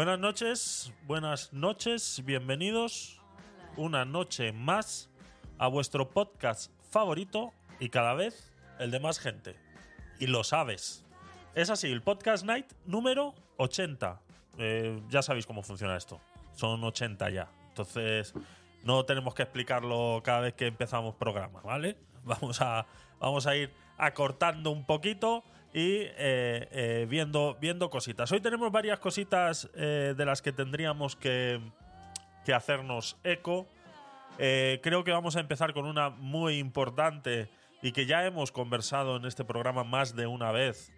Buenas noches, buenas noches, bienvenidos una noche más a vuestro podcast favorito y cada vez el de más gente. Y lo sabes. Es así, el Podcast Night número 80. Eh, ya sabéis cómo funciona esto. Son 80 ya. Entonces, no tenemos que explicarlo cada vez que empezamos programa, ¿vale? Vamos a, vamos a ir acortando un poquito y eh, eh, viendo, viendo cositas. Hoy tenemos varias cositas de las que tendríamos que, que hacernos eco. creo que vamos a empezar con una muy importante y que ya hemos conversado en este programa más de una vez,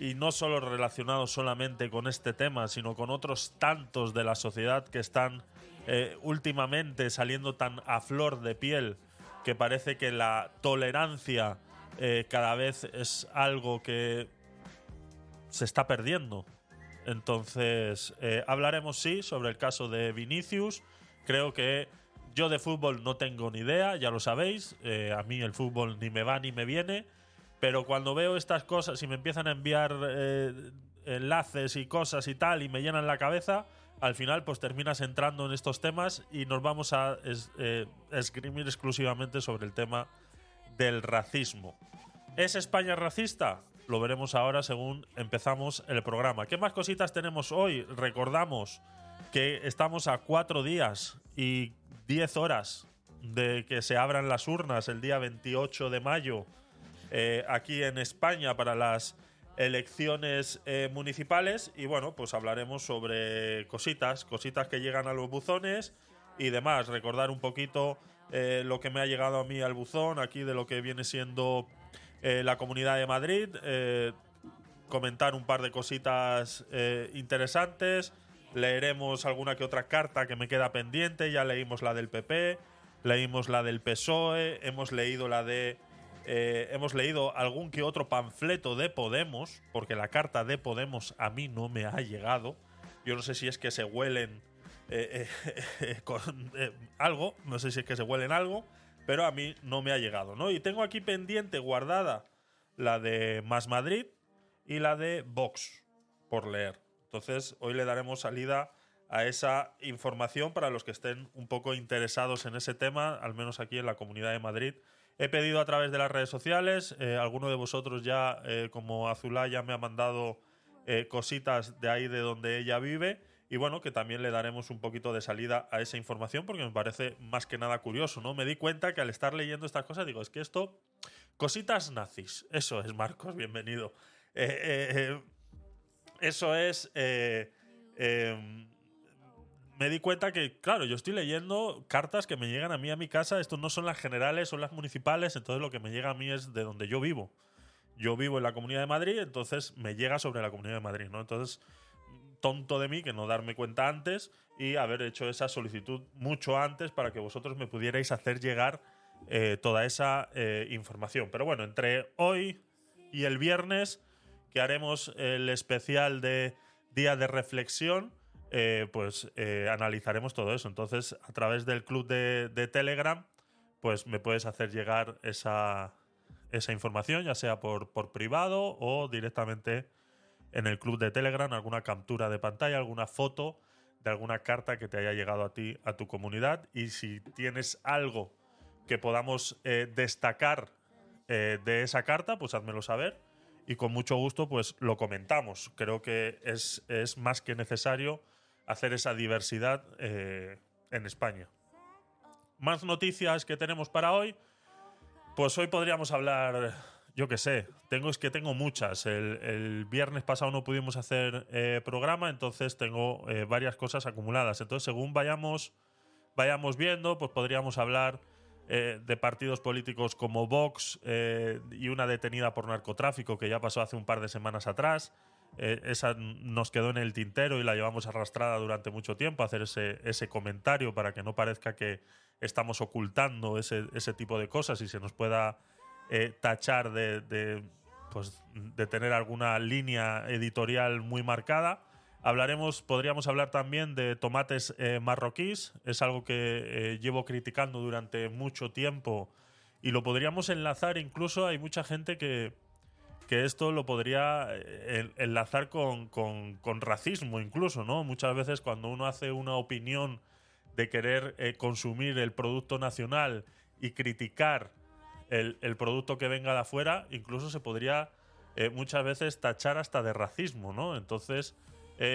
y no solo relacionado solamente con este tema, sino con otros tantos de la sociedad que están eh, últimamente saliendo tan a flor de piel que parece que la tolerancia eh, cada vez es algo que se está perdiendo. Entonces, eh, hablaremos sí sobre el caso de Vinicius. Creo que yo de fútbol no tengo ni idea, ya lo sabéis. a mí el fútbol ni me va ni me viene pero cuando veo estas cosas y me empiezan a enviar eh, enlaces y cosas y tal y me llenan la cabeza, al final pues terminas entrando en estos temas y nos vamos a eh, esgrimir exclusivamente sobre el tema del racismo. ¿Es España racista? Lo veremos ahora según empezamos el programa. ¿Qué más cositas tenemos hoy? Recordamos que estamos a cuatro días y diez horas de que se abran las urnas el día 28 de mayo eh, aquí en España para las elecciones eh, municipales y bueno, pues hablaremos sobre cositas, cositas que llegan a los buzones y demás. Recordar un poquito eh, lo que me ha llegado a mí al buzón, aquí de lo que viene siendo la Comunidad de Madrid, comentar un par de cositas interesantes, leeremos alguna que otra carta que me queda pendiente, ya leímos la del PP, leímos la del PSOE, hemos leído la de eh, hemos leído algún que otro panfleto de Podemos, porque la carta de Podemos a mí no me ha llegado. Yo no sé si es que se huelen eh, eh, con algo, no sé si es que se huelen algo, pero a mí no me ha llegado, ¿no? Y tengo aquí pendiente guardada la de Más Madrid y la de Vox por leer. Entonces, hoy le daremos salida a esa información para los que estén un poco interesados en ese tema, al menos aquí en la Comunidad de Madrid He pedido a través de las redes sociales, eh, alguno de vosotros ya, eh, como Azulá, ya me ha mandado eh, cositas de ahí de donde ella vive. Y bueno, que también le daremos un poquito de salida a esa información porque me parece más que nada curioso, ¿no? Me di cuenta que al estar leyendo estas cosas digo, es que esto, cositas nazis, eso es Marcos, bienvenido. eso es em, me di cuenta que, claro, yo estoy leyendo cartas que me llegan a mí a mi casa. Estos no son las generales, son las municipales. Entonces lo que me llega a mí es de donde yo vivo. Yo vivo en la Comunidad de Madrid, entonces me llega sobre la Comunidad de Madrid, ¿no? Entonces, tonto de mí que no darme cuenta antes y haber hecho esa solicitud mucho antes para que vosotros me pudierais hacer llegar eh, toda esa eh, información. Pero bueno, entre hoy y el viernes, que haremos el especial de Día de Reflexión, eh, pues analizaremos todo eso. Entonces, a través del club de, Telegram, pues me puedes hacer llegar esa, esa información, ya sea por, por privado o directamente en el club de Telegram, alguna captura de pantalla, alguna foto de alguna carta que te haya llegado a ti, a tu comunidad. Y si tienes algo que podamos eh, destacar de esa carta, pues házmelo saber. Y con mucho gusto, pues lo comentamos. Creo que es, es más que necesario hacer esa diversidad eh, en España. Más noticias que tenemos para hoy. Pues hoy podríamos hablar, yo qué sé, tengo, es que tengo muchas. El, viernes pasado no pudimos hacer eh, programa, entonces tengo eh, varias cosas acumuladas. Entonces, según vayamos, vayamos viendo, pues podríamos hablar de partidos políticos como Vox y una detenida por narcotráfico que ya pasó hace un par de semanas atrás. Eh, esa nos quedó en el tintero y la llevamos arrastrada durante mucho tiempo, hacer ese, comentario para que no parezca que estamos ocultando ese tipo de cosas y se nos pueda eh, tachar de, de, pues, de tener alguna línea editorial muy marcada. Hablaremos, podríamos hablar también de tomates eh, marroquíes, es algo que llevo criticando durante mucho tiempo y lo podríamos enlazar incluso, hay mucha gente que que esto lo podría eh, enlazar con, con, racismo incluso, ¿no? Muchas veces cuando uno hace una opinión de querer eh, consumir el producto nacional y criticar el, producto que venga de afuera, incluso se podría eh, muchas veces tachar hasta de racismo, ¿no? Entonces,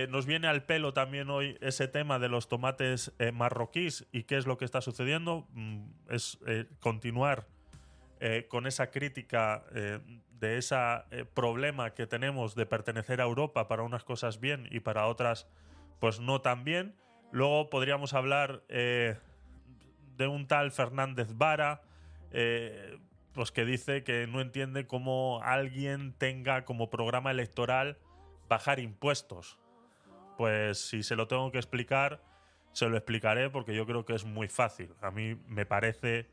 nos viene al pelo también hoy ese tema de los tomates marroquíes y qué es lo que está sucediendo. Mm, es continuar con esa crítica de ese eh, problema que tenemos de pertenecer a Europa para unas cosas bien y para otras pues no tan bien. Luego podríamos hablar eh, de un tal Fernández Vara, eh, pues que dice que no entiende cómo alguien tenga como programa electoral bajar impuestos. Pues si se lo tengo que explicar, se lo explicaré porque yo creo que es muy fácil. A mí me parece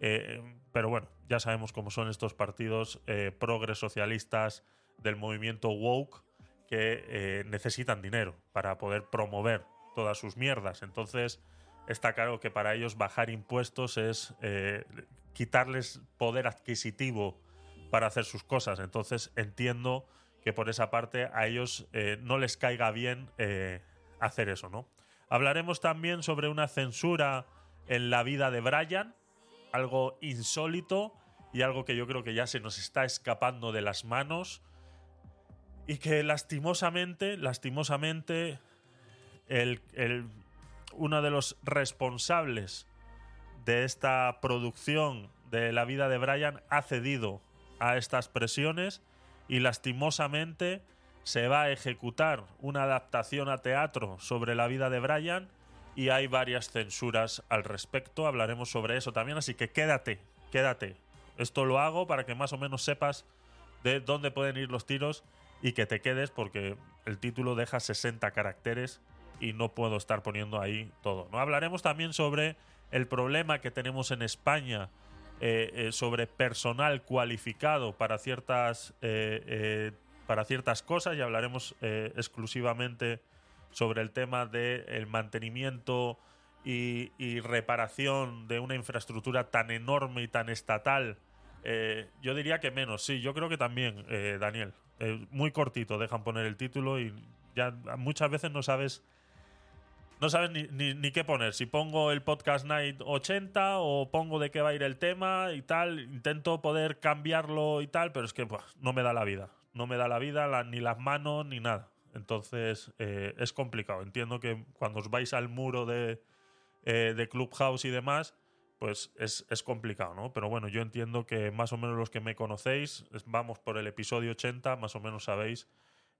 eh, pero bueno, ya sabemos cómo son estos partidos eh, progres socialistas del movimiento woke que eh, necesitan dinero para poder promover todas sus mierdas. Entonces, está claro que para ellos bajar impuestos es quitarles poder adquisitivo para hacer sus cosas. Entonces, entiendo que por esa parte a ellos no les caiga bien hacer eso, ¿no? Hablaremos también sobre una censura en la vida de Brian, algo insólito y algo que yo creo que ya se nos está escapando de las manos y que lastimosamente, lastimosamente, el, uno de los responsables de esta producción de la vida de Brian ha cedido a estas presiones y lastimosamente se va a ejecutar una adaptación a teatro sobre la vida de Brian y hay varias censuras al respecto. Hablaremos sobre eso también, así que quédate, quédate. Esto lo hago para que más o menos sepas de dónde pueden ir los tiros y que te quedes porque el título deja 60 caracteres y no puedo estar poniendo ahí todo. ¿no? Hablaremos también sobre el problema que tenemos en España eh, eh, sobre personal cualificado para ciertas, eh, para ciertas cosas y hablaremos exclusivamente sobre el tema del mantenimiento y, reparación de una infraestructura tan enorme y tan estatal. Eh, yo diría que menos, sí, yo creo que también, eh, Daniel. Eh, muy cortito, dejan poner el título y ya muchas veces no sabes no sabes ni, ni, qué poner. Si pongo el Podcast Night 80 o pongo de qué va a ir el tema y tal, intento poder cambiarlo y tal, pero es que no me da la vida. No me da la vida, ni las manos, ni nada. Entonces eh, es complicado. Entiendo que cuando os vais al muro de, eh, Clubhouse y demás, pues es, complicado, ¿no? Pero bueno, yo entiendo que más o menos los que me conocéis, vamos por el episodio 80, más o menos sabéis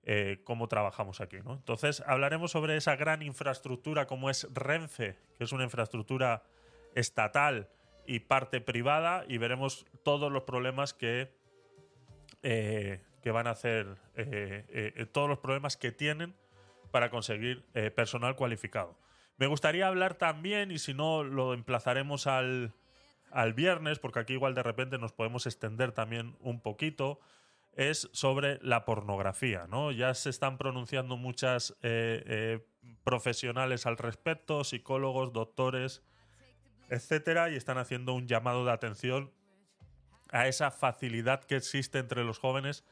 eh, cómo trabajamos aquí, ¿no? Entonces hablaremos sobre esa gran infraestructura como es Renfe, que es una infraestructura estatal y parte privada, y veremos todos los problemas que que van a hacer eh, eh, eh, todos los problemas que tienen para conseguir personal cualificado. Me gustaría hablar también, y si no, lo emplazaremos al, al viernes, porque aquí igual de repente nos podemos extender también un poquito, es sobre la pornografía. ¿no? Ya se están pronunciando muchas profesionales al respecto, psicólogos, doctores, etcétera, y están haciendo un llamado de atención a esa facilidad que existe entre los jóvenes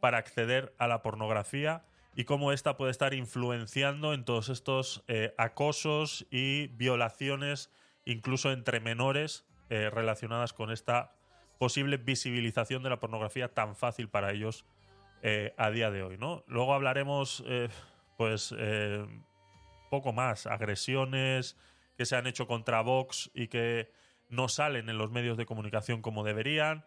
para acceder a la pornografía y cómo ésta puede estar influenciando en todos estos eh, acosos y violaciones, incluso entre menores, eh, relacionadas con esta posible visibilización de la pornografía tan fácil para ellos eh, a día de hoy. ¿no? Luego hablaremos, pues, poco más, agresiones que se han hecho contra Vox y que no salen en los medios de comunicación como deberían.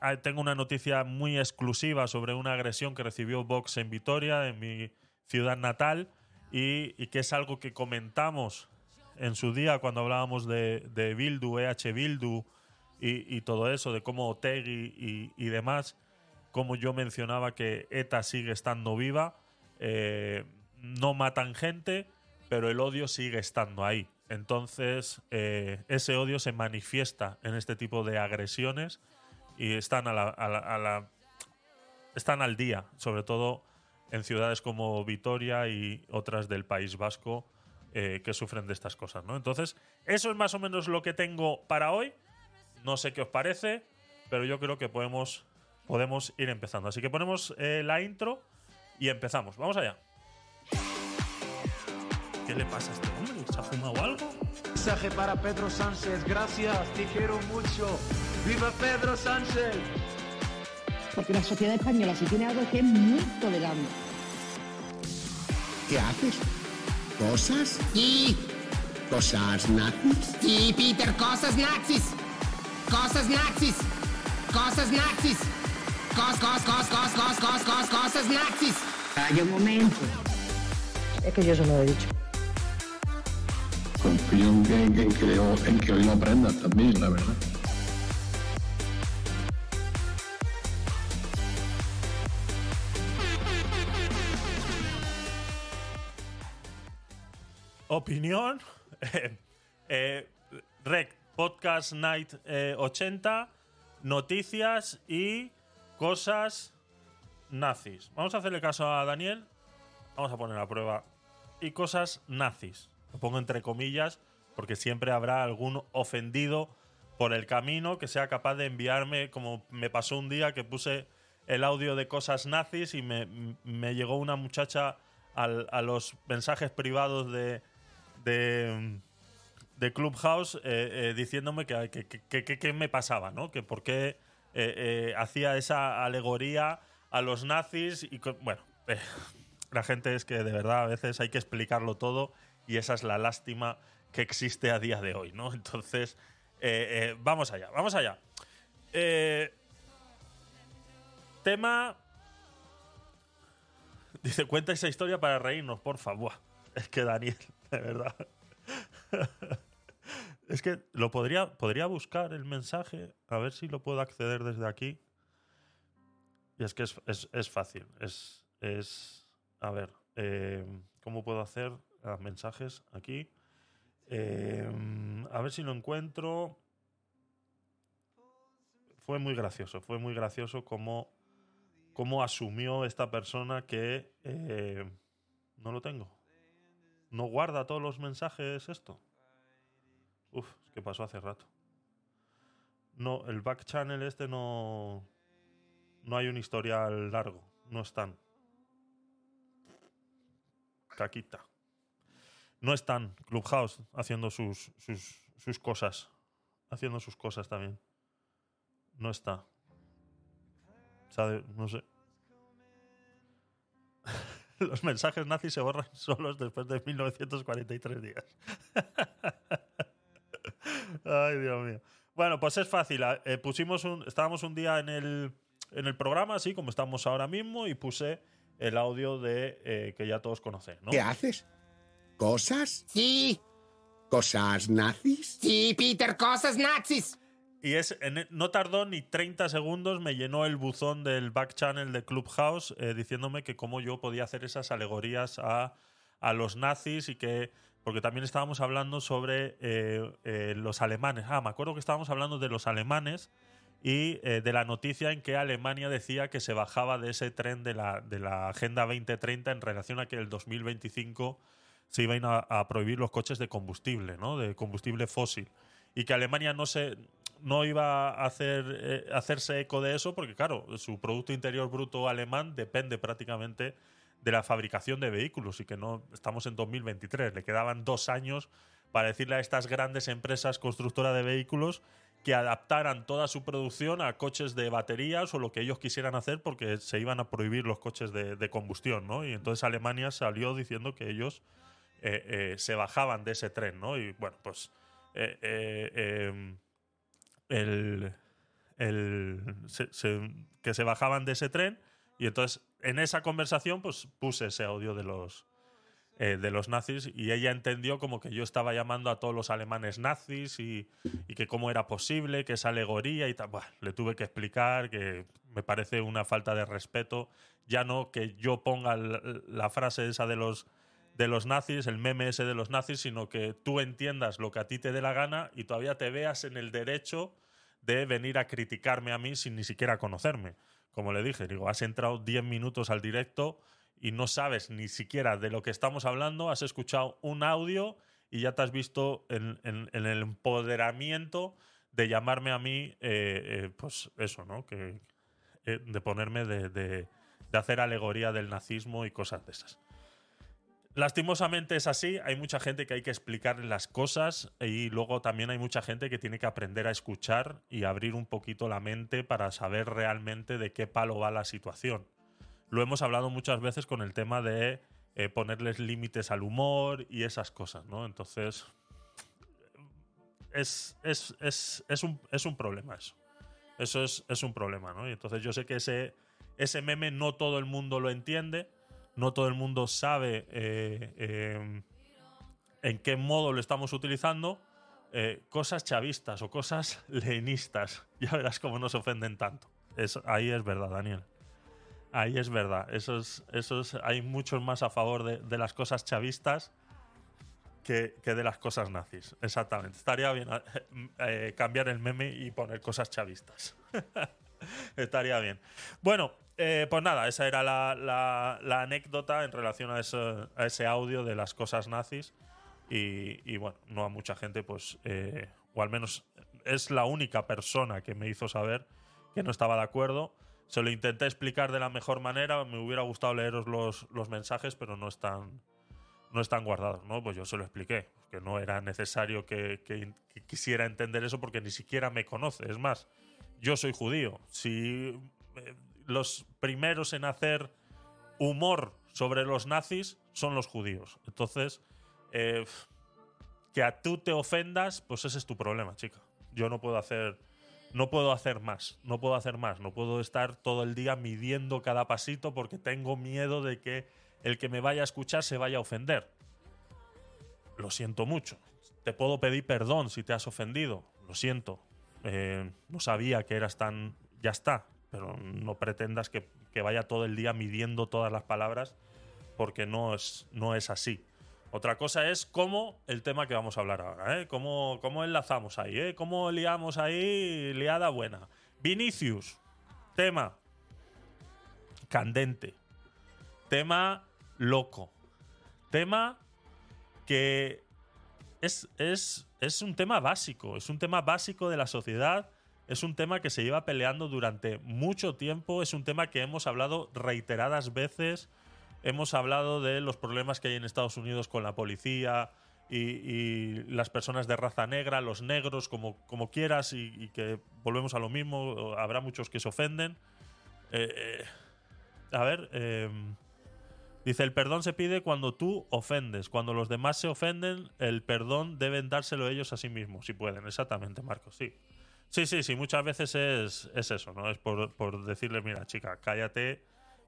Ah, tengo una noticia muy exclusiva sobre una agresión que recibió Vox en Vitoria, en mi ciudad natal, y, que es algo que comentamos en su día cuando hablábamos de, de Bildu, EH Bildu y, todo eso, de cómo Otegui y, demás, como yo mencionaba que ETA sigue estando viva, eh, no matan gente, pero el odio sigue estando ahí. Entonces, eh, ese odio se manifiesta en este tipo de agresiones y están a la, están al día, sobre todo en ciudades como Vitoria y otras del País Vasco eh, que sufren de estas cosas, ¿no? Entonces, eso es más o menos lo que tengo para hoy. No sé qué os parece, pero yo creo que podemos podemos ir empezando. Así que ponemos eh, la intro y empezamos. Vamos allá. ¿Qué le pasa a este hombre? ¿Se ha fumado algo? Mensaje para Pedro Sánchez, gracias, te quiero mucho. ¡Viva Pedro Sánchez! Porque la sociedad española, si tiene algo, es que es muy tolerante. ¿Qué haces? ¿Cosas? Sí. ¿Cosas nazis? Sí, Peter, cosas nazis. Cosas nazis. Cosas nazis. Cos, cos, cos, cos, cos, cos, cos, cosas nazis. Calla un momento. Es que yo eso lo he dicho. confío en que, en que- en que, en que hoy lo aprendas también, la verdad. Opinión. eh, Rec, Podcast Night eh, 80, noticias y cosas nazis. Vamos a hacerle caso a Daniel. Vamos a poner a prueba. Y cosas nazis. Lo pongo entre comillas porque siempre habrá algún ofendido por el camino que sea capaz de enviarme, como me pasó un día que puse el audio de cosas nazis y me, llegó una muchacha a los mensajes privados de, de, de Clubhouse eh, eh, diciéndome que, que, me pasaba, ¿no? Que por qué eh, eh, hacía esa alegoría a los nazis y bueno, la gente es que de verdad a veces hay que explicarlo todo y esa es la lástima que existe a día de hoy, ¿no? Entonces, vamos allá, vamos allá. Tema Dice, cuenta esa historia para reírnos, por favor. Es que Daniel, de verdad. es que lo podría, podría buscar el mensaje, a ver si lo puedo acceder desde aquí. Y es que es, es- es fácil. Es, es. A ver, eh, ¿cómo puedo hacer mensajes aquí? Eh, a ver si lo encuentro. Fue muy gracioso, fue muy gracioso cómo cómo asumió esta persona que eh, no lo tengo. No guarda todos los mensajes esto. Uf, es que pasó hace rato. No, el back channel este no. No hay un historial largo. No están. Caquita. No están Clubhouse haciendo sus, sus, sus cosas. Haciendo sus cosas también. No está. Sabe, no sé. Los mensajes nazis se borran solos después de 1943 días. Ay, Dios mío. Bueno, pues es fácil. eh, pusimos un, estábamos un día en el, en el programa, así como estamos ahora mismo, y puse el audio de eh, que ya todos conocen, ¿no? ¿Qué haces? ¿Cosas? Sí, ¿Cosas nazis? sí, Peter, cosas nazis. Y es, en- no tardó ni 30 segundos, me llenó el buzón del back channel de Clubhouse eh, diciéndome que cómo yo podía hacer esas alegorías a, a los nazis y que. Porque también estábamos hablando sobre eh, eh, los alemanes. Ah, me acuerdo que estábamos hablando de los alemanes y eh, de la noticia en que Alemania decía que se bajaba de ese tren de la, de la Agenda 2030 en relación a que el 2025 se iban a, a prohibir los coches de combustible, ¿no? De combustible fósil. Y que Alemania no se no iba a hacer, eh, hacerse eco de eso porque, claro, su Producto Interior Bruto alemán depende prácticamente de la fabricación de vehículos y que no estamos en 2023. Le quedaban dos años para decirle a estas grandes empresas constructoras de vehículos que adaptaran toda su producción a coches de baterías o lo que ellos quisieran hacer porque se iban a prohibir los coches de, combustión, ¿no? Y entonces Alemania salió diciendo que ellos eh, eh, se bajaban de ese tren, ¿no? Y bueno, pues eh, em, el, el- que se bajaban de ese tren y entonces en esa conversación pues puse ese audio de los eh, de los nazis y ella entendió como que yo estaba llamando a todos los alemanes nazis y, y que cómo era posible, que esa alegoría y tal. Buah, le tuve que explicar que me parece una falta de respeto, ya no que yo ponga la, la frase esa de los de los nazis, el meme ese de los nazis, sino que tú entiendas lo que a ti te dé la gana y todavía te veas en el derecho de venir a criticarme a mí sin ni siquiera conocerme. Como le dije, digo, has entrado 10 minutos al directo y no sabes ni siquiera de lo que estamos hablando, has escuchado un audio y ya te has visto en, el empoderamiento de llamarme a mí, eh, eh, pues eso, ¿no? Que eh, de ponerme de- de hacer alegoría del nazismo y cosas de esas. Lastimosamente es así, hay mucha gente que hay que explicarle las cosas y luego también hay mucha gente que tiene que aprender a escuchar y abrir un poquito la mente para saber realmente de qué palo va la situación. Lo hemos hablado muchas veces con el tema de eh, ponerles límites al humor y esas cosas, ¿no? Entonces, es, es, es, es un, un problema eso. Eso es, es un problema, ¿no? Y entonces yo sé que ese, ese meme no todo el mundo lo entiende, no todo el mundo sabe eh, eh, en qué modo lo estamos utilizando. eh, cosas chavistas o cosas lenistas. Ya verás cómo nos ofenden tanto. Eso, ahí es verdad, Daniel. Ahí es verdad. Esos, esos, hay muchos más a favor de, de las cosas chavistas que, que de las cosas nazis. Exactamente. Estaría bien cambiar el meme y poner cosas chavistas. Estaría bien. Bueno, eh, pues nada, esa era la, anécdota en relación a ese, audio de las cosas nazis. Y, bueno, no a mucha gente, pues, eh, o al menos es la única persona que me hizo saber que no estaba de acuerdo. Se lo intenté explicar de la mejor manera, me hubiera gustado leeros los, mensajes, pero no están, no están guardados, ¿no? Pues yo se lo expliqué, que no era necesario que quisiera entender eso porque ni siquiera me conoce. Es más, yo soy judío. Si eh, los primeros en hacer humor sobre los nazis son los judíos. Entonces, eh, que a tú te ofendas, pues ese es tu problema, chica. Yo no puedo hacer, no puedo hacer más, no puedo hacer más, no puedo estar todo el día midiendo cada pasito porque tengo miedo de que el que me vaya a escuchar se vaya a ofender. Lo siento mucho. Te puedo pedir perdón si te has ofendido. Lo siento. Eh, no sabía que eras tan... Ya está. Pero no pretendas que, que vaya todo el día midiendo todas las palabras porque no es, no es así. Otra cosa es cómo el tema que vamos a hablar ahora, ¿eh? Cómo, cómo enlazamos ahí, ¿eh? Cómo liamos ahí liada buena. Vinicius, tema candente, tema loco, tema que es, es, es un tema básico, es un tema básico de la sociedad, es un tema que se lleva peleando durante mucho tiempo, es un tema que hemos hablado reiteradas veces, hemos hablado de los problemas que hay en Estados Unidos con la policía y, las personas de raza negra, los negros, como, como quieras, y, y que volvemos a lo mismo, habrá muchos que se ofenden. Eh, eh, a ver, eh, dice, el perdón se pide cuando tú ofendes, cuando los demás se ofenden, el perdón deben dárselo ellos a sí mismos, si pueden, exactamente, Marcos, sí. Sí, sí, sí, muchas veces es, es eso, ¿no? Es por, por decirle, mira, chica, cállate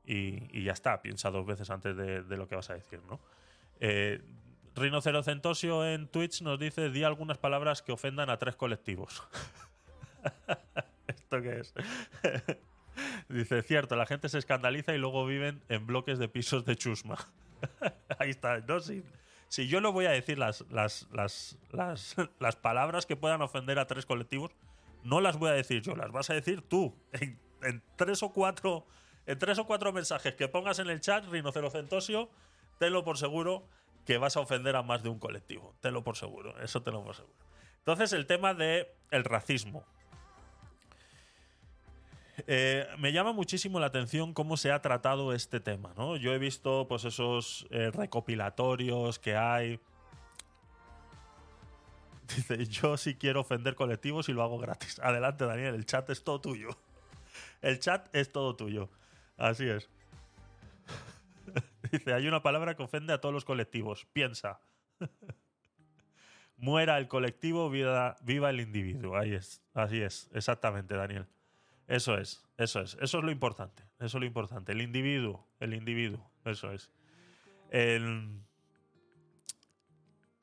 y, y ya está, piensa dos veces antes de, de lo que vas a decir, ¿no? Eh, Rinocerocentosio en Twitch nos dice, di algunas palabras que ofendan a tres colectivos. ¿Esto qué es? Dice, cierto, la gente se escandaliza y luego viven en bloques de pisos de chusma. Ahí está. No, si, si yo no voy a decir las, las, las, las, palabras que puedan ofender a tres colectivos, no las voy a decir yo, las vas a decir tú. En, tres o cuatro. En tres o cuatro mensajes que pongas en el chat, Rinocerocentosio, tenlo por seguro que vas a ofender a más de un colectivo. Tenlo por seguro. Eso tenlo por seguro. Entonces, el tema de el racismo. Eh, me llama muchísimo la atención cómo se ha tratado este tema, ¿no? Yo he visto pues esos eh, recopilatorios que hay. Dice, yo sí quiero ofender colectivos y lo hago gratis. Adelante, Daniel, el chat es todo tuyo. El chat es todo tuyo. Así es. Dice, hay una palabra que ofende a todos los colectivos. Piensa. Muera el colectivo, viva, el individuo. Ahí es. Así es. Exactamente, Daniel. Eso es, eso es, eso es lo importante, eso es lo importante. El individuo, el individuo, eso es. El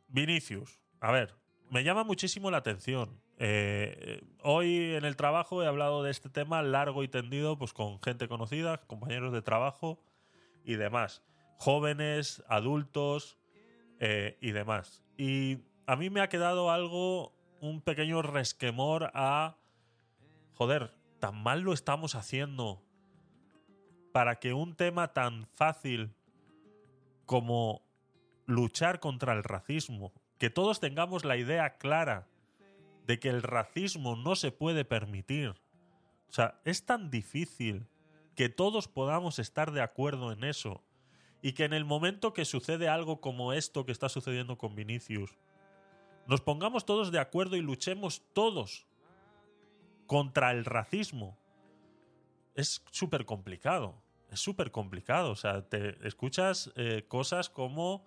Vinicius, a ver, me llama muchísimo la atención. Eh, hoy en el trabajo he hablado de este tema largo y tendido, pues con gente conocida, compañeros de trabajo y demás, jóvenes, adultos eh, y demás. Y a mí me ha quedado algo, un pequeño resquemor a, joder, tan mal lo estamos haciendo para que un tema tan fácil como luchar contra el racismo, que todos tengamos la idea clara de que el racismo no se puede permitir. O sea, es tan difícil que todos podamos estar de acuerdo en eso y que en el momento que sucede algo como esto que está sucediendo con Vinicius, nos pongamos todos de acuerdo y luchemos todos contra el racismo. Es súper complicado. Es súper complicado. O sea, te escuchas eh, cosas como.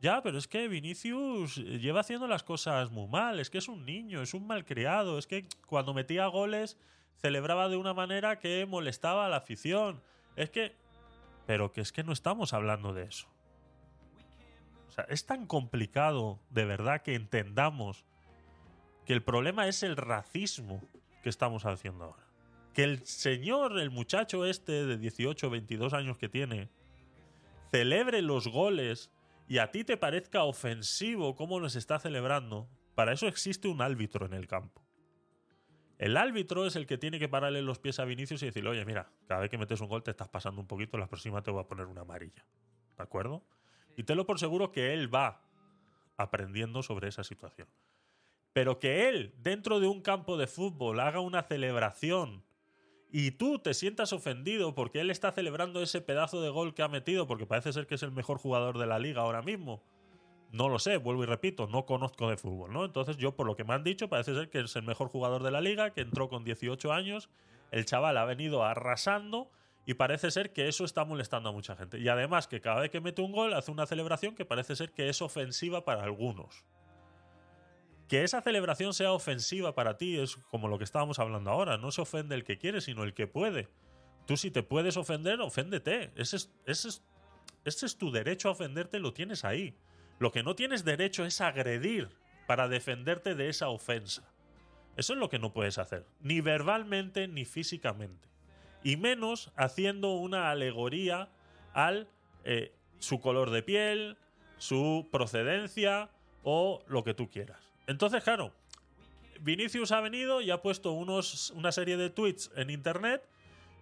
Ya, pero es que Vinicius lleva haciendo las cosas muy mal. Es que es un niño, es un malcriado. Es que cuando metía goles celebraba de una manera que molestaba a la afición. Es que. Pero que es que no estamos hablando de eso. O sea, es tan complicado de verdad que entendamos que el problema es el racismo que estamos haciendo ahora. Que el señor, el muchacho este de 18 22 años que tiene, celebre los goles y a ti te parezca ofensivo cómo los está celebrando, para eso existe un árbitro en el campo. El árbitro es el que tiene que pararle los pies a Vinicius y decirle, oye, mira, cada vez que metes un gol te estás pasando un poquito, la próxima te voy a poner una amarilla. ¿De acuerdo? Y te lo por seguro que él va aprendiendo sobre esa situación. Pero que él, dentro de un campo de fútbol, haga una celebración y tú te sientas ofendido porque él está celebrando ese pedazo de gol que ha metido, porque parece ser que es el mejor jugador de la liga ahora mismo. No lo sé, vuelvo y repito, no conozco de fútbol, ¿no? Entonces yo, por lo que me han dicho, parece ser que es el mejor jugador de la liga, que entró con 18 años, el chaval ha venido arrasando y parece ser que eso está molestando a mucha gente. Y además que cada vez que mete un gol hace una celebración que parece ser que es ofensiva para algunos. Que esa celebración sea ofensiva para ti es como lo que estábamos hablando ahora. No se ofende el que quiere, sino el que puede. Tú si te puedes ofender, oféndete. Ese es, tu derecho a ofenderte, lo tienes ahí. Lo que no tienes derecho es agredir para defenderte de esa ofensa. Eso es lo que no puedes hacer, ni verbalmente ni físicamente. Y menos haciendo una alegoría al eh, su color de piel, su procedencia o lo que tú quieras. Entonces, claro, Vinicius ha venido y ha puesto unos, una serie de tweets en internet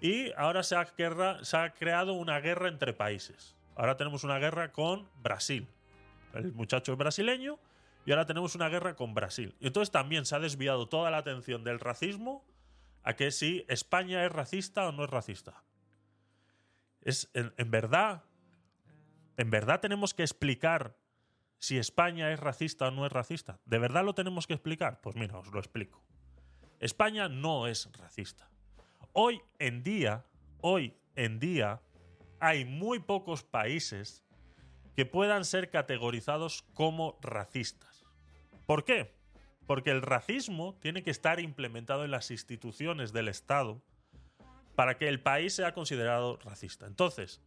y ahora se ha, creado una guerra entre países. Ahora tenemos una guerra con Brasil. El muchacho es brasileño y ahora tenemos una guerra con Brasil. Y entonces también se ha desviado toda la atención del racismo a que si España es racista o no es racista. Es, en verdad, en verdad tenemos que explicar si España es racista o no es racista. ¿De verdad lo tenemos que explicar? Pues mira, os lo explico. España no es racista. Hoy en día, hoy en día, hay muy pocos países que puedan ser categorizados como racistas. ¿Por qué? Porque el racismo tiene que estar implementado en las instituciones del Estado para que el país sea considerado racista. Entonces,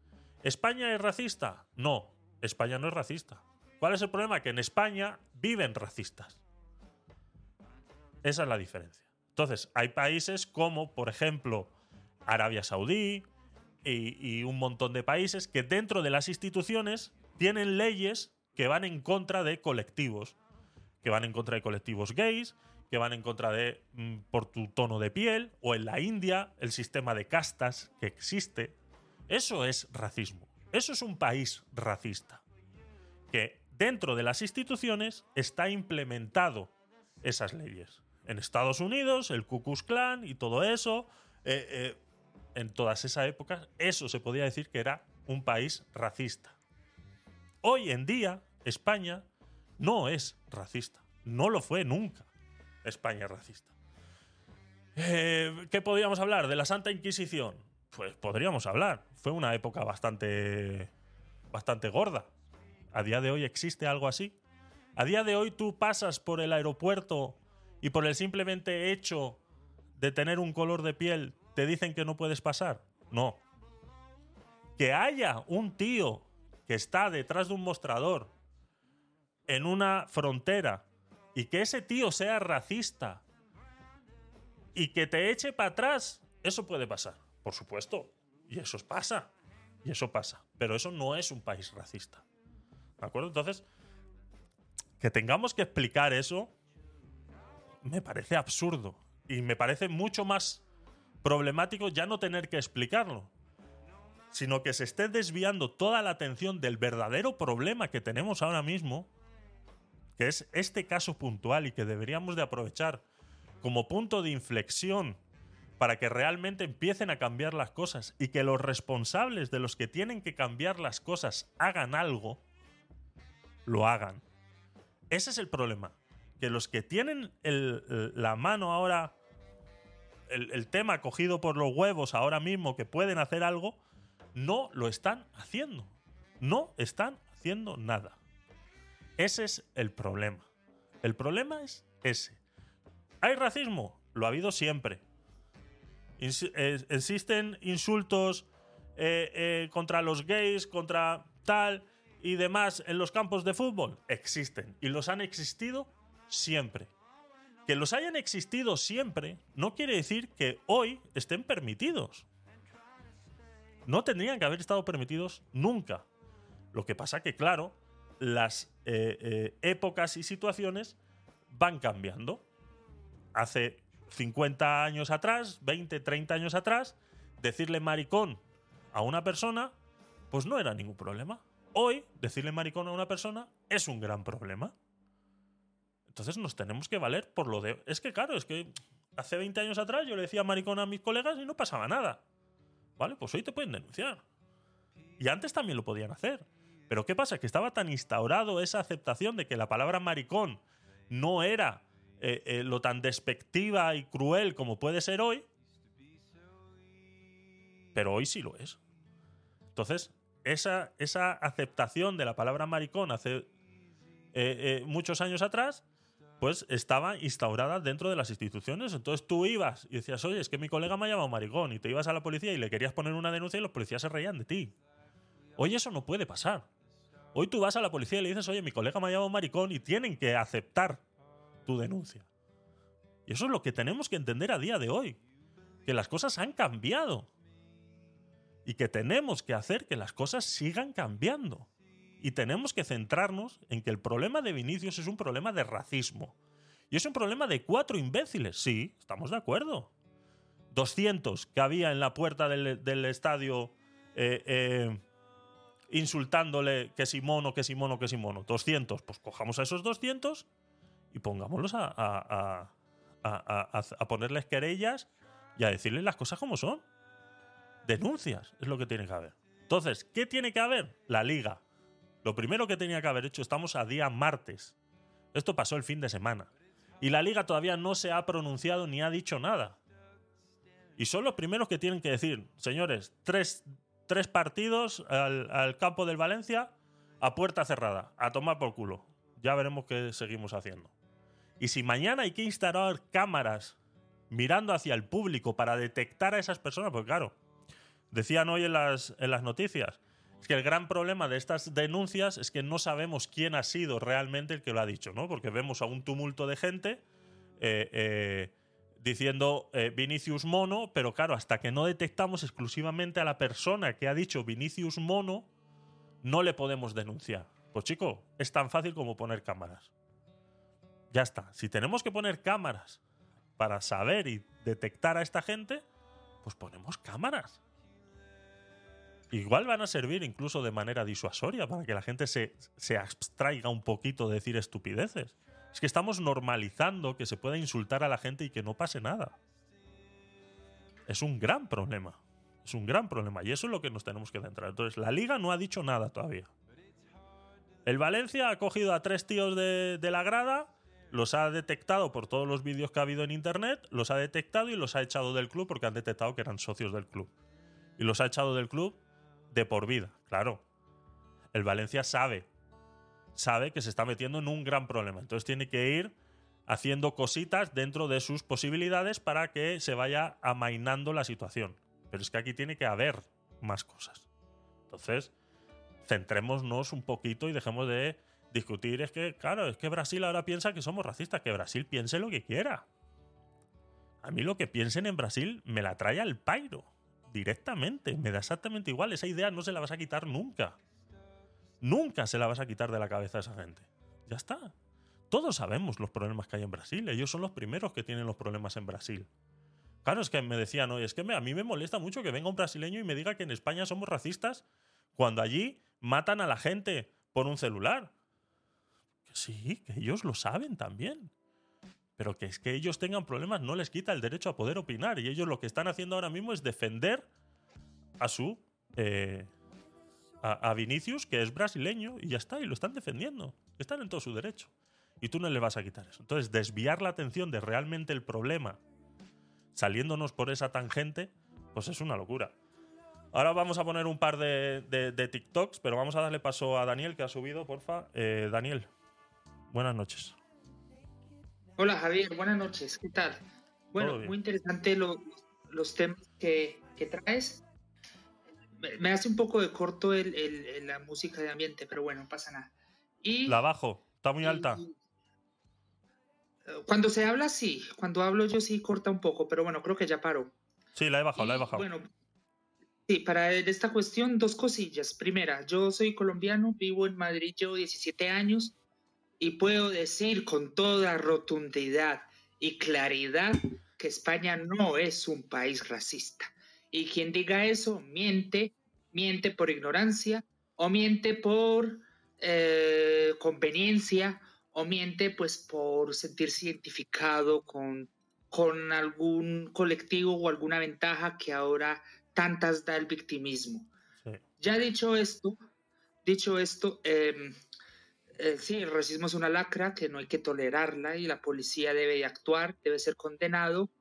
¿España es racista? No, España no es racista. ¿Cuál es el problema? Que en España viven racistas. Esa es la diferencia. Entonces, hay países como, por ejemplo, Arabia Saudí y, un montón de países que dentro de las instituciones tienen leyes que van en contra de colectivos, que van en contra de colectivos gays, que van en contra de mm, por tu tono de piel, o en la India, el sistema de castas que existe. Eso es racismo. Eso es un país racista. Que dentro de las instituciones está implementado esas leyes. En Estados Unidos, el Ku Klux Klan y todo eso, eh, eh, en todas esas épocas, eso se podía decir que era un país racista. Hoy en día, España no es racista. No lo fue nunca. España es racista. Eh, ¿Qué podríamos hablar? ¿De la Santa Inquisición? Pues podríamos hablar. Fue una época bastante. bastante gorda ¿A día de hoy existe algo así? ¿A día de hoy tú pasas por el aeropuerto y por el simplemente hecho de tener un color de piel te dicen que no puedes pasar? No. Que haya un tío que está detrás de un mostrador en una frontera y que ese tío sea racista y que te eche para atrás, eso puede pasar, por supuesto. Y eso pasa. Y eso pasa. Pero eso no es un país racista. ¿De acuerdo? Entonces, que tengamos que explicar eso me parece absurdo. Y me parece mucho más problemático ya no tener que explicarlo, sino que se esté desviando toda la atención del verdadero problema que tenemos ahora mismo, que es este caso puntual y que deberíamos de aprovechar como punto de inflexión para que realmente empiecen a cambiar las cosas y que los responsables de los que tienen que cambiar las cosas hagan algo, lo hagan. Ese es el problema. Que los que tienen la mano ahora, el, tema cogido por los huevos ahora mismo, que pueden hacer algo, no lo están haciendo. No están haciendo nada. Ese es el problema. El problema es ese. ¿Hay racismo? Lo ha habido siempre. Eh, existen insultos eh, eh, contra los gays, contra tal y demás en los campos de fútbol. Existen. Y los han existido siempre. Que los hayan existido siempre no quiere decir que hoy estén permitidos. No tendrían que haber estado permitidos nunca. Lo que pasa que, claro, las eh, eh, épocas y situaciones van cambiando. Hace 50 años atrás, 20, 30 años atrás, decirle maricón a una persona, pues no era ningún problema. Hoy, decirle maricón a una persona es un gran problema. Entonces nos tenemos que valer por lo de... Es que claro, es que hace 20 años atrás yo le decía maricón a mis colegas y no pasaba nada. ¿Vale? Pues hoy te pueden denunciar. Y antes también lo podían hacer. Pero ¿qué pasa? Que estaba tan instaurado esa aceptación de que la palabra maricón no era eh, eh, lo tan despectiva y cruel como puede ser hoy. Pero hoy sí lo es. Entonces, esa, esa aceptación de la palabra maricón hace eh, eh, muchos años atrás, pues estaba instaurada dentro de las instituciones. Entonces tú ibas y decías, oye, es que mi colega me ha llamado maricón, y te ibas a la policía y le querías poner una denuncia y los policías se reían de ti. Hoy eso no puede pasar. Hoy tú vas a la policía y le dices, oye, mi colega me ha llamado maricón y tienen que aceptar tu denuncia. Y eso es lo que tenemos que entender a día de hoy. Que las cosas han cambiado. Y que tenemos que hacer que las cosas sigan cambiando. Y tenemos que centrarnos en que el problema de Vinicius es un problema de racismo. Y es un problema de cuatro imbéciles. Sí, estamos de acuerdo. 200 que había en la puerta del, estadio eh, eh, insultándole que si mono, que si mono, que si mono. 200. Pues cojamos a esos 200 y pongámoslos a, a- a- a ponerles querellas y a decirles las cosas como son. Denuncias es lo que tiene que haber. Entonces, ¿qué tiene que haber? La liga. Lo primero que tenía que haber hecho, estamos a día martes. Esto pasó el fin de semana. Y la liga todavía no se ha pronunciado ni ha dicho nada. Y son los primeros que tienen que decir, señores, tres, tres partidos al, campo del Valencia a puerta cerrada, a tomar por culo. Ya veremos qué seguimos haciendo. Y si mañana hay que instalar cámaras mirando hacia el público para detectar a esas personas, pues claro, decían hoy en las, en las noticias, que el gran problema de estas denuncias es que no sabemos quién ha sido realmente el que lo ha dicho, ¿no? Porque vemos a un tumulto de gente eh, eh, diciendo eh, Vinicius Mono, pero claro, hasta que no detectamos exclusivamente a la persona que ha dicho Vinicius Mono, no le podemos denunciar. Pues chico, es tan fácil como poner cámaras. Ya está. Si tenemos que poner cámaras para saber y detectar a esta gente, pues ponemos cámaras. Igual van a servir incluso de manera disuasoria para que la gente se, se abstraiga un poquito de decir estupideces. Es que estamos normalizando que se pueda insultar a la gente y que no pase nada. Es un gran problema. Es un gran problema. Y eso es lo que nos tenemos que centrar. Entonces, la liga no ha dicho nada todavía. El Valencia ha cogido a tres tíos de, de la grada, los ha detectado por todos los vídeos que ha habido en internet, los ha detectado y los ha echado del club porque han detectado que eran socios del club. Y los ha echado del club de por vida, claro. El Valencia sabe, sabe que se está metiendo en un gran problema. Entonces tiene que ir haciendo cositas dentro de sus posibilidades para que se vaya amainando la situación. Pero es que aquí tiene que haber más cosas. Entonces, centrémonos un poquito y dejemos de discutir. Es que, claro, es que Brasil ahora piensa que somos racistas. Que Brasil piense lo que quiera. A mí lo que piensen en Brasil me la trae al pairo. Directamente. Me da exactamente igual. Esa idea no se la vas a quitar nunca. Nunca se la vas a quitar de la cabeza a esa gente. Ya está. Todos sabemos los problemas que hay en Brasil. Ellos son los primeros que tienen los problemas en Brasil. Claro, es que me decían, oye, es que a mí me molesta mucho que venga un brasileño y me diga que en España somos racistas cuando allí matan a la gente por un celular. Sí, que ellos lo saben también. Pero que es que ellos tengan problemas no les quita el derecho a poder opinar. Y ellos lo que están haciendo ahora mismo es defender a su. eh, a, Vinicius, que es brasileño, y ya está, y lo están defendiendo. Están en todo su derecho. Y tú no le vas a quitar eso. Entonces, desviar la atención de realmente el problema, saliéndonos por esa tangente, pues es una locura. Ahora vamos a poner un par de TikToks, pero vamos a darle paso a Daniel, que ha subido, porfa. Eh, Daniel, buenas noches. Hola Javier, buenas noches, ¿qué tal? Bueno, muy interesante lo- los temas que, que traes. Me, me hace un poco de corto el, el- el- la música de ambiente, pero bueno, no pasa nada. Y, La bajo, está muy alta. y- cuando se habla, sí. Cuando hablo yo sí corta un poco, pero bueno, creo que ya paró. Sí, la he bajado, la he Y, bajado. Bueno, sí, para esta cuestión, dos cosillas. Primera, yo soy colombiano, vivo en Madrid, llevo 17 años y puedo decir con toda rotundidad y claridad que España no es un país racista. Y quien diga eso miente, miente por ignorancia o miente por eh, conveniencia o miente pues por sentirse identificado con, con algún colectivo o alguna ventaja que ahora tantas da el victimismo. Sí. Ya dicho esto, dicho esto, em, eh, sí, el racismo es una lacra que no hay que tolerarla y la policía debe de actuar, debe ser condenado,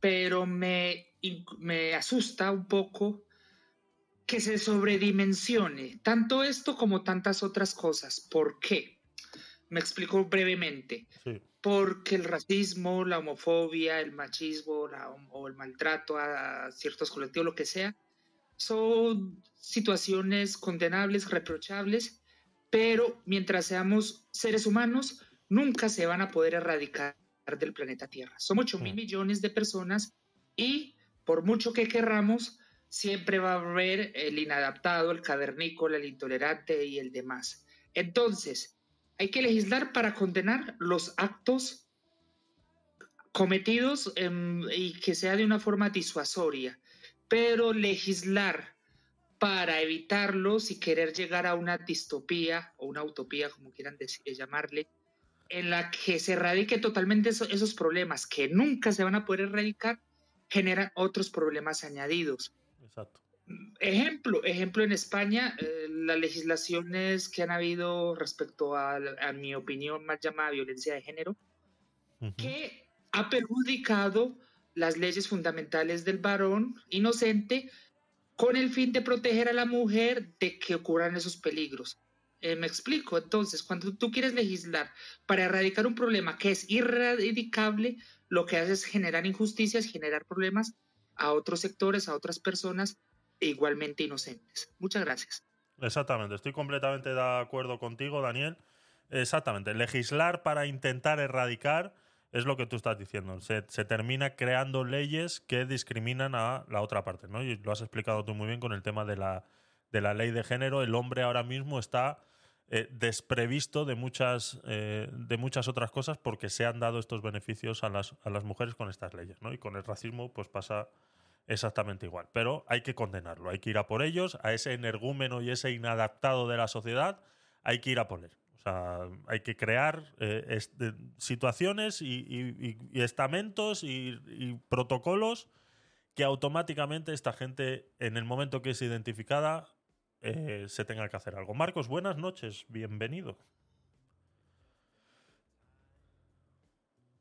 pero me, me asusta un poco que se sobredimensione tanto esto como tantas otras cosas. ¿Por qué? Me explico brevemente Sí, porque el racismo, la homofobia, el machismo la o el maltrato a ciertos colectivos, lo que sea, son situaciones condenables, reprochables, pero mientras seamos seres humanos, nunca se van a poder erradicar del planeta Tierra. Somos 8 mil Mm. millones de personas y por mucho que querramos, siempre va a haber el inadaptado, el cavernícola, el intolerante y el demás. Entonces, hay que legislar para condenar los actos cometidos em, y que sea de una forma disuasoria, pero legislar para evitarlos y querer llegar a una distopía o una utopía, como quieran dec- llamarle, en la que se erradique totalmente eso- esos problemas que nunca se van a poder erradicar, generan otros problemas añadidos. exacto. Ejemplo, ejemplo en España, eh, las legislaciones que han habido respecto a, a mi opinión más llamada violencia de género, Ujú. que ha perjudicado las leyes fundamentales del varón inocente con el fin de proteger a la mujer de que ocurran esos peligros. Eh, me explico, entonces, cuando tú quieres legislar para erradicar un problema que es irradicable, lo que haces es generar injusticias, generar problemas a otros sectores, a otras personas igualmente inocentes. Muchas gracias. Exactamente, estoy completamente de acuerdo contigo, Daniel. Exactamente, legislar para intentar erradicar es lo que tú estás diciendo. Se, termina creando leyes que discriminan a la otra parte, ¿no? Y lo has explicado tú muy bien con el tema de la, de la ley de género. El hombre ahora mismo está eh, desprevisto de muchas, eh, de muchas otras cosas porque se han dado estos beneficios a las, a las mujeres con estas leyes, ¿no? Y con el racismo pues pasa exactamente igual. Pero hay que condenarlo, hay que ir a por ellos, a ese energúmeno y ese inadaptado de la sociedad, hay que ir a por él. Hay que crear eh, situaciones y, estamentos y, protocolos que automáticamente esta gente, en el momento que es identificada, eh, se tenga que hacer algo. Marcos, buenas noches, bienvenido.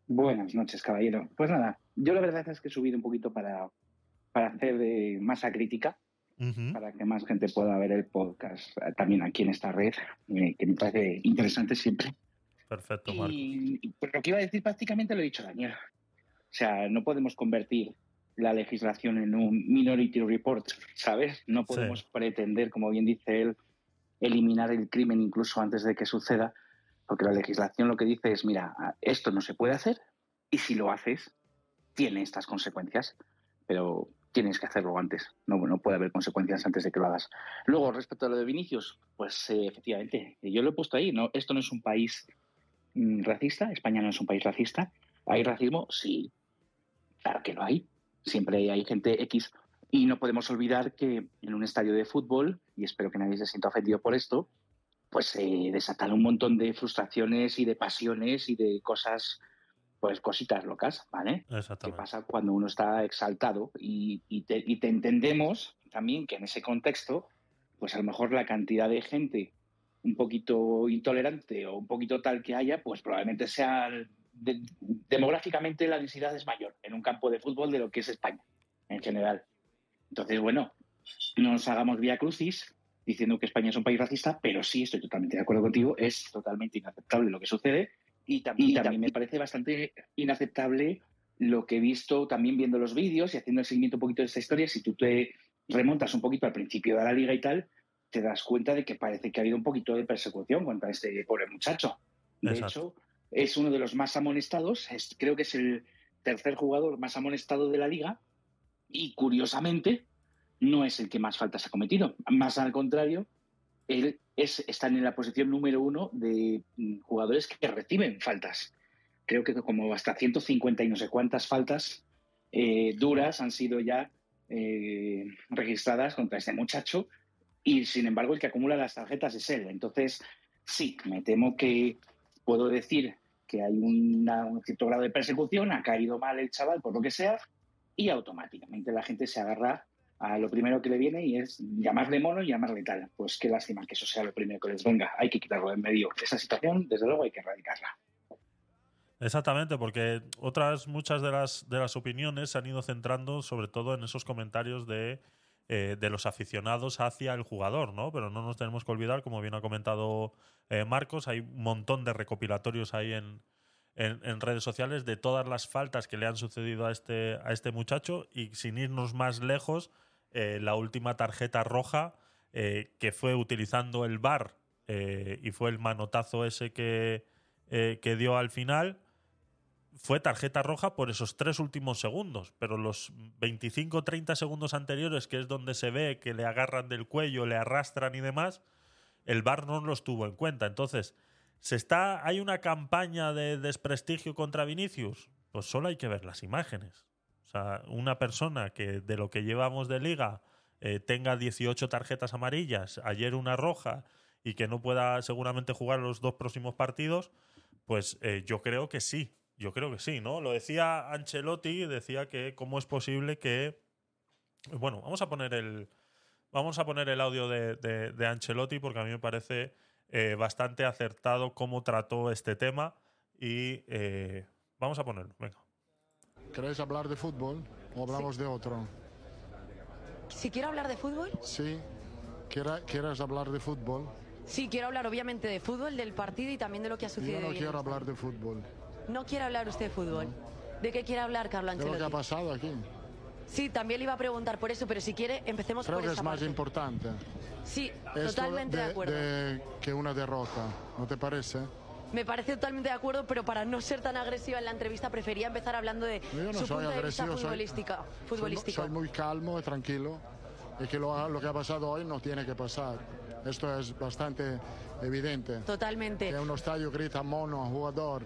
Buenas noches, caballero. Pues nada, yo la verdad es que he subido un poquito para, para hacer masa crítica, Para que más gente pueda ver el podcast eh, también aquí en esta red, eh, que me parece interesante siempre. Perfecto, Marcos. Y, y, pues lo que iba a decir prácticamente lo he dicho Daniel. O sea, no podemos convertir la legislación en un Minority Report, ¿sabes? No podemos pretender, como bien dice él, eliminar el crimen incluso antes de que suceda, porque la legislación lo que dice es, mira, esto no se puede hacer y si lo haces, tiene estas consecuencias, pero tienes que hacerlo antes, no, puede haber consecuencias antes de que lo hagas. Luego, respecto a lo de Vinicius, pues eh, efectivamente, yo lo he puesto ahí, ¿no? Esto no es un país mm, racista, España no es un país racista. ¿Hay racismo? Sí, claro que lo hay. Siempre hay gente X. Y no podemos olvidar que en un estadio de fútbol, y espero que nadie se sienta ofendido por esto, pues se desatan un montón de frustraciones y de pasiones y de cosas pues cositas locas, ¿vale? ¿Qué Exactamente. pasa cuando uno está exaltado? Y, y te, y te entendemos también que en ese contexto, pues a lo mejor la cantidad de gente un poquito intolerante o un poquito tal que haya, pues probablemente sea de- demográficamente la densidad es mayor en un campo de fútbol de lo que es España en general. Entonces, bueno, no nos hagamos vía crucis diciendo que España es un país racista, pero sí estoy totalmente de acuerdo contigo, es totalmente inaceptable lo que sucede y también, y también me parece bastante inaceptable lo que he visto también viendo los vídeos y haciendo el seguimiento un poquito de esta historia. Si tú te remontas un poquito al principio de la liga y tal, te das cuenta de que parece que ha habido un poquito de persecución contra este pobre muchacho. De Exacto. hecho, es uno de los más amonestados, es- creo que es el tercer jugador más amonestado de la liga y curiosamente no es el que más faltas ha cometido. Más al contrario, él es, está en la posición número uno de mm, jugadores que reciben faltas. Creo que como hasta 150 y no sé cuántas faltas eh, duras han sido ya eh, registradas contra este muchacho y sin embargo el que acumula las tarjetas es él. Entonces, sí, me temo que puedo decir que hay un cierto grado de persecución, ha caído mal el chaval por lo que sea y automáticamente la gente se agarra a lo primero que le viene y es llamarle mono y llamarle tal. Pues qué lástima que eso sea lo primero que les venga. Hay que quitarlo de en medio. Esa situación, desde luego, hay que erradicarla. Exactamente, porque otras muchas de las, de las opiniones se han ido centrando sobre todo en esos comentarios de, eh, de los aficionados hacia el jugador, ¿no? Pero no nos tenemos que olvidar, como bien ha comentado eh, Marcos, hay un montón de recopilatorios ahí en, en, redes sociales de todas las faltas que le han sucedido a este, a este muchacho y sin irnos más lejos, eh, la última tarjeta roja eh, que fue utilizando el VAR eh, y fue el manotazo ese que, que dio al final, fue tarjeta roja por esos tres últimos segundos, pero los 25-30 segundos anteriores, que es donde se ve que le agarran del cuello, le arrastran y demás, el VAR no los tuvo en cuenta. Entonces, ¿se está, ¿hay una campaña de desprestigio contra Vinicius? Pues solo hay que ver las imágenes. O sea, una persona que de lo que llevamos de liga eh, tenga 18 tarjetas amarillas, ayer una roja y que no pueda seguramente jugar los dos próximos partidos, pues eh, yo creo que sí. Yo creo que sí, ¿no? Lo decía Ancelotti, decía que cómo es posible que. Bueno, vamos a poner el. Vamos a poner el audio de, de- de Ancelotti porque a mí me parece eh, bastante acertado cómo trató este tema. Y eh, vamos a ponerlo, venga. ¿Queréis hablar de fútbol o hablamos de otro? Si quiero hablar de fútbol, Sí. ¿Quiera- ¿Quieres hablar de fútbol? sí, quiero hablar obviamente de fútbol, del partido y también de lo que ha sucedido. Yo no quiero hablar de fútbol. No quiere hablar usted de fútbol. ¿De qué quiere hablar, Carlo De lo que ha Ancelotti? pasado aquí. Sí, también le iba a preguntar por eso, pero si quiere, empecemos Creo por que esa es más parte. importante. Sí, Esto totalmente de, acuerdo. de- que una derrota. ¿No te parece? Me parece totalmente de acuerdo, pero para no ser tan agresiva en la entrevista prefería empezar hablando de no su punto de vista futbolística, Soy, futbolístico. soy muy calmo y tranquilo. Y que lo, lo que ha pasado hoy no tiene que pasar. Esto es bastante evidente. Totalmente. Que un estadio grita mono a jugador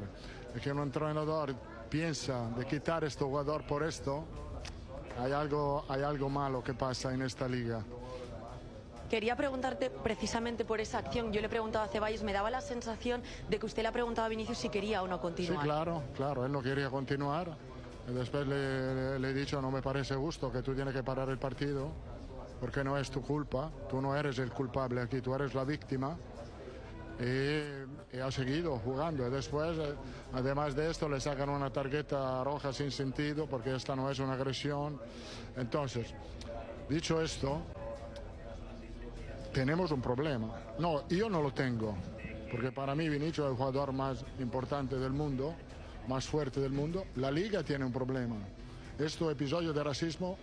y que un entrenador piensa de quitar a este jugador por esto, hay algo, hay algo malo que pasa en esta liga. Quería preguntarte precisamente por esa acción. Yo le he preguntado a Ceballos, me daba la sensación de que usted le ha preguntado a Vinicius si quería o no Sí, continuar. claro, claro, él no quería continuar. Después le, le- le he dicho, no me parece justo que tú tienes que parar el partido, porque no es tu culpa, tú no eres el culpable aquí, tú eres la víctima. Y, y ha seguido jugando. Y después, eh, además de esto, le sacan una tarjeta roja sin sentido, porque esta no es una agresión. Entonces, dicho esto, tenemos un problema. No, yo no lo tengo, porque para mí Vinicius es el jugador más importante del mundo, más fuerte del mundo. La liga tiene un problema. Este episodio de racismo,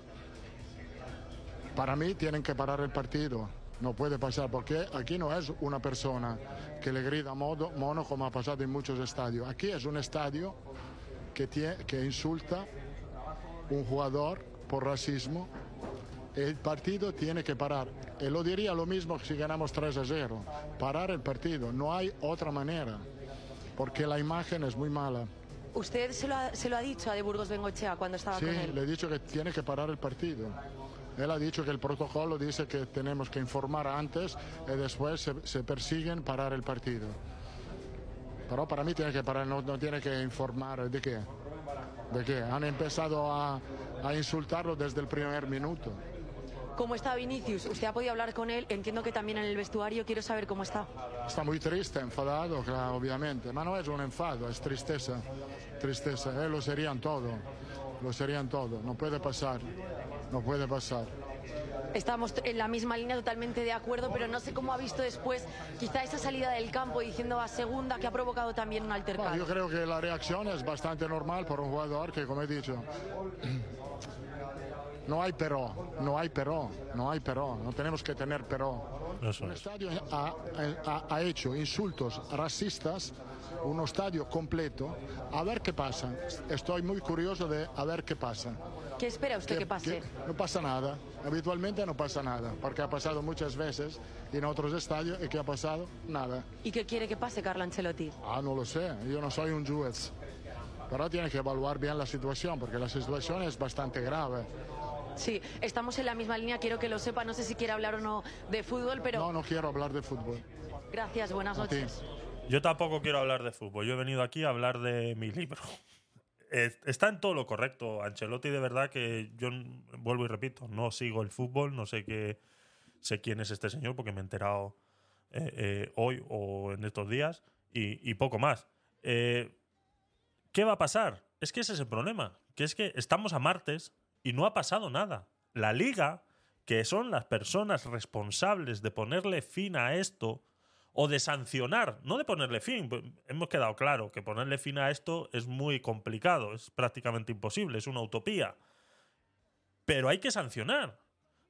para mí, tienen que parar el partido. No puede pasar, porque aquí no es una persona que le grita modo, mono como ha pasado en muchos estadios. Aquí es un estadio que, tie- que insulta un jugador por racismo el partido tiene que parar. Y lo diría lo mismo si ganamos 3 a 0. Parar el partido. No hay otra manera. Porque la imagen es muy mala. Usted se lo, ha, se lo ha dicho a De Burgos Bengochea cuando estaba Sí, con él. le he dicho que tiene que parar el partido. Él ha dicho que el protocolo dice que tenemos que informar antes y después se, se persiguen parar el partido. Pero para mí tiene que parar, no, no tiene que informar de qué. ¿De qué? Han empezado a, a insultarlo desde el primer minuto. ¿Cómo está Vinicius? Usted ha podido hablar con él, entiendo que también en el vestuario, quiero saber cómo está. Está muy triste, enfadado, claro, obviamente. Ma no es un enfado, es tristeza. Tristeza. Eh, lo serían todo. Lo serían todo. No puede pasar. No puede pasar. Estamos en la misma línea, totalmente de acuerdo, pero no sé cómo ha visto después quizá esa salida del campo diciendo a segunda que ha provocado también un altercado. Bueno, yo creo que la reacción es bastante normal por un jugador que, como he dicho, no hay pero, no hay pero, no hay pero, no tenemos que tener pero. Eso Un es. estadio ha, ha- ha hecho insultos racistas, un estadio completo. A ver qué pasa. Estoy muy curioso de a ver qué pasa. ¿Qué espera usted que, pase? no pasa nada. Habitualmente no pasa nada, porque ha pasado muchas veces en otros estadios y que ha pasado nada. ¿Y qué quiere que pase, Carlo Ancelotti? Ah, no lo sé, yo no soy un juez. Pero tiene que evaluar bien la situación, porque la situación es bastante grave. Sí, estamos en la misma línea, quiero que lo sepa, no sé si quiere hablar o no de fútbol, pero No, no quiero hablar de fútbol. gracias, buenas noches. Yo tampoco quiero hablar de fútbol. Yo he venido aquí a hablar de mi libro. Es- Está en todo lo correcto. Ancelotti, de verdad que yo vuelvo y repito, no sigo el fútbol, no sé qué, sé quién es este señor porque me he enterado eh, eh, hoy o en estos días y, y poco más. Eh, ¿Qué va a pasar? Es que ese es el problema, que es que estamos a martes y no ha pasado nada. La liga, que son las personas responsables de ponerle fin a esto o de sancionar, no de ponerle fin, pues, hemos quedado claro que ponerle fin a esto es muy complicado, es prácticamente imposible, es una utopía. Pero hay que sancionar.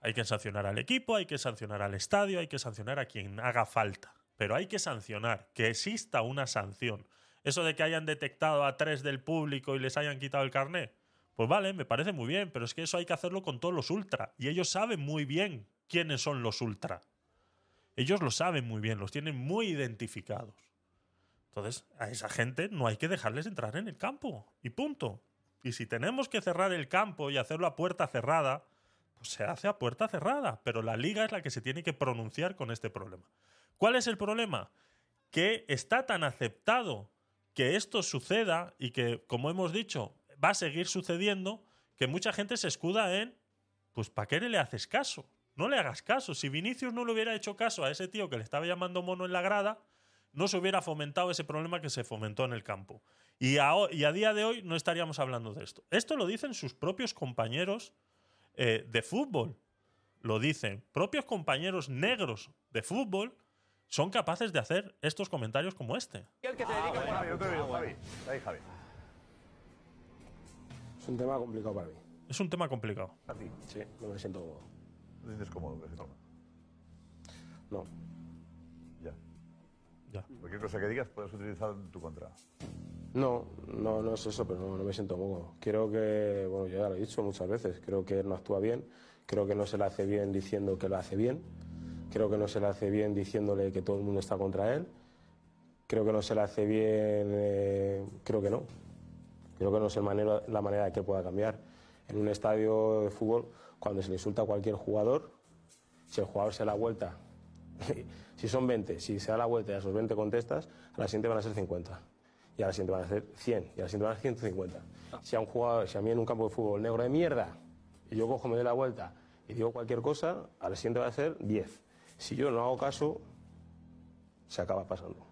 Hay que sancionar al equipo, hay que sancionar al estadio, hay que sancionar a quien haga falta. Pero hay que sancionar, que exista una sanción. Eso de que hayan detectado a tres del público y les hayan quitado el carné, pues vale, me parece muy bien, pero es que eso hay que hacerlo con todos los ultra. Y ellos saben muy bien quiénes son los ultra. Ellos lo saben muy bien, los tienen muy identificados. Entonces, a esa gente no hay que dejarles entrar en el campo. Y punto. Y si tenemos que cerrar el campo y hacerlo a puerta cerrada, pues se hace a puerta cerrada. Pero la liga es la que se tiene que pronunciar con este problema. ¿Cuál es el problema? Que está tan aceptado que esto suceda y que, como hemos dicho, va a seguir sucediendo, que mucha gente se escuda en, pues ¿para qué le haces caso? No le hagas caso. Si Vinicius no le hubiera hecho caso a ese tío que le estaba llamando mono en la grada, no se hubiera fomentado ese problema que se fomentó en el campo. Y a, y a día de hoy no estaríamos hablando de esto. Esto lo dicen sus propios compañeros eh, de fútbol. Lo dicen. Propios compañeros negros de fútbol son capaces de hacer estos comentarios como este. Es un tema complicado para mí. Es un tema complicado. Sí, no me siento cómodo. ¿No te sientes cómodo? No. Ya. Ya. Cualquier cosa que digas puedes utilizar en tu contra. No, no, no es eso, pero no, no me siento cómodo. Creo que, bueno, yo ya lo he dicho muchas veces, creo que él no actúa bien, creo que no se le hace bien diciendo que lo hace bien, creo que no se le hace bien diciéndole que todo el mundo está contra él, creo que no se le hace bien, eh, creo que no. Creo que no es el manera- la manera de que pueda cambiar. En un estadio de fútbol, cuando se le insulta a cualquier jugador, si el jugador se da la vuelta, si son 20, si se da la vuelta y a esos 20 contestas, a la siguiente van a ser 50. Y a la siguiente van a ser 100. Y a la siguiente van a ser 150. Si a un jugador, si a mí en un campo de fútbol negro de mierda, y yo cojo, me doy la vuelta y digo cualquier cosa, a la siguiente va a ser 10. Si yo no hago caso, se acaba pasando.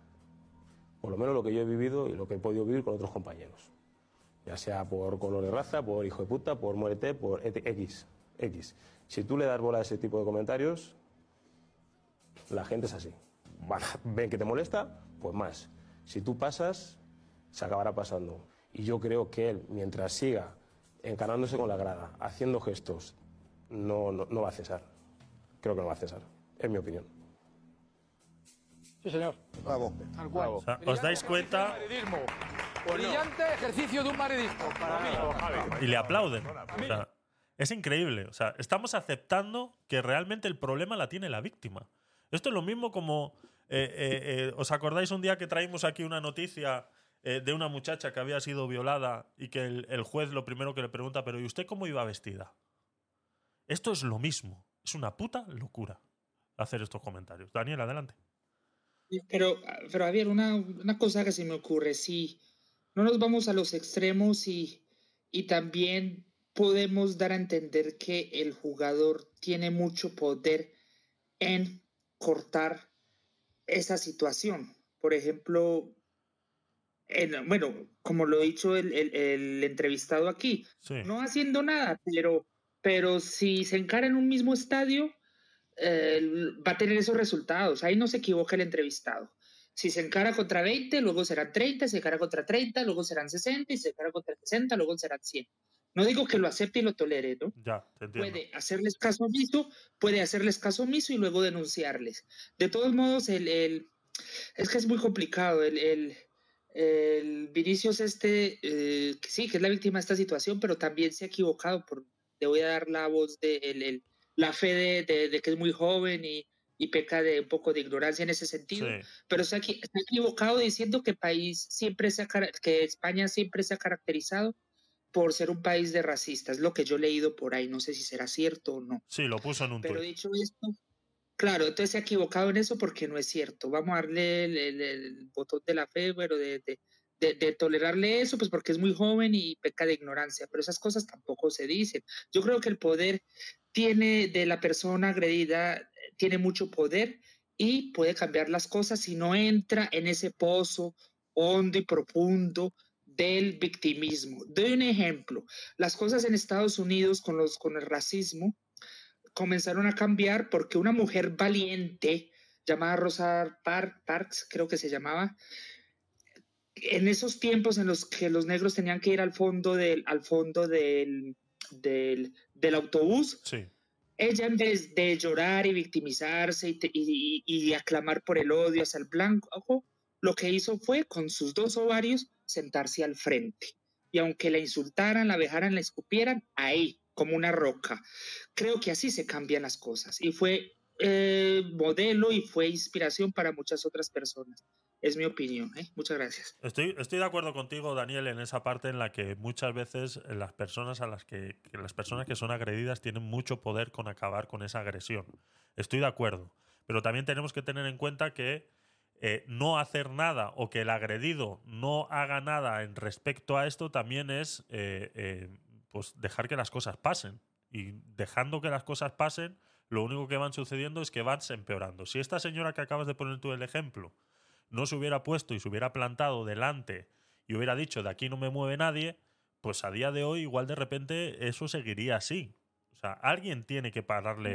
Por lo menos lo que yo he vivido y lo que he podido vivir con otros compañeros. Ya sea por color de raza, por hijo de puta, por muérete, por X. X. Si tú le das bola a ese tipo de comentarios, la gente es así. Van Ven que te molesta, pues más. Si tú pasas, se acabará pasando. Y yo creo que él, mientras siga encarándose con la grada, haciendo gestos, no, no, no va a cesar. Creo que no va a cesar. Es mi opinión. Sí, señor. Bravo. Tal cual. O sea, ¿Os dais cuenta? Brillante ejercicio de un madridismo. Para mí. y le aplauden. O sea, es increíble. O sea, estamos aceptando que realmente el problema la tiene la víctima. Esto es lo mismo como. eh, eh, eh, ¿Os acordáis un día que traímos aquí una noticia eh, de una muchacha que había sido violada y que el, el juez lo primero que le pregunta, pero ¿y usted cómo iba vestida? Esto es lo mismo. Es una puta locura hacer estos comentarios. Daniel, adelante. Pero, pero Javier, una, una cosa que se me ocurre, si no nos vamos a los extremos y, y también podemos dar a entender que el jugador tiene mucho poder en cortar esa situación. Por ejemplo, en- bueno, como lo ha dicho el, el- el entrevistado aquí, Sí. no haciendo nada, pero, pero si se encara en un mismo estadio, eh, va a tener esos resultados. Ahí no se equivoca el entrevistado. Si se encara contra 20, luego serán 30, se encara contra 30, luego serán 60, y se encara contra 60, luego serán 100. No digo que lo acepte y lo tolere, ¿no? Ya, te entiendo. Puede hacerles caso omiso, puede hacerles caso omiso y luego denunciarles. De todos modos, el, el- es que es muy complicado. El, el, el Vinicius este, eh, que sí, que es la víctima de esta situación, pero también se ha equivocado. Por, le voy a dar la voz de el- el- la fe de, de- de que es muy joven y, y peca de un poco de ignorancia en ese sentido. Sí. Pero se ha, equi- se ha equivocado diciendo que país siempre se ha que España siempre se ha caracterizado por ser un país de racistas, lo que yo he leído por ahí, no sé si será cierto o no. Sí, lo puso en un Pero dicho esto, claro, entonces se ha equivocado en eso porque no es cierto. Vamos a darle el, el- el botón de la fe, pero de, de- de- de tolerarle eso, pues porque es muy joven y peca de ignorancia, pero esas cosas tampoco se dicen. Yo creo que el poder tiene de la persona agredida, tiene mucho poder y puede cambiar las cosas si no entra en ese pozo hondo y profundo del victimismo. Doy un ejemplo. Las cosas en Estados Unidos con, los, con el racismo comenzaron a cambiar porque una mujer valiente llamada Rosa Par- Parks, creo que se llamaba, en esos tiempos en los que los negros tenían que ir al fondo del, al fondo del, del, del autobús. Ella en vez de llorar y victimizarse y, y- y- y aclamar por el odio hacia el blanco, lo que hizo fue con sus dos ovarios sentarse al frente. Y aunque la insultaran, la vejaran, la escupieran, ahí, como una roca. Creo que así se cambian las cosas. Y fue eh, modelo y fue inspiración para muchas otras personas. Es mi opinión. ¿eh? Muchas gracias. Estoy, estoy de acuerdo contigo, Daniel, en esa parte en la que muchas veces las personas a las que, las personas que son agredidas tienen mucho poder con acabar con esa agresión. Estoy de acuerdo. Pero también tenemos que tener en cuenta que eh, no hacer nada o que el agredido no haga nada en respecto a esto también es eh, eh, pues dejar que las cosas pasen. Y dejando que las cosas pasen, lo único que van sucediendo es que van empeorando. Si esta señora que acabas de poner tú el ejemplo no se hubiera puesto y se hubiera plantado delante y hubiera dicho de aquí no me mueve nadie, pues a día de hoy igual de repente eso seguiría así. O sea, alguien tiene que pararle,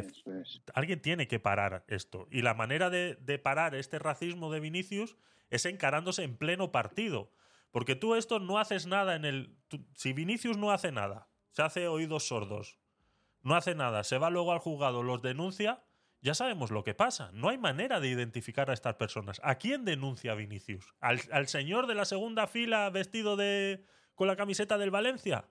alguien tiene que parar esto. Y la manera de, de parar este racismo de Vinicius es encarándose en pleno partido. Porque tú esto no haces nada en el... tú- si Vinicius no hace nada, se hace oídos sordos, no hace nada, se va luego al juzgado, los denuncia, ya sabemos lo que pasa. No hay manera de identificar a estas personas. ¿A quién denuncia Vinicius? ¿Al, al señor de la segunda fila vestido de con la camiseta del Valencia?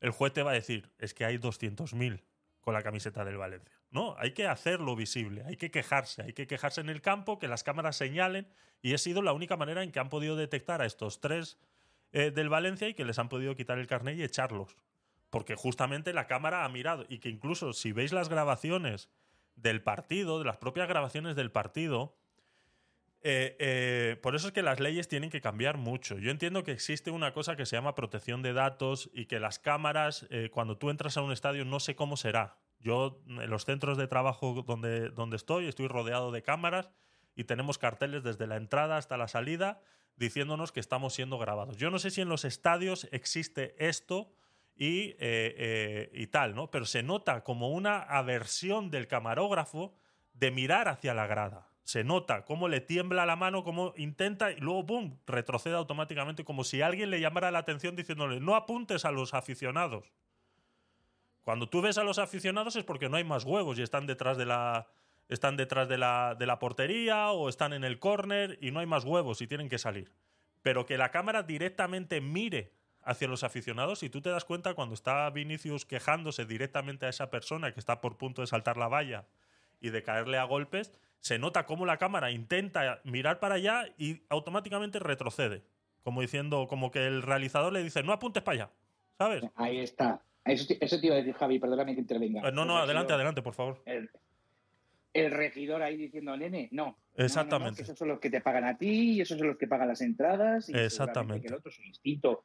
El juez te va a decir, es que hay 200.000 con la camiseta del Valencia. No, hay que hacerlo visible, hay que quejarse, hay que quejarse en el campo, que las cámaras señalen, y ha sido la única manera en que han podido detectar a estos tres eh, del Valencia y que les han podido quitar el carnet y echarlos. Porque justamente la cámara ha mirado, y que incluso si veis las grabaciones del partido, de las propias grabaciones del partido, eh, eh, por eso es que las leyes tienen que cambiar mucho. Yo entiendo que existe una cosa que se llama protección de datos y que las cámaras, eh, cuando tú entras a un estadio, no sé cómo será. Yo, en los centros de trabajo donde, donde estoy, estoy rodeado de cámaras y tenemos carteles desde la entrada hasta la salida diciéndonos que estamos siendo grabados. Yo no sé si en los estadios existe esto y, eh, eh, y tal, ¿no? Pero se nota como una aversión del camarógrafo de mirar hacia la grada. Se nota cómo le tiembla la mano, cómo intenta y luego, ¡pum!, retrocede automáticamente como si alguien le llamara la atención diciéndole, no apuntes a los aficionados. Cuando tú ves a los aficionados es porque no hay más huevos y están detrás de la, están detrás de la, de la portería o están en el córner y no hay más huevos y tienen que salir. Pero que la cámara directamente mire hacia los aficionados y tú te das cuenta cuando está Vinicius quejándose directamente a esa persona que está por punto de saltar la valla y de caerle a golpes, se nota cómo la cámara intenta mirar para allá y automáticamente retrocede. Como diciendo, como que el realizador le dice, no apuntes para allá. ¿Sabes? Ahí está. Eso, te- eso te iba a decir, Javi, perdóname que intervenga. Eh, no, no, adelante, adelante, por favor. el- el regidor ahí diciendo, nene, no. no, no, no, Exactamente. que esos son los que te pagan a ti y esos son los que pagan las entradas. Y Exactamente. Que el otro su instinto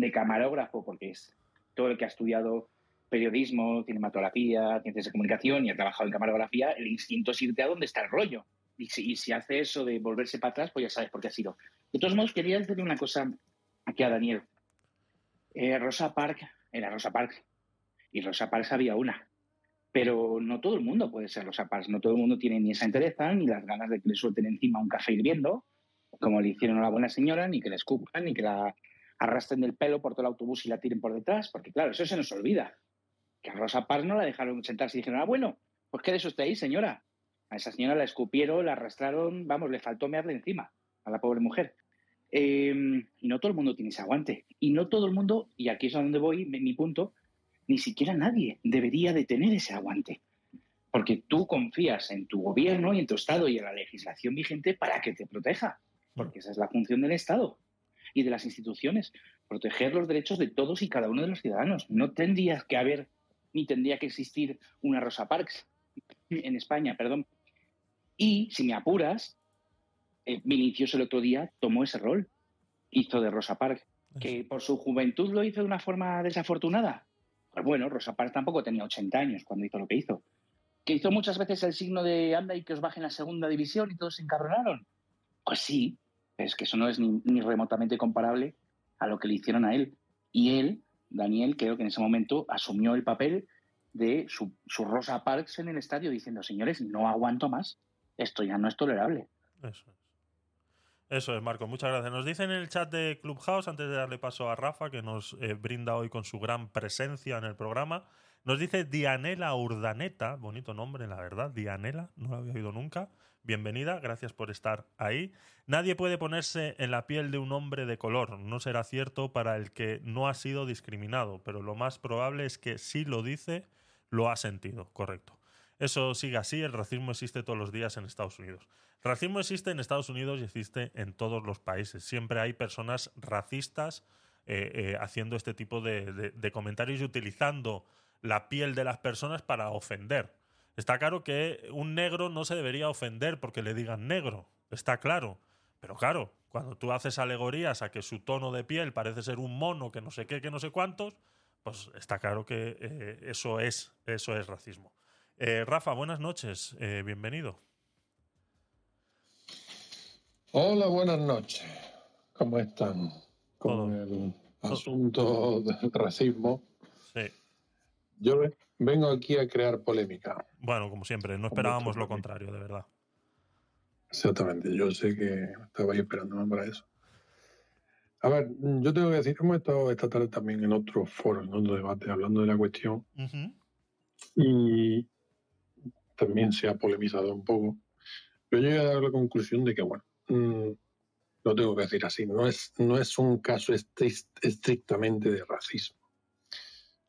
de camarógrafo, porque es todo el que ha estudiado periodismo, cinematografía, ciencias de comunicación y ha trabajado en camarografía, el instinto es irte a donde está el rollo. Y si, hace eso de volverse para atrás, pues ya sabes por qué ha sido. De todos modos, quería decirle una cosa aquí a Daniel. Eh, Rosa Park era Rosa Parks. Y Rosa Parks había una. Pero no todo el mundo puede ser Rosa Parks. No todo el mundo tiene ni esa entereza, ni las ganas de que le suelten encima un café hirviendo, como le hicieron a la buena señora, ni que la escupan, ni que la arrastren del pelo por todo el autobús y la tiren por detrás. Porque claro, eso se nos olvida. Que a Rosa Parks no la dejaron sentarse y dijeron, ah, bueno, pues quédese usted ahí, señora. A esa señora la escupieron, la arrastraron, vamos, le faltó mearle encima a la pobre mujer. Eh, y no todo el mundo tiene ese aguante. Y no todo el mundo, y aquí es a donde voy, mi punto, ni siquiera nadie debería de tener ese aguante. Porque tú confías en tu gobierno y en tu Estado y en la legislación vigente para que te proteja. Porque esa es la función del Estado y de las instituciones. Proteger los derechos de todos y cada uno de los ciudadanos. No tendría que haber, ni tendría que existir una Rosa Parks en España, perdón. Y, si me apuras, eh, Vinicius el otro día tomó ese rol. Hizo de Rosa Parks. Que por su juventud lo hizo de una forma desafortunada. Pues bueno, Rosa Parks tampoco tenía 80 años cuando hizo lo que hizo. Que hizo muchas veces el signo de anda y que os bajen a segunda división y todos se encabronaron. Pues sí, es que eso no es ni, remotamente comparable a lo que le hicieron a él. Y él, Daniel, creo que en ese momento asumió el papel de su, Rosa Parks en el estadio diciendo, señores, no aguanto más, esto ya no es tolerable. Eso es. Eso es, Marco. Muchas gracias. Nos dicen en el chat de Clubhouse, antes de darle paso a Rafa, que nos eh, brinda hoy con su gran presencia en el programa, nos dice Dianela Urdaneta, bonito nombre, la verdad, Dianela, no lo había oído nunca. Bienvenida, gracias por estar ahí. Nadie puede ponerse en la piel de un hombre de color. No será cierto para el que no ha sido discriminado, pero lo más probable es que si lo dice, lo ha sentido. Correcto. Eso sigue así, el racismo existe todos los días en Estados Unidos. Racismo existe en Estados Unidos y existe en todos los países. Siempre hay personas racistas eh, eh, haciendo este tipo de comentarios y utilizando la piel de las personas para ofender. Está claro que un negro no se debería ofender porque le digan negro, está claro. Pero claro, cuando tú haces alegorías a que su tono de piel parece ser un mono, que no sé qué, que no sé cuántos, pues está claro que eh, eso, es, eso es racismo. Eh, Rafa, buenas noches, eh, bienvenido. Hola, buenas noches. ¿Cómo están? Con el asunto del racismo. Sí. Yo vengo aquí a crear polémica. Bueno, como siempre, no esperábamos lo contrario, de verdad. Exactamente, yo sé que estabais esperándome para eso. A ver, yo tengo que decir, hemos estado esta tarde también en otros foros, en otros debates, hablando de la cuestión Ujú. y también se ha polemizado un poco. Pero yo llegué a la conclusión de que, bueno, mm, lo tengo que decir así, no es, no es un caso estri- estrictamente de racismo,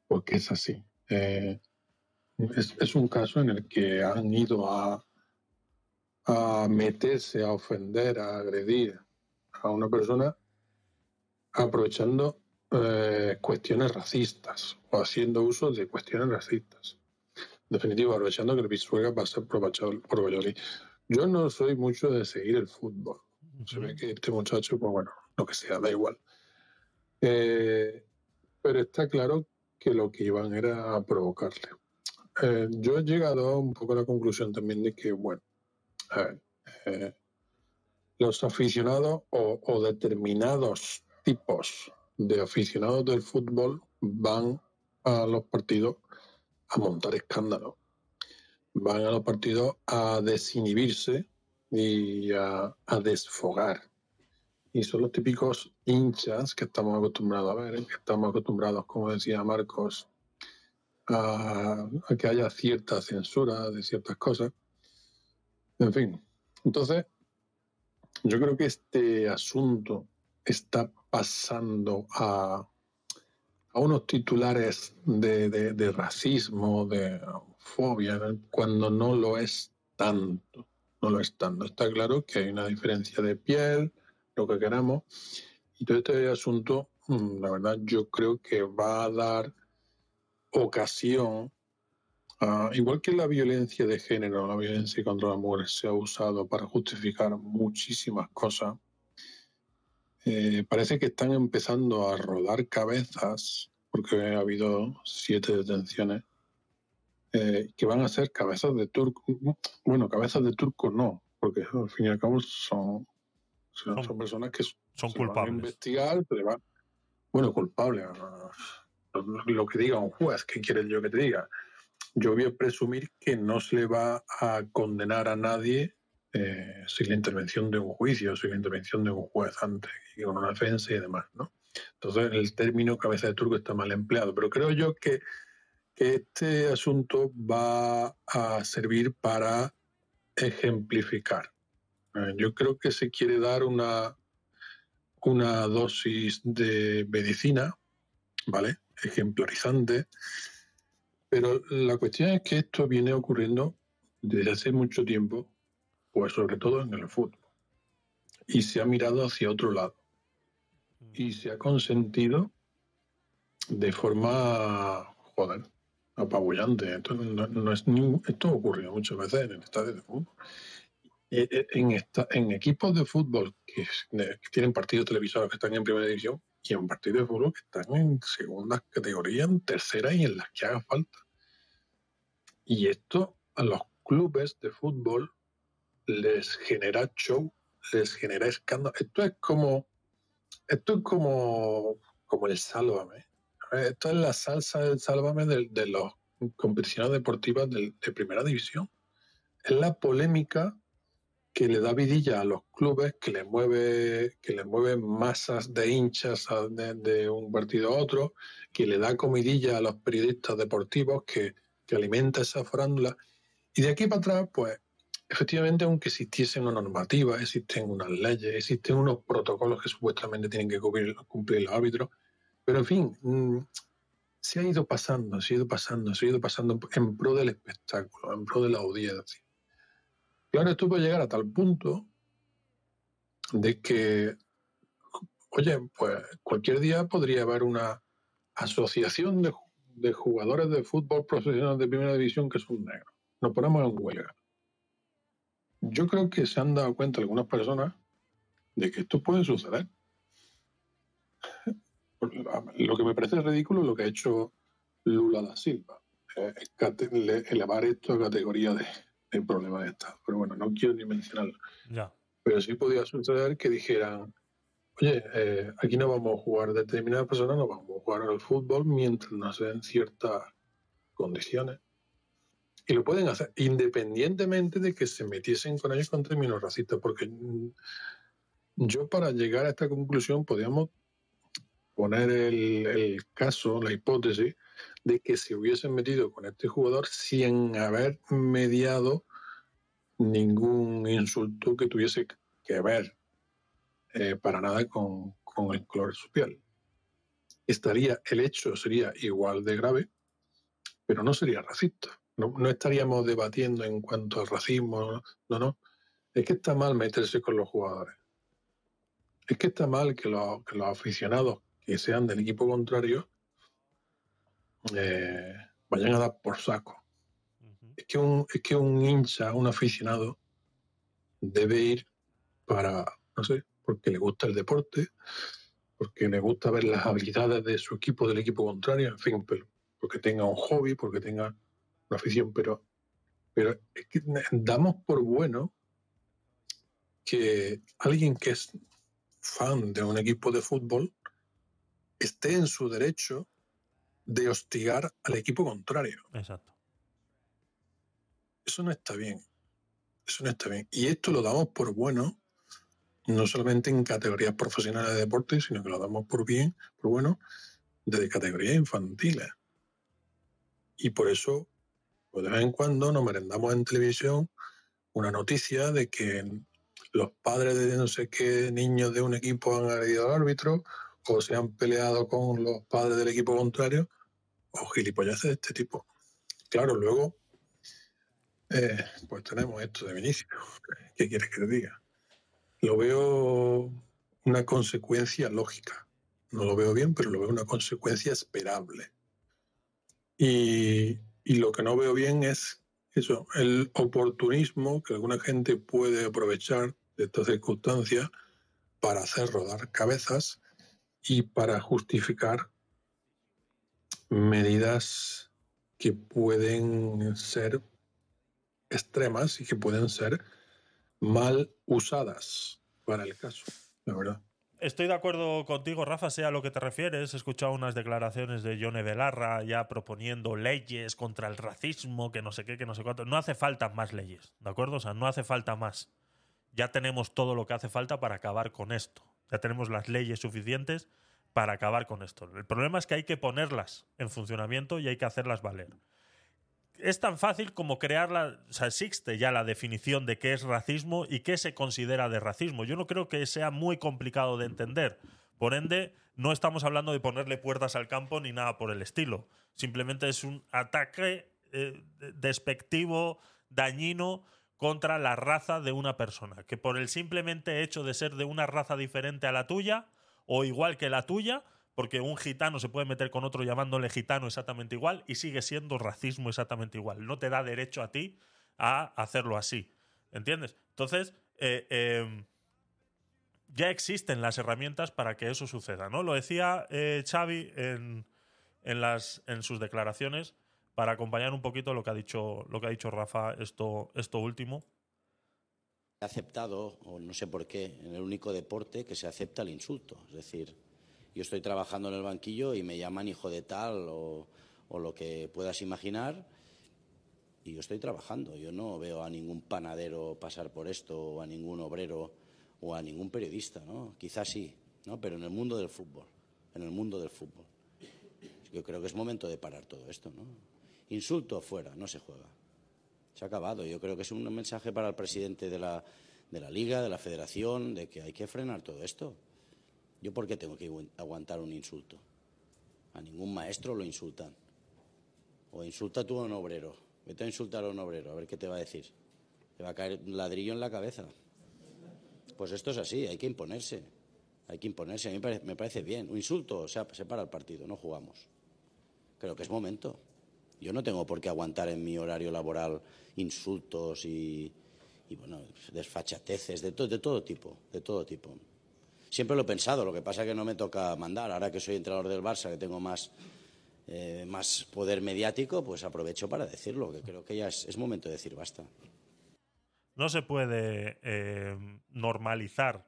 porque es así. Eh, es, es un caso en el que han ido a, a meterse, a ofender, a agredir a una persona aprovechando eh, cuestiones racistas o haciendo uso de cuestiones racistas. En definitiva, aprovechando que el Pisuerga va a ser Valladolid. Yo no soy mucho de seguir el fútbol. Se ve que este muchacho, pues bueno, lo que sea, da igual. Eh, pero está claro que lo que iban era a provocarle. Eh, yo he llegado un poco a la conclusión también de que, bueno, a ver, eh, los aficionados o, o determinados tipos de aficionados del fútbol van a los partidos a montar escándalo. Van a los partidos a desinhibirse y a, a desfogar. Y son los típicos hinchas que estamos acostumbrados a ver, ¿eh? que estamos acostumbrados, como decía Marcos, a, que haya cierta censura de ciertas cosas. En fin, entonces, yo creo que este asunto está pasando a, a unos titulares de, de- de racismo, de fobia, cuando no lo es tanto. No lo es tanto. Está claro que hay una diferencia de piel, lo que queramos. Y todo este asunto, mm, la verdad, yo creo que va a dar ocasión Ah, igual que la violencia de género, la violencia contra la mujer se ha usado para justificar muchísimas cosas, eh, parece que están empezando a rodar cabezas, porque ha habido siete detenciones, eh, que van a ser cabezas de turco. Bueno, cabezas de turco no, porque al fin y al cabo son, son, son personas que Son se van a culpables. investigar, se le va- bueno, culpable. Lo que diga un juez, ¿qué quieres yo que te diga? Yo voy a presumir que no se le va a condenar a nadie eh, sin la intervención de un juicio, sin la intervención de un juez antes, y con una defensa y demás, ¿no? Entonces el término cabeza de turco está mal empleado, pero creo yo que, que este asunto va a servir para ejemplificar. Eh, yo creo que se quiere dar una, una dosis de medicina, ¿vale? Ejemplarizante. Pero la cuestión es que esto viene ocurriendo desde hace mucho tiempo, pues sobre todo en el fútbol. Y se ha mirado hacia otro lado. Y se ha consentido de forma, joder, apabullante. Esto, no, no es esto muchas veces en el estadio de fútbol. Eh, eh, En, equipos de fútbol que, de- tienen partidos televisados que están en primera división y en partidos de fútbol que están en segunda categoría, en tercera y en las que haga falta. Y esto a los clubes de fútbol les genera show, les genera escándalo. Esto es como, esto es como, como el sálvame. Esto es la salsa del sálvame de, de las competiciones deportivas del- de primera división. Es la polémica que le da vidilla a los clubes, que le mueve, que le mueve masas de hinchas de un partido a otro, que le da comidilla a los periodistas deportivos, que, que alimenta esa farándula. Y de aquí para atrás, pues, efectivamente, aunque existiesen una normativa, existen unas leyes, existen unos protocolos que supuestamente tienen que cumplir, cumplir los árbitros, pero en fin, mm, se ha ido pasando, se ha ido pasando, se ha ido pasando en pro del espectáculo, en pro de la audiencia. Ahora esto puede llegar a tal punto de que, oye, pues cualquier día podría haber una asociación de, de jugadores de fútbol profesional de primera división que son negros. Nos ponemos en huelga. Yo creo que se han dado cuenta algunas personas de que esto puede suceder. Lo que me parece ridículo es lo que ha hecho Lula da Silva, eh, elevar esto a categoría de, de problema de Estado. Pero bueno, no quiero ni mencionarlo. Ya. Pero sí podía suceder que dijeran, oye, eh, aquí no vamos a jugar determinadas personas, no vamos a jugar al fútbol mientras no se den ciertas condiciones. Y lo pueden hacer independientemente de que se metiesen con ellos con términos racistas, porque yo para llegar a esta conclusión podíamos poner el, el caso, la hipótesis, de que se hubiesen metido con este jugador sin haber mediado ningún insulto que tuviese que ver eh, para nada con, con el color de su piel. Estaría, el hecho sería igual de grave, pero no sería racista. No, no estaríamos debatiendo en cuanto al racismo, no, no. Es que está mal meterse con los jugadores. Es que está mal que los, que los aficionados que sean del equipo contrario eh, vayan a dar por saco. Es que, un, es que un hincha, un aficionado, debe ir para, no sé, porque le gusta el deporte, porque le gusta ver las habilidades de su equipo, del equipo contrario, en fin, pero porque tenga un hobby, porque tenga una afición, pero, pero es que damos por bueno que alguien que es fan de un equipo de fútbol esté en su derecho de hostigar al equipo contrario. Exacto. Eso no está bien. Eso no está bien. Y esto lo damos por bueno, no solamente en categorías profesionales de deporte, sino que lo damos por bien, por bueno, desde categorías infantiles. Y por eso, pues de vez en cuando nos merendamos en televisión una noticia de que los padres de no sé qué niños de un equipo han agredido al árbitro o se han peleado con los padres del equipo contrario o gilipolleces de este tipo. Claro, luego eh, pues tenemos esto de Vinicius. ¿Qué quieres que te diga? Lo veo una consecuencia lógica. No lo veo bien, pero lo veo una consecuencia esperable. Y, y lo que no veo bien es eso, el oportunismo que alguna gente puede aprovechar de estas circunstancias para hacer rodar cabezas y para justificar medidas que pueden ser extremas y que pueden ser mal usadas para el caso, verdad. Estoy de acuerdo contigo, Rafa, sea lo que te refieres. He escuchado unas declaraciones de Yone Belarra ya proponiendo leyes contra el racismo, que no sé qué, que no sé cuánto. No hace falta más leyes, ¿de acuerdo? O sea, no hace falta más. Ya tenemos todo lo que hace falta para acabar con esto. Ya tenemos las leyes suficientes para acabar con esto. El problema es que hay que ponerlas en funcionamiento y hay que hacerlas valer es tan fácil como crearla, o sea, existe ya la definición de qué es racismo y qué se considera de racismo. Yo no creo que sea muy complicado de entender. Por ende, no estamos hablando de ponerle puertas al campo ni nada por el estilo. Simplemente es un ataque eh, despectivo, dañino contra la raza de una persona. Que por el simplemente hecho de ser de una raza diferente a la tuya, o igual que la tuya, porque un gitano se puede meter con otro llamándole gitano exactamente igual y sigue siendo racismo exactamente igual. No te da derecho a ti a hacerlo así. ¿Entiendes? Entonces, eh, em, ya existen las herramientas para que eso suceda, ¿no? Lo decía eh, Xavi en, las, en sus declaraciones para acompañar un poquito lo que ha dicho, lo que ha dicho Rafa, esto, esto último. He aceptado, o no sé por qué, en el único deporte que se acepta el insulto. Es decir, yo estoy trabajando en el banquillo y me llaman hijo de tal o, lo que puedas imaginar y yo estoy trabajando. Yo no veo a ningún panadero pasar por esto o a ningún obrero o a ningún periodista, ¿no? Quizás sí, ¿no? Pero en el mundo del fútbol, en el mundo del fútbol. Yo creo que es momento de parar todo esto, ¿no? Insulto fuera, no se juega. Se ha acabado. Yo creo que es un mensaje para el presidente de la, de la liga, de la federación, de que hay que frenar todo esto. ¿Yo por qué tengo que aguantar un insulto? A ningún maestro lo insultan. O insulta tú a un obrero. Vete a insultar a un obrero, a ver qué te va a decir. Te va a caer un ladrillo en la cabeza. Pues esto es así, hay que imponerse. Hay que imponerse. A mí me parece bien. Un insulto, o sea, se para el partido, no jugamos. Creo que es momento. Yo no tengo por qué aguantar en mi horario laboral insultos y, bueno, desfachateces de, de todo tipo, de todo tipo. Siempre lo he pensado, lo que pasa es que no me toca mandar. Ahora que soy entrenador del Barça, que tengo más, eh, más poder mediático, pues aprovecho para decirlo, que creo que ya es, momento de decir basta. No se puede eh, normalizar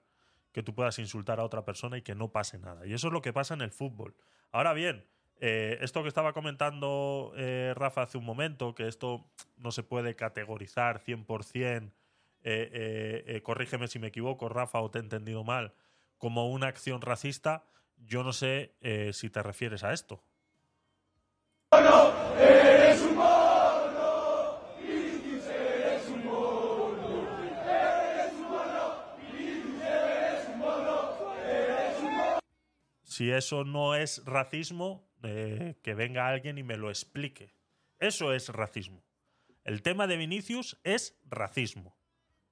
que tú puedas insultar a otra persona y que no pase nada. Y eso es lo que pasa en el fútbol. Ahora bien, eh, esto que estaba comentando Rafa hace un momento, que esto no se puede categorizar 100%, corrígeme si me equivoco, Rafa, o te he entendido mal, como una acción racista, yo no sé eh, si te refieres a esto. Si eso no es racismo, eh, que venga alguien y me lo explique. Eso es racismo. El tema de Vinicius es racismo.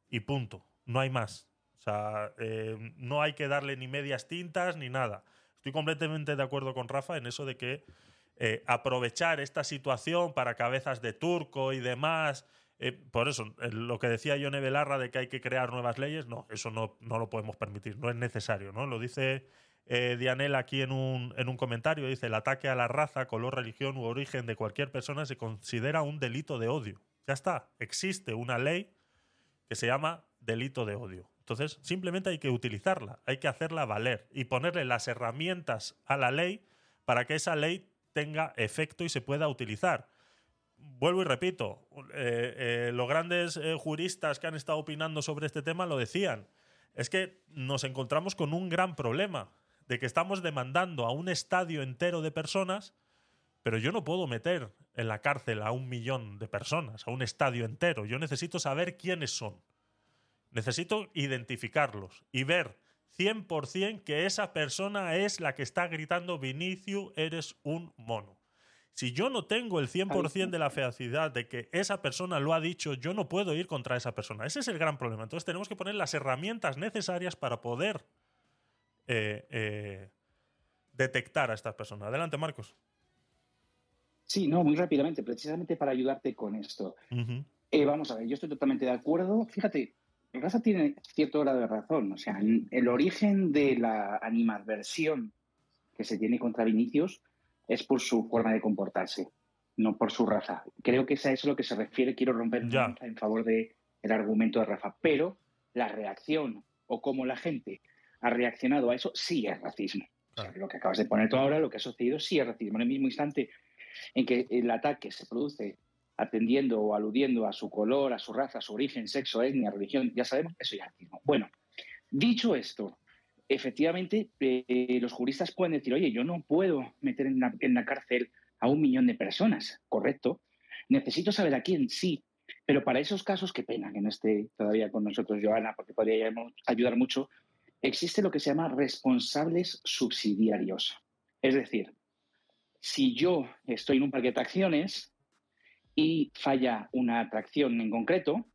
Y punto. No hay más. O sea, eh, no hay que darle ni medias tintas ni nada. Estoy completamente de acuerdo con Rafa en eso de que eh, aprovechar esta situación para cabezas de turco y demás. Por eso, lo que decía Yone Belarra de que hay que crear nuevas leyes, no, eso no, no lo podemos permitir, no es necesario. ¿no? Lo dice Dianel aquí en un, en un comentario, dice, el ataque a la raza, color, religión u origen de cualquier persona se considera un delito de odio. Ya está, existe una ley que se llama delito de odio. Entonces, simplemente hay que utilizarla, hay que hacerla valer y ponerle las herramientas a la ley para que esa ley tenga efecto y se pueda utilizar. Vuelvo y repito, eh, eh, los grandes eh, juristas que han estado opinando sobre este tema lo decían. Es que nos encontramos con un gran problema de que estamos demandando a un estadio entero de personas, pero yo no puedo meter en la cárcel a un millón de personas, a un estadio entero. Yo necesito saber quiénes son. Necesito identificarlos y ver 100% que esa persona es la que está gritando Vinicio, eres un mono. Si yo no tengo el 100% de la feacidad de que esa persona lo ha dicho, yo no puedo ir contra esa persona. Ese es el gran problema. Entonces tenemos que poner las herramientas necesarias para poder eh, eh, detectar a esta persona. Adelante, Marcos. Sí, no, muy rápidamente, precisamente para ayudarte con esto. Eh, vamos a ver, yo estoy totalmente de acuerdo. Fíjate, Rafa tiene cierto grado de razón. O sea, el origen de la animadversión que se tiene contra Vinicius es por su forma de comportarse, no por su raza. Creo que es a eso a lo que se refiere. Quiero romper Ya. en favor del argumento de Rafa. Pero la reacción o cómo la gente ha reaccionado a eso sí es racismo. O sea, lo que acabas de poner tú ahora, lo que ha sucedido, sí es racismo. En el mismo instante en que el ataque se produce atendiendo o aludiendo a su color, a su raza, a su origen, sexo, etnia, religión, ya sabemos, eso ya es racismo. Bueno, dicho esto, efectivamente eh, los juristas pueden decir, oye, yo no puedo meter en la, en la cárcel a un millón de personas, correcto. Necesito saber a quién, sí, pero para esos casos, qué pena que no esté todavía con nosotros Joana, porque podría ayudar mucho, existe lo que se llama responsables subsidiarios. Es decir, si yo estoy en un parque de atracciones y falla una atracción en concreto,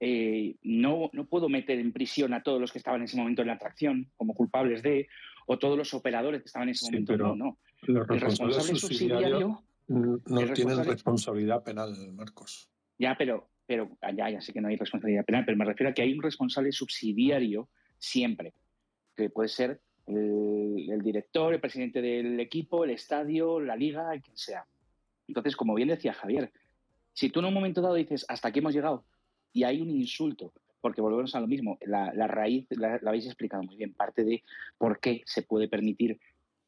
eh, no, no puedo meter en prisión a todos los que estaban en ese momento en la atracción como culpables de, o todos los operadores que estaban en ese Sí, momento. pero No, no. Los El responsable subsidiario no el tienen responsable- responsabilidad penal, Marcos. Ya, pero, pero ya, ya sé que no hay responsabilidad penal, pero me refiero a que hay un responsable subsidiario siempre, que puede ser el, director, el presidente del equipo, el estadio, la liga, quien sea. Entonces, como bien decía Javier, si tú en un momento dado dices, hasta aquí hemos llegado, y hay un insulto, porque volvemos a lo mismo, la, raíz la, la habéis explicado muy bien, parte de por qué se puede permitir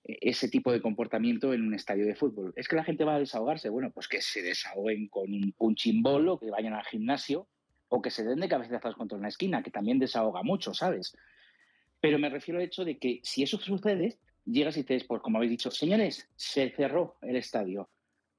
eh, ese tipo de comportamiento en un estadio de fútbol. Es que la gente va a desahogarse. Bueno, pues que se desahoguen con un punching ball o que vayan al gimnasio o que se den de cabezazos contra una esquina, que también desahoga mucho, ¿sabes? Pero me refiero al hecho de que si eso sucede, llegas y te dices, pues como habéis dicho, señores, se cerró el estadio.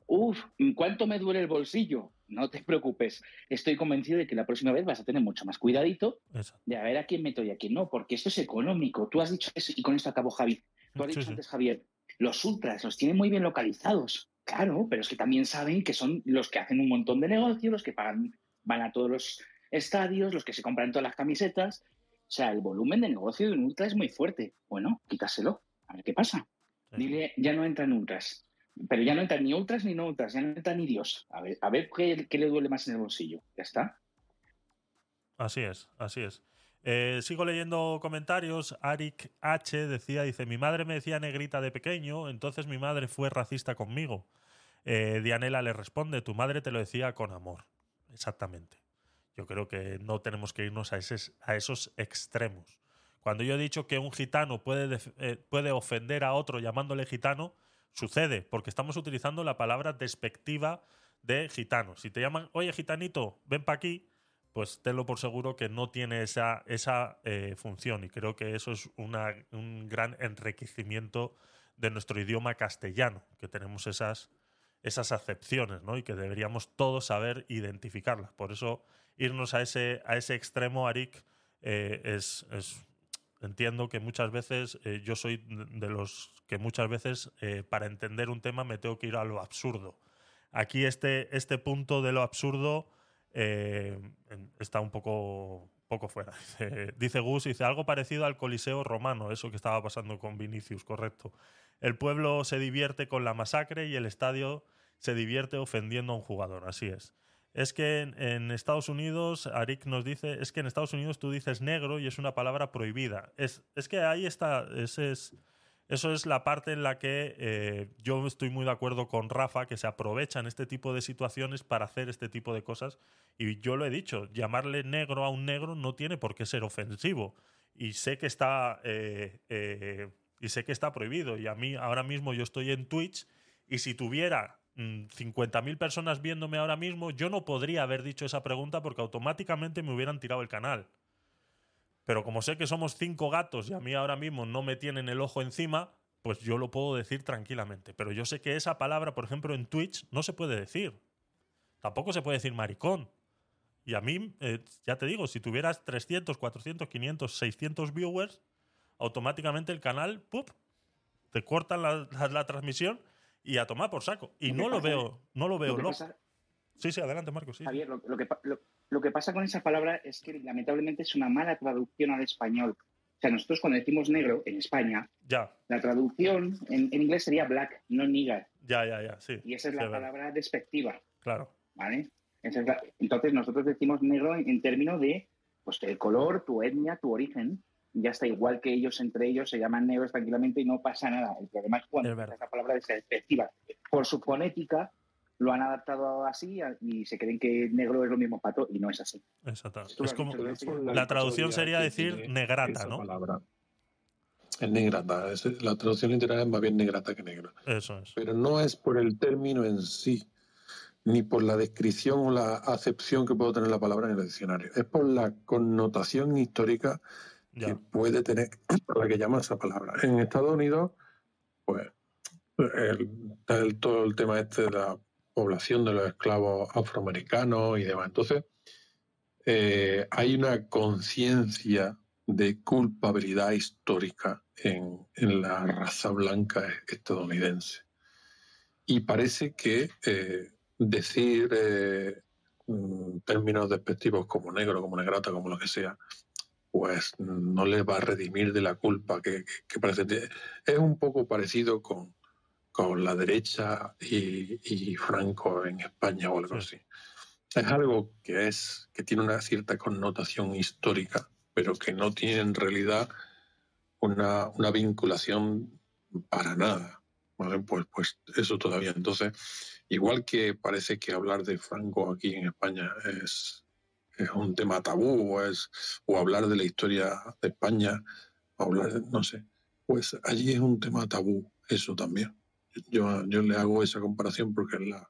Uf, ¿cuánto me duele el bolsillo? No te preocupes. Estoy convencido de que la próxima vez vas a tener mucho más cuidadito de a ver a quién meto y a quién no, porque esto es económico. Tú has dicho eso y con esto acabó Javi. Tú has Sí, dicho sí. antes, Javier, los ultras los tienen muy bien localizados. Claro, pero es que también saben que son los que hacen un montón de negocios, los que pagan, van a todos los estadios, los que se compran todas las camisetas. O sea, el volumen de negocio de un ultra es muy fuerte. Bueno, quítaselo, a ver qué pasa. Dile, ya no entran ultras. Pero ya no entran ni ultras ni no ultras, ya no entra ni Dios. A ver, a ver qué, qué le duele más en el bolsillo. Ya está. Así es, así es. Eh, sigo leyendo comentarios. Arik H decía, dice, mi madre me decía negrita de pequeño, entonces mi madre fue racista conmigo. Eh, Dianela le responde, tu madre te lo decía con amor. Exactamente. Yo creo que no tenemos que irnos a, esos- a esos extremos. Cuando yo he dicho que un gitano eh, puede ofender a otro llamándole gitano, sucede, porque estamos utilizando la palabra despectiva de gitano. Si te llaman, oye gitanito, ven para aquí, pues tenlo por seguro que no tiene esa, esa eh, función. Y creo que eso es una- un gran enriquecimiento de nuestro idioma castellano, que tenemos esas, esas acepciones, ¿no? Y que deberíamos todos saber identificarlas. Por eso, irnos a ese, a ese extremo, Arik, eh, es, Entiendo que muchas veces eh, yo soy de los que muchas veces eh, para entender un tema me tengo que ir a lo absurdo. Aquí este, este punto de lo absurdo está un poco, poco fuera. Dice Gus, dice algo parecido al Coliseo romano, eso que estaba pasando con Vinicius, correcto. El pueblo se divierte con la masacre y el estadio se divierte ofendiendo a un jugador, así es. Es que en, Estados Unidos, Arik nos dice, es que en Estados Unidos tú dices negro y es una palabra prohibida. Es, es que ahí está, ese es, eso es la parte en la que eh, yo estoy muy de acuerdo con Rafa, que se aprovechan este tipo de situaciones para hacer este tipo de cosas. Y yo lo he dicho, llamarle negro a un negro no tiene por qué ser ofensivo. Y sé que está, eh, eh, y sé que está prohibido. Y a mí ahora mismo yo estoy en Twitch y si tuviera mm, 50.000 personas viéndome ahora mismo, yo no podría haber dicho esa pregunta porque automáticamente me hubieran tirado el canal. Pero como sé que somos cinco gatos y a mí ahora mismo no me tienen el ojo encima, pues yo lo puedo decir tranquilamente. Pero yo sé que esa palabra, por ejemplo, en Twitch no se puede decir. Tampoco se puede decir maricón. Y a mí, eh, ya te digo, si tuvieras 300, 400, 500, 600 viewers, automáticamente el canal, ¡pup! te cortan la, la- la transmisión y a tomar por saco. Y no lo pasa- veo, no lo veo lo pasa- Sí, sí, adelante, Marco. Sí. Javier, lo, lo que, lo- lo que pasa con esa palabra es que lamentablemente es una mala traducción al español. sea, nosotros cuando decimos negro en España, Ya, la traducción en, en inglés sería black, no nigger. ya, ya, ya, sí. Y esa es sí, la verdad. palabra despectiva, Claro. ¿vale? Entonces nosotros decimos negro en, en términos de pues, el color, tu etnia, tu origen. Ya está igual que ellos entre ellos se llaman negros tranquilamente y no pasa nada. El problema es cuando esa palabra es despectiva. Por su fonética lo han adaptado así y se creen que negro es lo mismo pato y no es así. Exacto. Es has como, la traducción sería decir negrata, ¿no? palabra. Es negrata. es- la traducción literal es más bien negrata que negro. Eso es. Pero no es por el término en sí, ni por la descripción o la acepción que puede tener la palabra en el diccionario. Es por la connotación histórica que puede tener la que llama esa palabra. En Estados Unidos, pues, el- todo el tema este de la población de los esclavos afroamericanos y demás. Entonces, eh, hay una conciencia de culpabilidad histórica en, en la raza blanca estadounidense. Y parece que eh, decir eh, mm, términos despectivos como negro, como negrata, como lo que sea, pues no les va a redimir de la culpa que, que- parece. Es un poco parecido con, con la derecha y, y Franco en España o algo así. Es algo que es que tiene una cierta connotación histórica, pero que no tiene en realidad una, una vinculación para nada. ¿vale? Pues, pues eso todavía. Entonces, igual que parece que hablar de Franco aquí en España es, es un tema tabú, o, es, o hablar de la historia de España, o hablar, de- no sé, pues allí es un tema tabú, eso también. Yo, yo le hago esa comparación porque es la,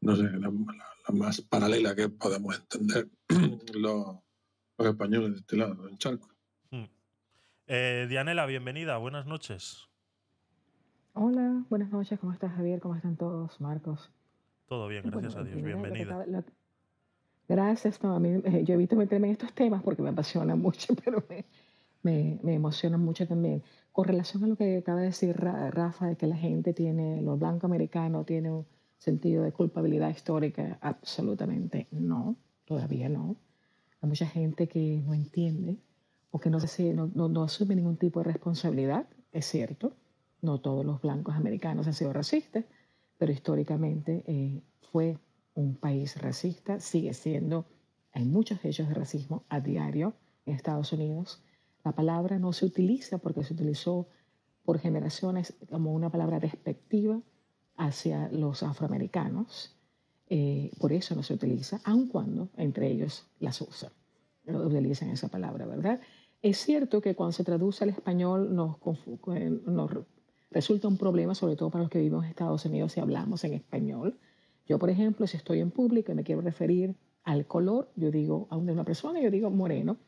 no sé, la, la- la más paralela que podemos entender los, los españoles de este lado, del charco. Eh, Dianela, bienvenida, buenas noches. Hola, buenas noches, ¿cómo estás Javier? ¿Cómo están todos? Marcos. Todo bien, Bueno, gracias a Dios, primero, lo que bienvenida. acaba- lo que- Gracias, no, a mí yo meterme en estos temas porque me apasionan mucho, pero me, me, me emocionan mucho también. Con relación a lo que acaba de decir Ra- Rafa, de que la gente tiene, lo blanco americano tiene un sentido de culpabilidad histórica, absolutamente no, todavía no. Hay mucha gente que no entiende o que no, no, no, no asume ningún tipo de responsabilidad, es cierto. No todos los blancos americanos han sido racistas, pero históricamente eh, fue un país racista, sigue siendo, hay muchos hechos de racismo a diario en Estados Unidos. La palabra no se utiliza porque se utilizó por generaciones como una palabra despectiva hacia los afroamericanos. Eh, por eso no se utiliza, aun cuando entre ellos las usan, lo utilizan esa palabra, ¿verdad? Es cierto que cuando se traduce al español nos, eh, nos re- resulta un problema, sobre todo para los que vivimos en Estados Unidos si hablamos en español. Yo, por ejemplo, si estoy en público y me quiero referir al color, yo digo a una persona, yo digo moreno,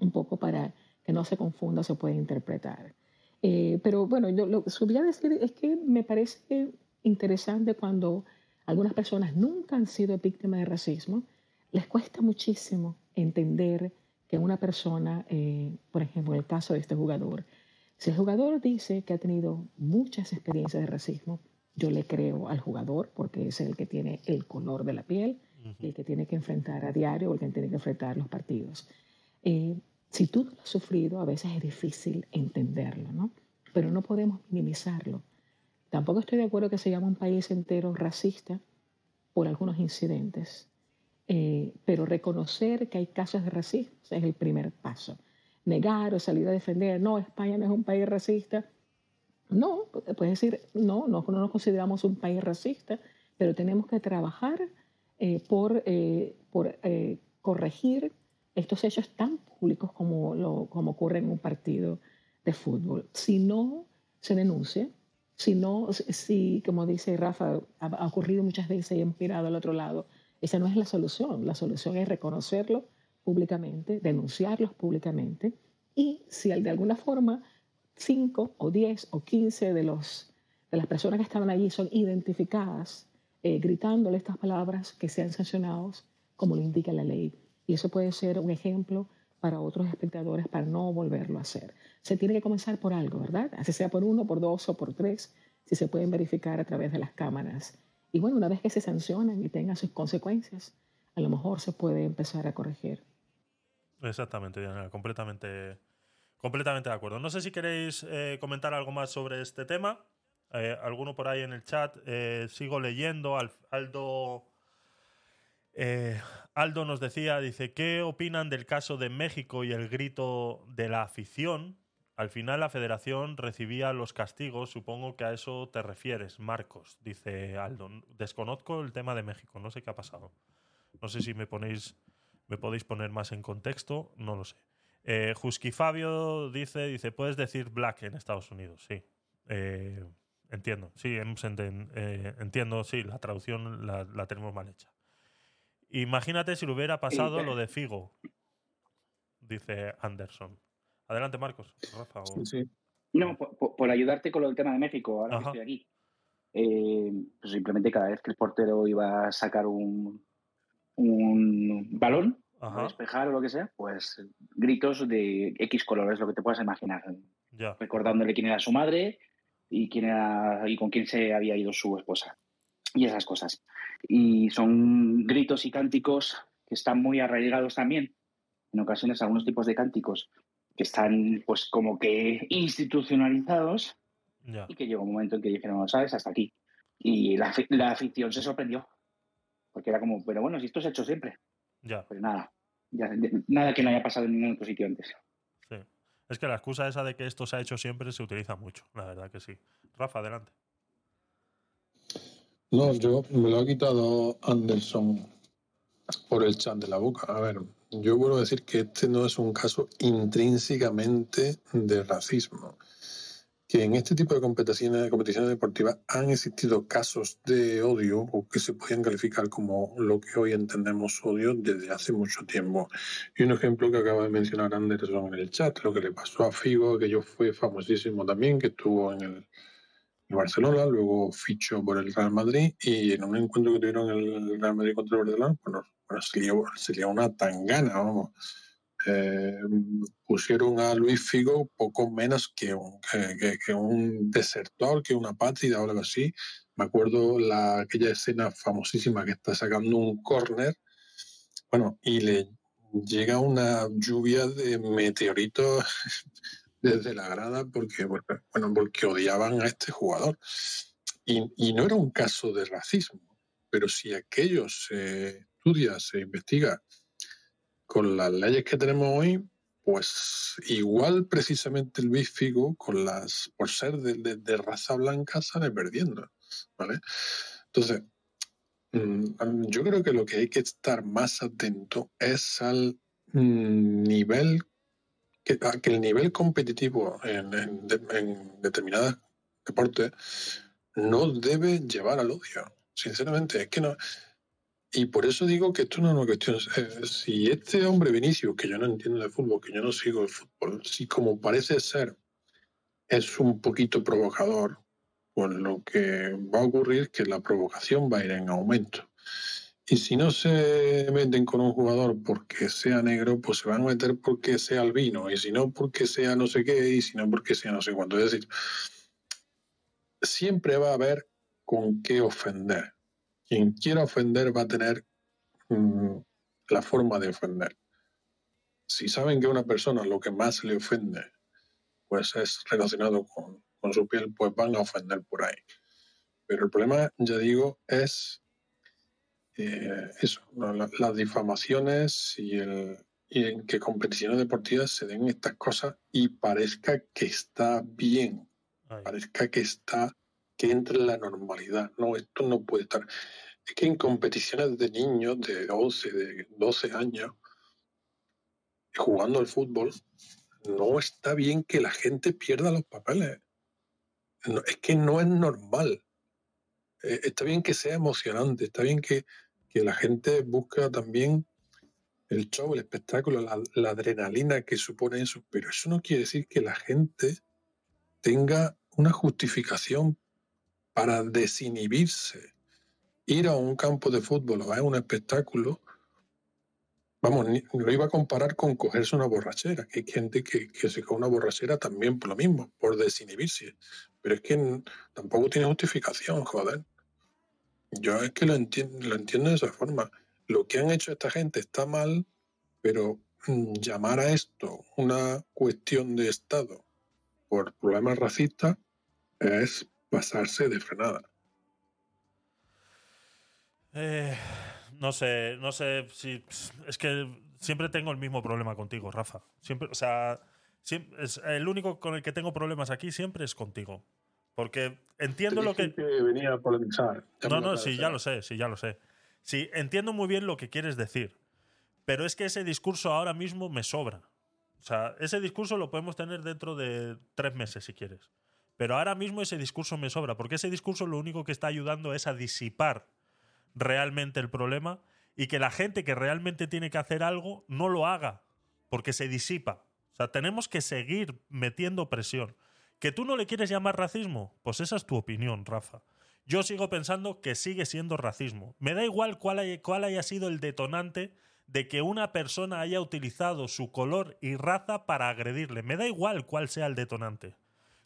un poco para que no se confunda, se puede interpretar. Eh, pero bueno, yo lo que subía a decir es que me parece interesante cuando algunas personas nunca han sido víctimas de racismo, les cuesta muchísimo entender que una persona, eh, por ejemplo, en el caso de este jugador, si el jugador dice que ha tenido muchas experiencias de racismo, yo le creo al jugador porque es el que tiene el color de la piel, el que tiene que enfrentar a diario, el que tiene que enfrentar los partidos. Eh, si tú no lo has sufrido, a veces es difícil entenderlo, ¿no? Pero no podemos minimizarlo. Tampoco estoy de acuerdo que se llame un país entero racista por algunos incidentes, eh, pero reconocer que hay casos de racismo es el primer paso. Negar o salir a defender, no, España no es un país racista. No, puedes decir, no, no, no nos consideramos un país racista, pero tenemos que trabajar eh, por, eh, por eh, corregir estos hechos tan públicos como, lo, como ocurre en un partido de fútbol. Si no se denuncia, si no, si, como dice Rafa, ha, ha ocurrido muchas veces y han pirado al otro lado, esa no es la solución. La solución es reconocerlo públicamente, denunciarlos públicamente y si de alguna forma 5 o 10 o 15 de, los, de las personas que estaban allí son identificadas eh, gritándole estas palabras que sean sancionados como lo indica la ley. Y eso puede ser un ejemplo para otros espectadores para no volverlo a hacer. Se tiene que comenzar por algo, ¿verdad? Así sea por uno, por dos o por tres, si se pueden verificar a través de las cámaras. Y bueno, una vez que se sancionan y tengan sus consecuencias, a lo mejor se puede empezar a corregir. Exactamente, Diana, completamente, Completamente de acuerdo. No sé si queréis eh, comentar algo más sobre este tema. Eh, alguno por ahí en el chat. Eh, sigo leyendo. Al- Aldo. eh, Aldo nos decía, dice, ¿qué opinan del caso de México y el grito de la afición? Al final la federación recibía los castigos, supongo que a eso te refieres, Marcos, dice Aldo. Desconozco el tema de México, no sé qué ha pasado. No sé si me ponéis, me podéis poner más en contexto, no lo sé. Eh, Husky Fabio dice, dice, puedes decir black en Estados Unidos, sí. Eh, entiendo, sí, enten- eh, entiendo, sí, la traducción la, la tenemos mal hecha. Imagínate si le hubiera pasado lo de Figo, dice Anderson. Adelante, Marcos. Rafa, o- No, por, por- por ayudarte con lo del tema de México, ahora Ajá. que estoy aquí. Eh, pues simplemente cada vez que el portero iba a sacar un, un balón, Ajá. despejar o lo que sea, pues gritos de X colores, lo que te puedas imaginar. Ya. Recordándole quién era su madre y, quién era, y con quién se había ido su esposa. Y esas cosas. Y son gritos y cánticos que están muy arraigados también. En ocasiones algunos tipos de cánticos que están pues como que institucionalizados Ya. y que llegó un momento en que dijeron, ¿sabes? Hasta aquí. Y la, la afición se sorprendió. Porque era como, pero bueno, si esto se ha hecho siempre. Ya. Pues nada, ya- nada que no haya pasado en ningún otro sitio antes. Sí. Es que la excusa esa de que esto se ha hecho siempre se utiliza mucho, la verdad que sí. Rafa, adelante. No, yo me lo ha quitado Anderson por el chat de la boca. A ver, yo vuelvo a decir que este no es un caso intrínsecamente de racismo. Que en este tipo de competiciones, competiciones deportivas han existido casos de odio o que se podían calificar como lo que hoy entendemos odio desde hace mucho tiempo. Y un ejemplo que acaba de mencionar Anderson en el chat, lo que le pasó a Figo, que yo fue famosísimo también, que estuvo en el, el Barcelona, luego fichó por el Real Madrid y en un encuentro que tuvieron el Real Madrid contra el Barcelona, bueno, bueno, se, una tangana, vamos. Eh, pusieron a Luis Figo poco menos que un, que, que- un desertor, que una o algo así. Me acuerdo la, aquella escena famosísima que está sacando un córner, bueno, y le llega una lluvia de meteoritos desde la grada porque, bueno, porque odiaban a este jugador. Y, y no era un caso de racismo, pero si aquello se estudia, se investiga con las leyes que tenemos hoy, pues igual precisamente el Luis Figo, con las, por ser de, raza blanca, sale perdiendo. ¿vale? Entonces, mm, yo creo que lo que hay que estar más atento es al nivel que, el nivel competitivo en, en en determinados deportes no debe llevar al odio. Sinceramente, es que no. Y por eso digo que esto no es una cuestión. si este hombre Vinicius, que yo no entiendo de fútbol, que yo no sigo el fútbol, si como parece ser es un poquito provocador, pues lo que va a ocurrir es que la provocación va a ir en aumento. Y si no se meten con un jugador porque sea negro, pues se van a meter porque sea albino, y si no porque sea no sé qué, y si no porque sea no sé cuánto. Es decir, siempre va a haber con qué ofender. Quien quiera ofender va a tener mm, la forma de ofender. Si saben que a una persona lo que más le ofende pues es relacionado con, con su piel, pues van a ofender por ahí. Pero el problema, ya digo, es eh, eso, ¿no? La- las difamaciones y, el, y en que competiciones deportivas se den estas cosas y parezca que está bien, parezca que está, que entra en la normalidad. No, esto no puede estar. Es que en competiciones de niños de 11, de 12 años, jugando al fútbol, no está bien que la gente pierda los papeles. Es que no es normal. Eh, está bien que sea emocionante, está bien que, que la gente busca también el show, el espectáculo, la adrenalina que supone eso, pero eso no quiere decir que la gente tenga una justificación para desinhibirse. Ir a un campo de fútbol o a un espectáculo, vamos, ni- lo iba a comparar con cogerse una borrachera, que hay gente que, se coge una borrachera también por lo mismo, por desinhibirse. Pero es que tampoco tiene justificación, joder. Yo es que lo entiendo, lo entiendo de esa forma. Lo que han hecho esta gente está mal, pero mm, llamar a esto una cuestión de Estado por problemas racistas es pasarse de frenada. Eh, no sé, no sé si. Es que siempre tengo el mismo problema contigo, Rafa. Siempre, o sea, siempre, es, el único con el que tengo problemas aquí siempre es contigo. Porque entiendo lo que. que venía a polemizar. No, no, sí, ya lo sé, sí, ya lo sé. Sí, entiendo muy bien lo que quieres decir. Pero es que ese discurso ahora mismo me sobra. O sea, ese discurso lo podemos tener dentro de tres meses si quieres. Pero ahora mismo ese discurso me sobra, porque ese discurso lo único que está ayudando es a disipar realmente el problema y que la gente que realmente tiene que hacer algo no lo haga, porque se disipa. O sea, tenemos que seguir metiendo presión. ¿Que tú no le quieres llamar racismo? Pues esa es tu opinión, Rafa. Yo sigo pensando que sigue siendo racismo. Me da igual cuál haya, cuál haya sido el detonante de que una persona haya utilizado su color y raza para agredirle. Me da igual cuál sea el detonante.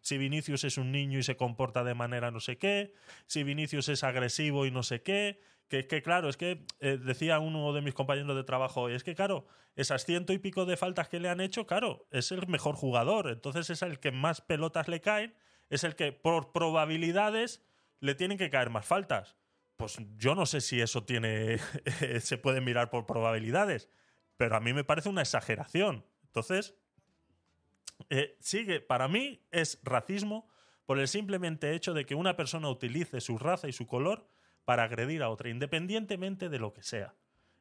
Si Vinicius es un niño y se comporta de manera no sé qué, si Vinicius es agresivo y no sé qué, que es que claro, es que eh, decía uno de mis compañeros de trabajo, es que claro, esas ciento y pico de faltas que le han hecho, claro, es el mejor jugador, entonces es el que más pelotas le caen, es el que por probabilidades le tienen que caer más faltas. Pues yo no sé si eso tiene se puede mirar por probabilidades, pero a mí me parece una exageración. Entonces, eh, sigue, para mí es racismo por el simplemente hecho de que una persona utilice su raza y su color para agredir a otra, independientemente de lo que sea.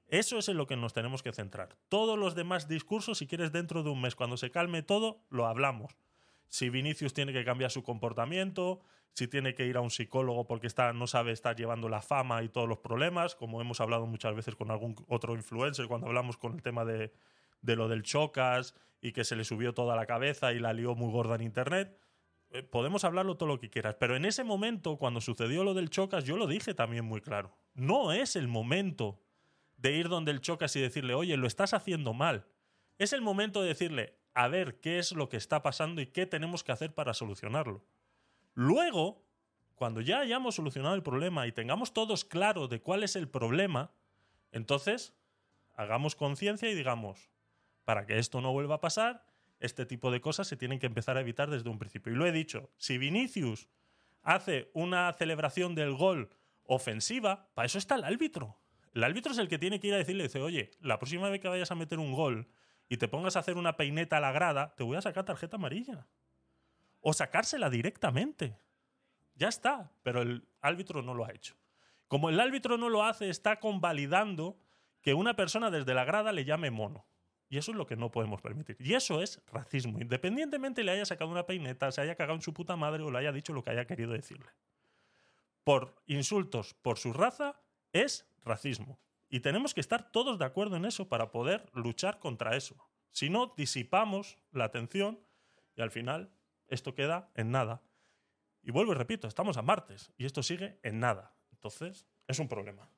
Eso es en lo que nos tenemos que centrar. Todos los demás discursos, si quieres, dentro de un mes, cuando se calme todo, lo hablamos. Si Vinicius tiene que cambiar su comportamiento, si tiene que ir a un psicólogo porque está, no sabe estar llevando la fama y todos los problemas, como hemos hablado muchas veces con algún otro influencer cuando hablamos con el tema de, de lo del Chocas y que se le subió toda la cabeza y la lió muy gorda en internet. Eh, podemos hablarlo todo lo que quieras, pero en ese momento, cuando sucedió lo del Chocas, yo lo dije también muy claro. No es el momento de ir donde el Chocas y decirle, oye, lo estás haciendo mal. Es el momento de decirle, a ver qué es lo que está pasando y qué tenemos que hacer para solucionarlo. Luego, cuando ya hayamos solucionado el problema y tengamos todos claro de cuál es el problema, entonces hagamos conciencia y digamos, para que esto no vuelva a pasar, este tipo de cosas se tienen que empezar a evitar desde un principio. Y lo he dicho, si Vinicius hace una celebración del gol ofensiva, para eso está el árbitro. El árbitro es el que tiene que ir a decirle, dice, oye, la próxima vez que vayas a meter un gol y te pongas a hacer una peineta a la grada, te voy a sacar tarjeta amarilla. O sacársela directamente. Ya está, pero el árbitro no lo ha hecho. Como el árbitro no lo hace, está convalidando que una persona desde la grada le llame mono. Y eso es lo que no podemos permitir. Y eso es racismo, independientemente le haya sacado una peineta, se haya cagado en su puta madre o le haya dicho lo que haya querido decirle. Por insultos por su raza es racismo. Y tenemos que estar todos de acuerdo en eso para poder luchar contra eso. Si no, disipamos la atención y al final esto queda en nada. Y vuelvo y repito, estamos a martes y esto sigue en nada. Entonces, es un problema.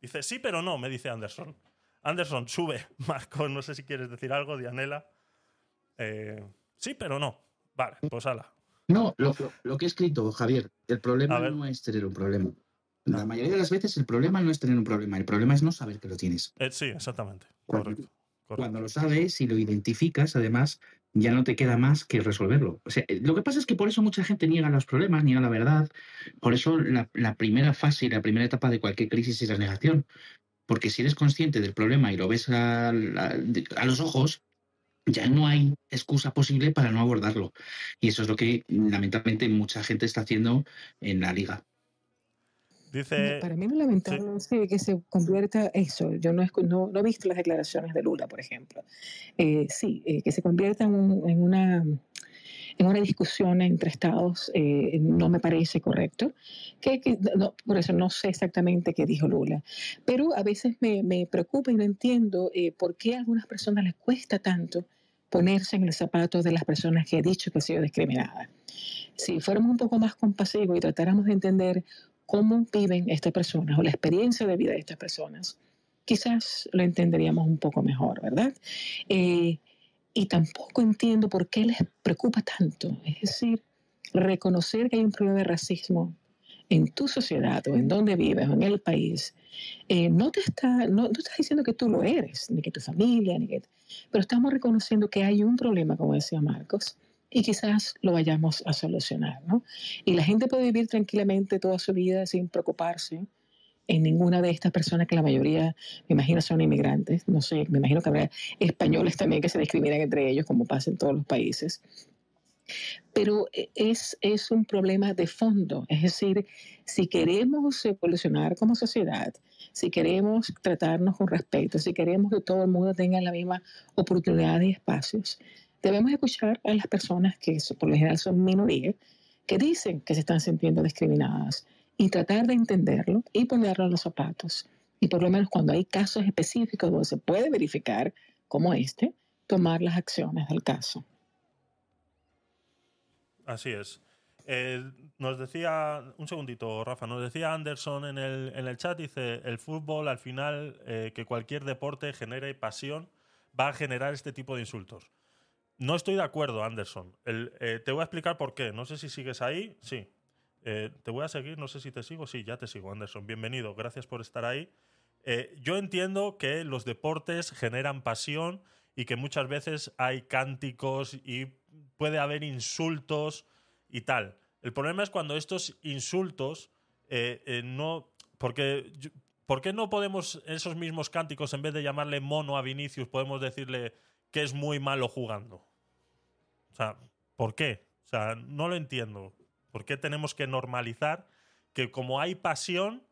Dice, sí, pero no, me dice Anderson. Anderson, sube. Marco, no sé si quieres decir algo, Dianela. Eh, sí, pero no. Vale, pues ala. No, lo, que he escrito, Javier, el problema no es tener un problema. La mayoría de las veces el problema no es tener un problema, el problema es no saber que lo tienes. Eh, sí, exactamente. Cuando, cuando lo sabes y lo identificas, además, ya no te queda más que resolverlo. O sea, eh, lo que pasa es que por eso mucha gente niega los problemas, niega la verdad. Por eso la, la primera fase y la primera etapa de cualquier crisis es la negación. Porque si eres consciente del problema y lo ves a, a los ojos, ya no hay excusa posible para no abordarlo. Y eso es lo que lamentablemente mucha gente está haciendo en la liga. Dice. Para mí lo lamentable es que, que se convierta eso. Yo no, no, no he visto las declaraciones de Lula, por ejemplo. Eh, sí, eh, que se convierta en, un- en una en una discusión entre estados eh, no me parece correcto. Que, que- no, por eso no sé exactamente qué dijo Lula. Pero a veces me, me preocupa y no entiendo eh, por qué a algunas personas les cuesta tanto ponerse en el zapato de las personas que he dicho que han sido discriminadas. Si fuéramos un poco más compasivos y tratáramos de entender cómo viven estas personas o la experiencia de vida de estas personas, quizás lo entenderíamos un poco mejor, ¿verdad? Eh, y tampoco entiendo por qué les preocupa tanto. Es decir, reconocer que hay un problema de racismo en tu sociedad o en donde vives o en el país, eh, no te está, no, no estás diciendo que tú lo eres, ni que tu familia, ni que, pero estamos reconociendo que hay un problema, como decía Marcos, y quizás lo vayamos a solucionar, ¿no? Y la gente puede vivir tranquilamente toda su vida sin preocuparse en ninguna de estas personas que la mayoría, me imagino, son inmigrantes. No sé, me imagino que habrá españoles también que se discriminan entre ellos, como pasa en todos los países. Pero e, es, es un problema de fondo, es decir, si queremos evolucionar como sociedad, si queremos tratarnos con respeto, si queremos que todo el mundo tenga la misma oportunidad y espacios, debemos escuchar a las personas que por lo general son minorías, que dicen que se están sintiendo discriminadas y tratar de entenderlo y ponerlo en los zapatos. Y por lo menos cuando hay casos específicos donde se puede verificar, como este, tomar las acciones del caso. Así es. Eh, nos decía, un segundito, Rafa, nos decía Anderson en el, en el chat, dice, el fútbol al final, eh, que cualquier deporte genere pasión, va a generar este tipo de insultos. No estoy de acuerdo, Anderson. Eh, te voy a explicar por qué. No sé si sigues ahí. Sí. Te voy a seguir, no sé si te sigo. Sí, ya te sigo, Anderson. Bienvenido, gracias por estar ahí. yo entiendo que los deportes generan pasión y que muchas veces hay cánticos y puede haber insultos y tal. El problema es cuando estos insultos eh, eh, no. Porque. ¿Por qué no podemos, esos mismos cánticos, en vez de llamarle mono a Vinicius, podemos decirle que es muy malo jugando? O sea, ¿por qué? O sea, no lo entiendo. ¿Por qué tenemos que normalizar que como hay pasión,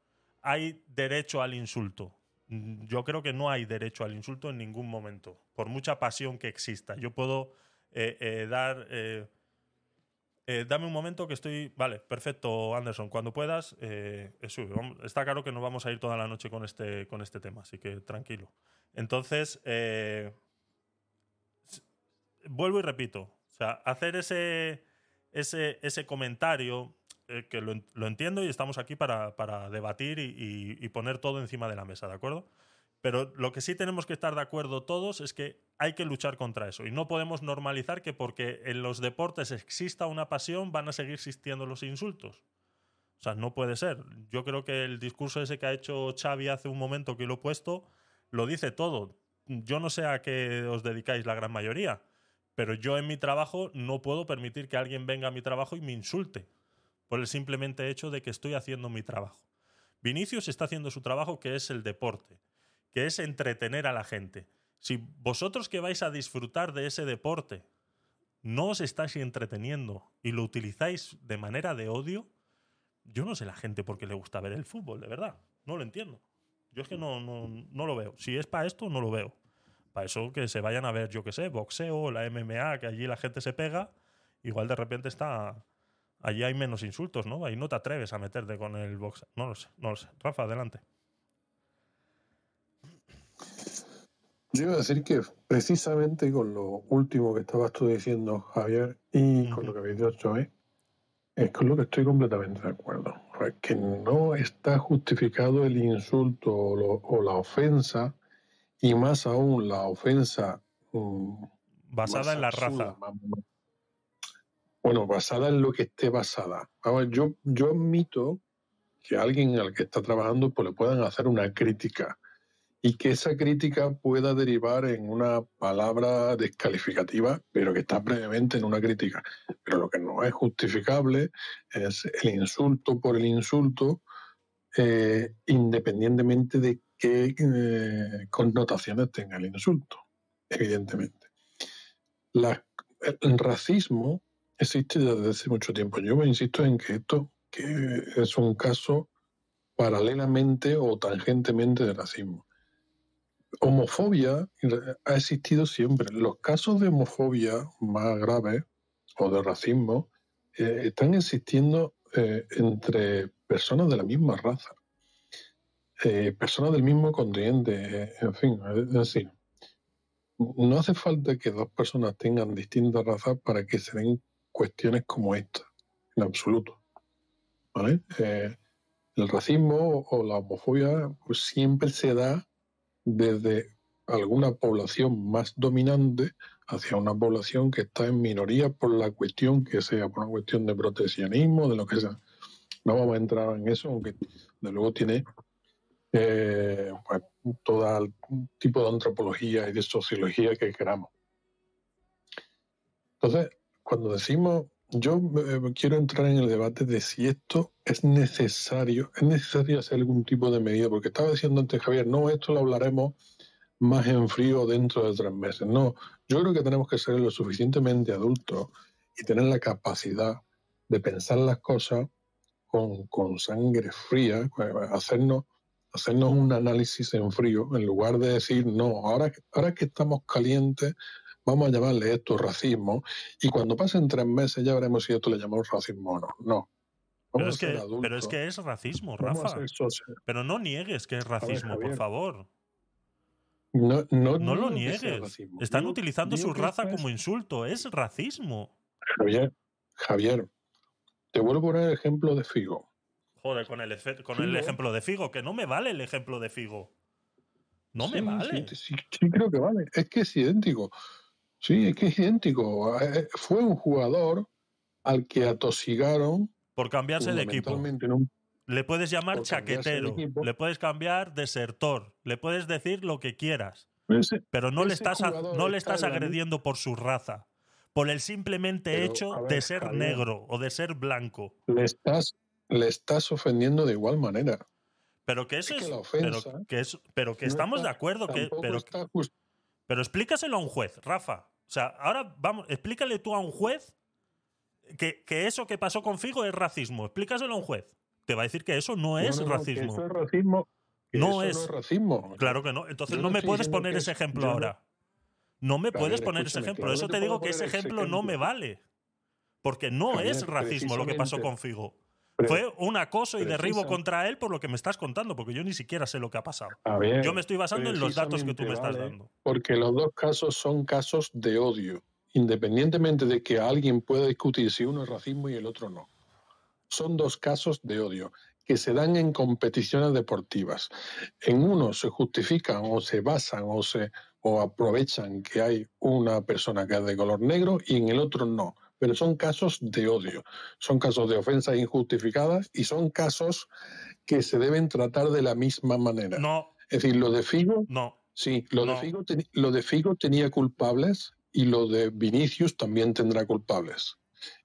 hay derecho al insulto? Yo creo que no hay derecho al insulto en ningún momento, por mucha pasión que exista. Yo puedo eh, dar eh, dame un momento que estoy. Vale, perfecto, Anderson. Cuando puedas, eh, está claro que no vamos a ir toda la noche con este, con este tema, así que tranquilo. Entonces, eh, vuelvo y repito. O sea, hacer ese, ese, ese comentario, que lo, entiendo y estamos aquí para, debatir y poner todo encima de la mesa, ¿de acuerdo? Pero lo que sí tenemos que estar de acuerdo todos es que hay que luchar contra eso. Y no podemos normalizar que porque en los deportes exista una pasión van a seguir existiendo los insultos. O sea, no puede ser. Yo creo que el discurso ese que ha hecho Xavi hace un momento que lo he puesto lo dice todo. Yo no sé a qué os dedicáis la gran mayoría, pero yo en mi trabajo no puedo permitir que alguien venga a mi trabajo y me insulte por el simplemente hecho de que estoy haciendo mi trabajo. Vinicius está haciendo su trabajo que es el deporte que es entretener a la gente. Si vosotros que vais a disfrutar de ese deporte no os estáis entreteniendo y lo utilizáis de manera de odio, yo no sé la gente por qué le gusta ver el fútbol, de verdad. No lo entiendo. Yo es que no, no, lo veo. Si es para esto, no lo veo. Para eso que se vayan a ver, yo qué sé, boxeo, la MMA, que allí la gente se pega, igual de repente está... Allí hay menos insultos, ¿no? Ahí no te atreves a meterte con el boxeo. No lo sé, no lo sé. Rafa, adelante. Yo iba a decir que precisamente con lo último que estabas tú diciendo, Javier, y con lo que habéis dicho hoy, es con lo que estoy completamente de acuerdo. Que no está justificado el insulto o, la ofensa, y más aún la ofensa mm, basada en la raza. bueno, basada en lo que esté basada. yo, yo admito que alguien al que está trabajando pues le puedan hacer una crítica y que esa crítica pueda derivar en una palabra descalificativa, pero que está previamente en una crítica. Pero lo que no es justificable es el insulto por el insulto, eh, independientemente de qué eh, connotaciones tenga el insulto, evidentemente. el racismo existe desde hace mucho tiempo. Yo me insisto en que esto que es un caso paralelamente o tangentemente de racismo homofobia ha existido siempre. Los casos de homofobia más graves o de racismo eh, están existiendo eh, entre personas de la misma raza, eh, personas del mismo continente, en fin, es decir, no hace falta que dos personas tengan distintas razas para que se den cuestiones como esta, en absoluto. el racismo o la homofobia pues, siempre se da desde alguna población más dominante hacia una población que está en minoría por la cuestión que sea, por una cuestión de proteccionismo, de lo que sea. No vamos a entrar en eso, aunque de luego tiene eh, pues, todo el tipo de antropología y de sociología que queramos. Entonces, cuando decimos, yo eh, quiero entrar en el debate de si esto es necesario, es necesario hacer algún tipo de medida, porque estaba diciendo antes Javier, no, esto lo hablaremos más en frío dentro de tres meses. No, yo creo que tenemos que ser lo suficientemente adultos y tener la capacidad de pensar las cosas con, con sangre fría, pues, hacernos, hacernos un análisis en frío, en lugar de decir, no, ahora, ahora que estamos calientes, vamos a llamarle esto racismo, y cuando pasen tres meses ya veremos si esto le llamamos racismo o no. No. Pero es, que, pero es que es racismo, Rafa. Pero no niegues que es racismo, por favor. No, no, No lo niegues. Están Digo- utilizando digo su raza es- como insulto. Es racismo. Javier, Javier, te vuelvo a poner el ejemplo de Figo. Joder, con el, con el ejemplo de Figo, que no me vale el ejemplo de Figo. No me vale. Sí, sí, sí, creo que vale. Es que es idéntico. Sí, es que es idéntico. Eh, Fue un jugador al que atosigaron Por cambiarse de equipo. Le puedes llamar chaquetero, le puedes cambiar desertor, le puedes decir lo que quieras, Ese- pero no le estás, no le está estás la agrediendo por su raza, por el simplemente Pero, hecho de ser Javier. negro o de ser blanco. le estás, le estás ofendiendo de igual manera. Pero que eso Es es, que pero que, es, pero que no estamos está- de acuerdo que, pero, está just- pero explícaselo a un juez, Rafa. O sea, ahora vamos, explícale tú a un juez que, que eso que pasó con Figo es racismo. Explícaselo a un juez. Te va a decir que eso no es No, no, no, que racismo. eso es racismo. que No eso es. racismo. Claro que no. Entonces no no me puedes poner ese es- ejemplo no- ahora. No me puedes poner ese ejemplo. Eso no te digo que ese ejemplo no me vale. Porque no es racismo lo que pasó con Figo. Fue un acoso y derribo contra él por lo que me estás contando, porque yo ni siquiera sé lo que ha pasado. Yo me estoy basando en los datos que tú me estás dando. Porque los dos casos son casos de odio, independientemente de que alguien pueda discutir si uno es racismo y el otro no. Son dos casos de odio que se dan en competiciones deportivas. En uno se justifican o se basan o se o aprovechan que hay una persona que es de color negro y en el otro no. Pero son casos de odio, son casos de ofensas injustificadas y son casos que se deben tratar de la misma manera. No, Es decir, lo de Figo, no. sí, lo, No. de Figo lo de Figo tenía culpables y lo de Vinicius también tendrá culpables.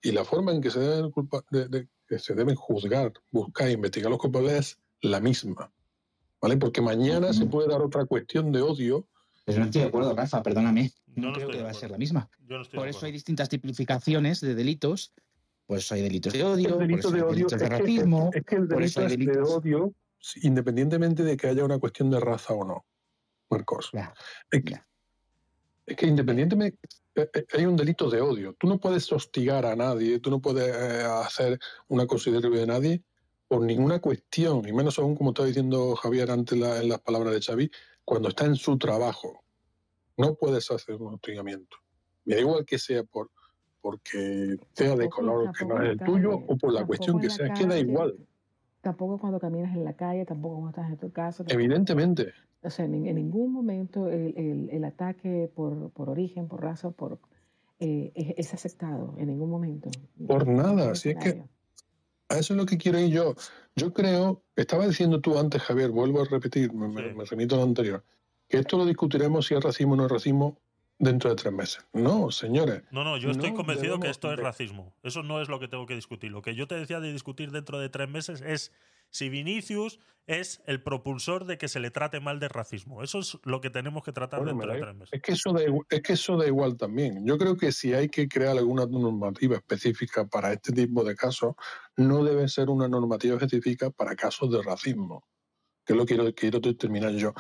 Y la forma en que se deben, culpa- de- de- que se deben juzgar, buscar e investigar los culpables es la misma. ¿Vale? Porque mañana se puede dar otra cuestión de odio. Pero no estoy de acuerdo, Rafa, perdóname. No, no creo que va a ser la misma. Yo no estoy Por eso hay distintas tipificaciones de delitos. Pues hay delitos de odio, El por delito eso de hay odio delitos de es que- racismo, es que el por eso delito hay es de odio independientemente de que haya una cuestión de raza o no, Marcos. Es que, es que independientemente, eh, eh, hay un delito de odio. Tú no puedes hostigar a nadie, tú no puedes eh, hacer una consideración de nadie por ninguna cuestión, y menos aún, como estaba diciendo Javier antes la- en las palabras de Xavi, cuando está en su trabajo. No puedes hacer un hostigamiento. Me da igual que sea por porque sea de color que no es el tuyo calle, o por la cuestión que sea, es que da calle. igual. Tampoco cuando caminas en la calle, tampoco cuando estás en tu casa. tampoco- Evidentemente. O sea, en, en ningún momento el, el- el ataque por, por origen, por raza, por eh, es, es aceptado, en ningún momento. Por nada, si es que a eso es lo que quiero ir yo. Yo creo, estaba diciendo tú antes, Javier, vuelvo a repetir, me, me- me remito a lo anterior, que esto lo discutiremos si es racismo o no es racismo dentro de tres meses. No, señores. No, no, yo estoy No convencido que esto es racismo. Eso no es lo que tengo que discutir. Lo que yo te decía de discutir dentro de tres meses es si Vinicius es el propulsor de que se le trate mal de racismo. Eso es lo que tenemos que tratar Bueno, dentro de tres meses. es, que eso da, es que eso da igual también. Yo creo que si hay que crear alguna normativa específica para este tipo de casos, no debe ser una normativa específica para casos de racismo, que es lo que quiero, quiero terminar yo.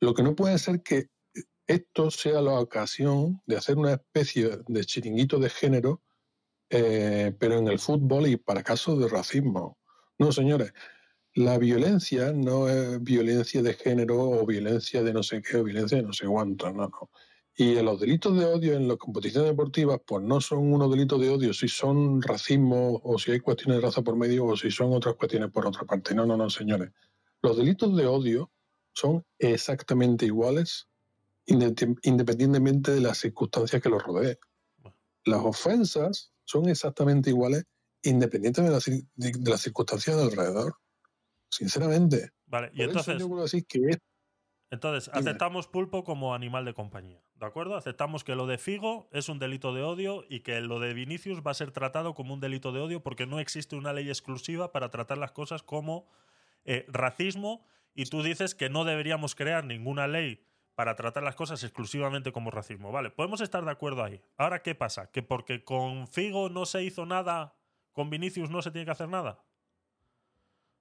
Lo que no puede ser que esto sea la ocasión de hacer una especie de chiringuito de género, eh, pero en el fútbol y para casos de racismo. No, señores, la violencia no es violencia de género o violencia de no sé qué o violencia de no sé cuánto, no, no. Y los delitos de odio en las competiciones deportivas, pues no son unos delitos de odio si son racismo o si hay cuestiones de raza por medio o si son otras cuestiones por otra parte. No, no, no, señores. Los delitos de odio son exactamente iguales inde- independientemente de las circunstancias que los rodeen. Las ofensas son exactamente iguales independientemente de, las cir- de- de las circunstancias de alrededor. Sinceramente. Vale, y entonces, yo decir que es entonces Dime. aceptamos pulpo como animal de compañía, ¿de acuerdo? Aceptamos que lo de Figo es un delito de odio y que lo de Vinicius va a ser tratado como un delito de odio porque no existe una ley exclusiva para tratar las cosas como eh, racismo y tú dices que no deberíamos crear ninguna ley para tratar las cosas exclusivamente como racismo. Vale, podemos estar de acuerdo ahí. Ahora, ¿qué pasa? ¿Que porque con Figo no se hizo nada, con Vinicius no se tiene que hacer nada?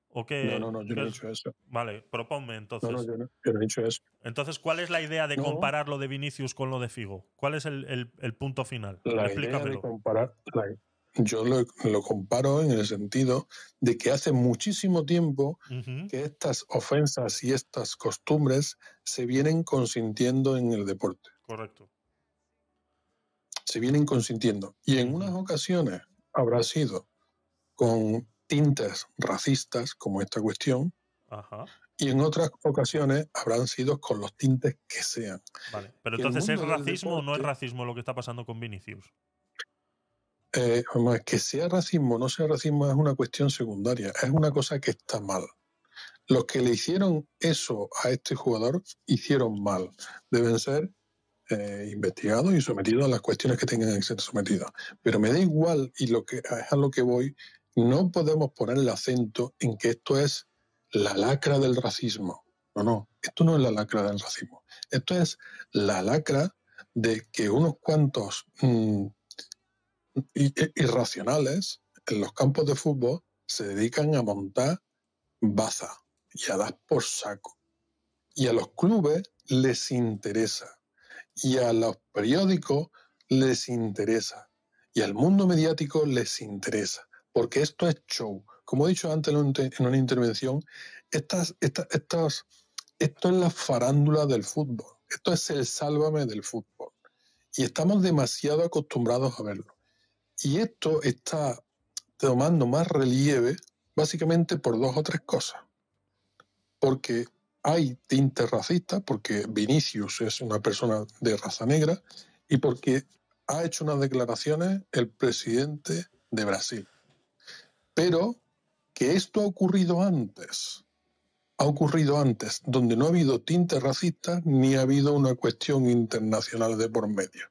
¿O que, No, no, no, yo no he dicho eso. Vale, proponme entonces. No, no, yo no, yo no he dicho eso. Entonces, ¿cuál es la idea de No. comparar lo de Vinicius con lo de Figo? ¿Cuál es el, el- el punto final? La idea de Explícamelo. comparar, la- yo lo, lo comparo en el sentido de que hace muchísimo tiempo que estas ofensas y estas costumbres se vienen consintiendo en el deporte. Correcto. Se vienen consintiendo. Y en unas ocasiones habrá sido con tintes racistas, como esta cuestión, Ajá. y en otras ocasiones habrán sido con los tintes que sean. Vale. Pero entonces, ¿es racismo o no es racismo lo que está pasando con Vinicius? Eh, que sea racismo o no sea racismo es una cuestión secundaria, es una cosa que está mal. Los que le hicieron eso a este jugador hicieron mal. Deben ser eh, investigados y sometidos a las cuestiones que tengan que ser sometidos. Pero me da igual y lo que es a lo que voy, no podemos poner el acento en que esto es la lacra del racismo. No, no, esto no es la lacra del racismo. Esto es la lacra de que unos cuantos mm, irracionales en los campos de fútbol se dedican a montar baza y a dar por saco. Y a los clubes les interesa. Y a los periódicos les interesa. Y al mundo mediático les interesa. Porque esto es show. Como he dicho antes en, una intervención, estas, estas, estas, esto es la farándula del fútbol. Esto es el sálvame del fútbol. Y estamos demasiado acostumbrados a verlo. Y esto está tomando más relieve básicamente por dos o tres cosas. Porque hay tintes racistas, porque Vinicius es una persona de raza negra y porque ha hecho unas declaraciones el presidente de Brasil. Pero que esto ha ocurrido antes, ha ocurrido antes, donde no ha habido tintes racistas ni ha habido una cuestión internacional de por medio.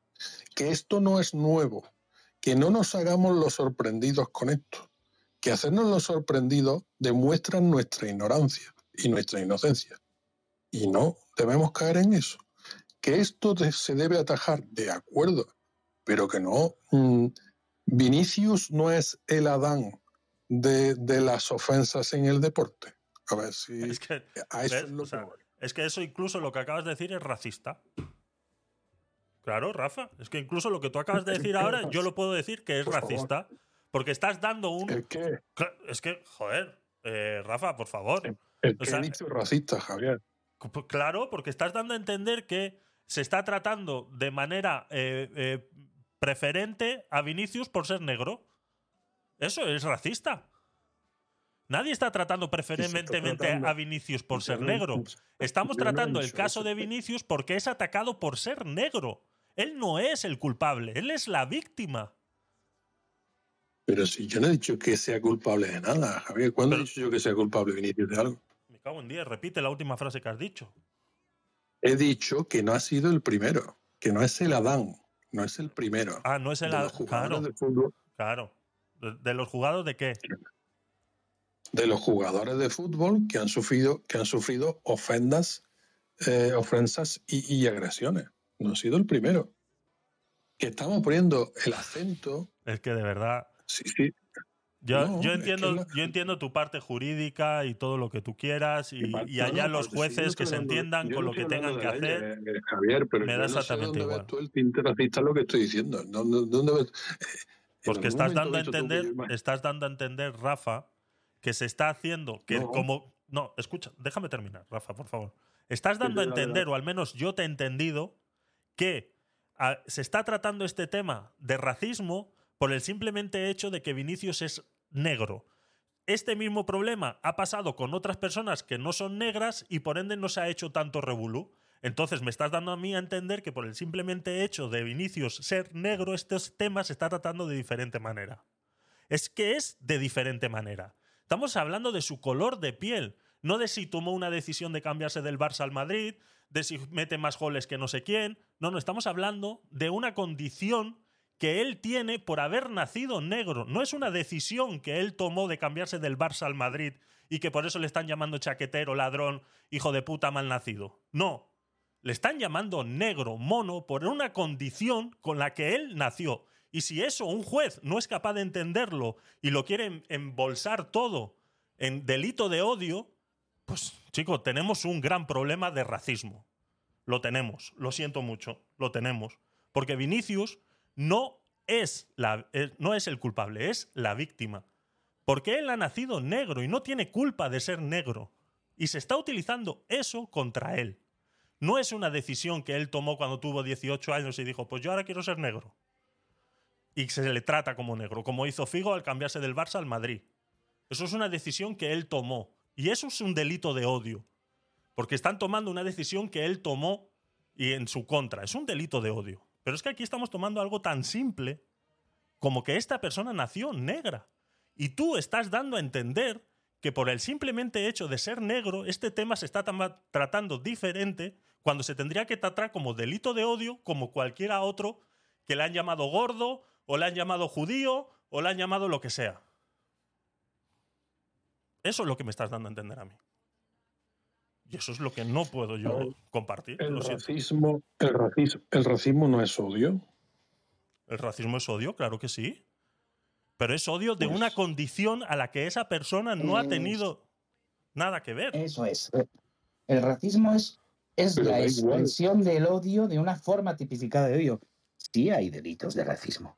Que esto no es nuevo, que no nos hagamos los sorprendidos con esto, que hacernos los sorprendidos demuestra nuestra ignorancia y nuestra inocencia. Y no debemos caer en eso. Que esto se debe atajar, de acuerdo, pero que no. mm, Vinicius no es el Adán de, de las ofensas en el deporte. A ver si. Es que, a eso ¿ves? es lo O sea, que voy. es que eso incluso lo que acabas de decir es racista. Claro, Rafa. Es que incluso lo que tú acabas de decir ahora, yo lo puedo decir que es Por favor. racista. Porque estás dando un. ¿El qué? Es que, joder, eh, Rafa, por favor. El O que sea, he dicho racista, Javier. P- Claro, porque estás dando a entender que se está tratando de manera eh, eh, preferente a Vinicius por ser negro. Eso es racista. Nadie está tratando preferentemente a Vinicius por ser negro. Estamos tratando el caso de Vinicius porque es atacado por ser negro. Él no es el culpable, él es la víctima. Pero si yo no he dicho que sea culpable de nada, Javier. ¿Cuándo he dicho yo que sea culpable Vinicius de algo? Me cago en 10, repite la última frase que has dicho. He dicho que no ha sido el primero, que no es el Adán, no es el primero. Ah, no es el de a- los jugadores claro. de fútbol, Claro. ¿De, de los jugados de qué? de los jugadores de fútbol que han sufrido, que han sufrido ofendas, eh, ofensas y, y agresiones. No ha sido el primero. Que estamos poniendo el acento. Es que de verdad. Sí, sí. Yo, No, yo es entiendo, que la- yo entiendo tu parte jurídica y todo lo que tú quieras y, allá No, los jueces que se entiendan con no lo que tengan que hacer. eh, Javier, pero me da sé exactamente dónde igual. ves tú el tinte racista lo que estoy diciendo. ¿Dónde, ves? Porque estás dando a entender, yo- estás dando a entender, Rafa, que se está haciendo que No. como no, escucha, déjame terminar, Rafa, por favor. Estás dando a entender, o al menos yo te he entendido, que ah, se está tratando este tema de racismo por el simplemente hecho de que Vinicius es negro. Este mismo problema ha pasado con otras personas que no son negras y por ende no se ha hecho tanto revolú. Entonces me estás dando a mí a entender que por el simplemente hecho de Vinicius ser negro, estos temas se está tratando de diferente manera. Es que es de diferente manera. Estamos hablando de su color de piel, no de si tomó una decisión de cambiarse del Barça al Madrid, de si mete más goles que no sé quién. No, no, estamos hablando de una condición que él tiene por haber nacido negro. No es una decisión que él tomó de cambiarse del Barça al Madrid y que por eso le están llamando chaquetero, ladrón, hijo de puta mal nacido. No. Le están llamando negro, mono, por una condición con la que él nació. Y si eso un juez no es capaz de entenderlo y lo quiere em- embolsar todo en delito de odio, pues chicos, tenemos un gran problema de racismo. Lo tenemos, lo siento mucho, lo tenemos. Porque Vinicius no es, eh, no es el culpable, es la víctima. Porque él ha nacido negro y no tiene culpa de ser negro. Y se está utilizando eso contra él. No es una decisión que él tomó cuando tuvo 18 años y dijo, pues yo ahora quiero ser negro. Y se le trata como negro, como hizo Figo al cambiarse del Barça al Madrid. Eso es una decisión que él tomó. Y eso es un delito de odio. Porque están tomando una decisión que él tomó y en su contra. Es un delito de odio. Pero es que aquí estamos tomando algo tan simple como que esta persona nació negra. Y tú estás dando a entender que por el simplemente hecho de ser negro, este tema se está tratando diferente cuando se tendría que tratar como delito de odio como cualquiera otro que le han llamado gordo o le han llamado judío o le han llamado lo que sea. Eso es lo que me estás dando a entender a mí. Y eso es lo que no puedo yo compartir. El racismo, el racismo, el racismo no es odio. ¿El racismo es odio? Claro que sí. Pero es odio de una condición a la que esa persona no ha tenido nada que ver. Eso es. El racismo es, es la expresión del odio de una forma tipificada de odio. Sí hay delitos de racismo.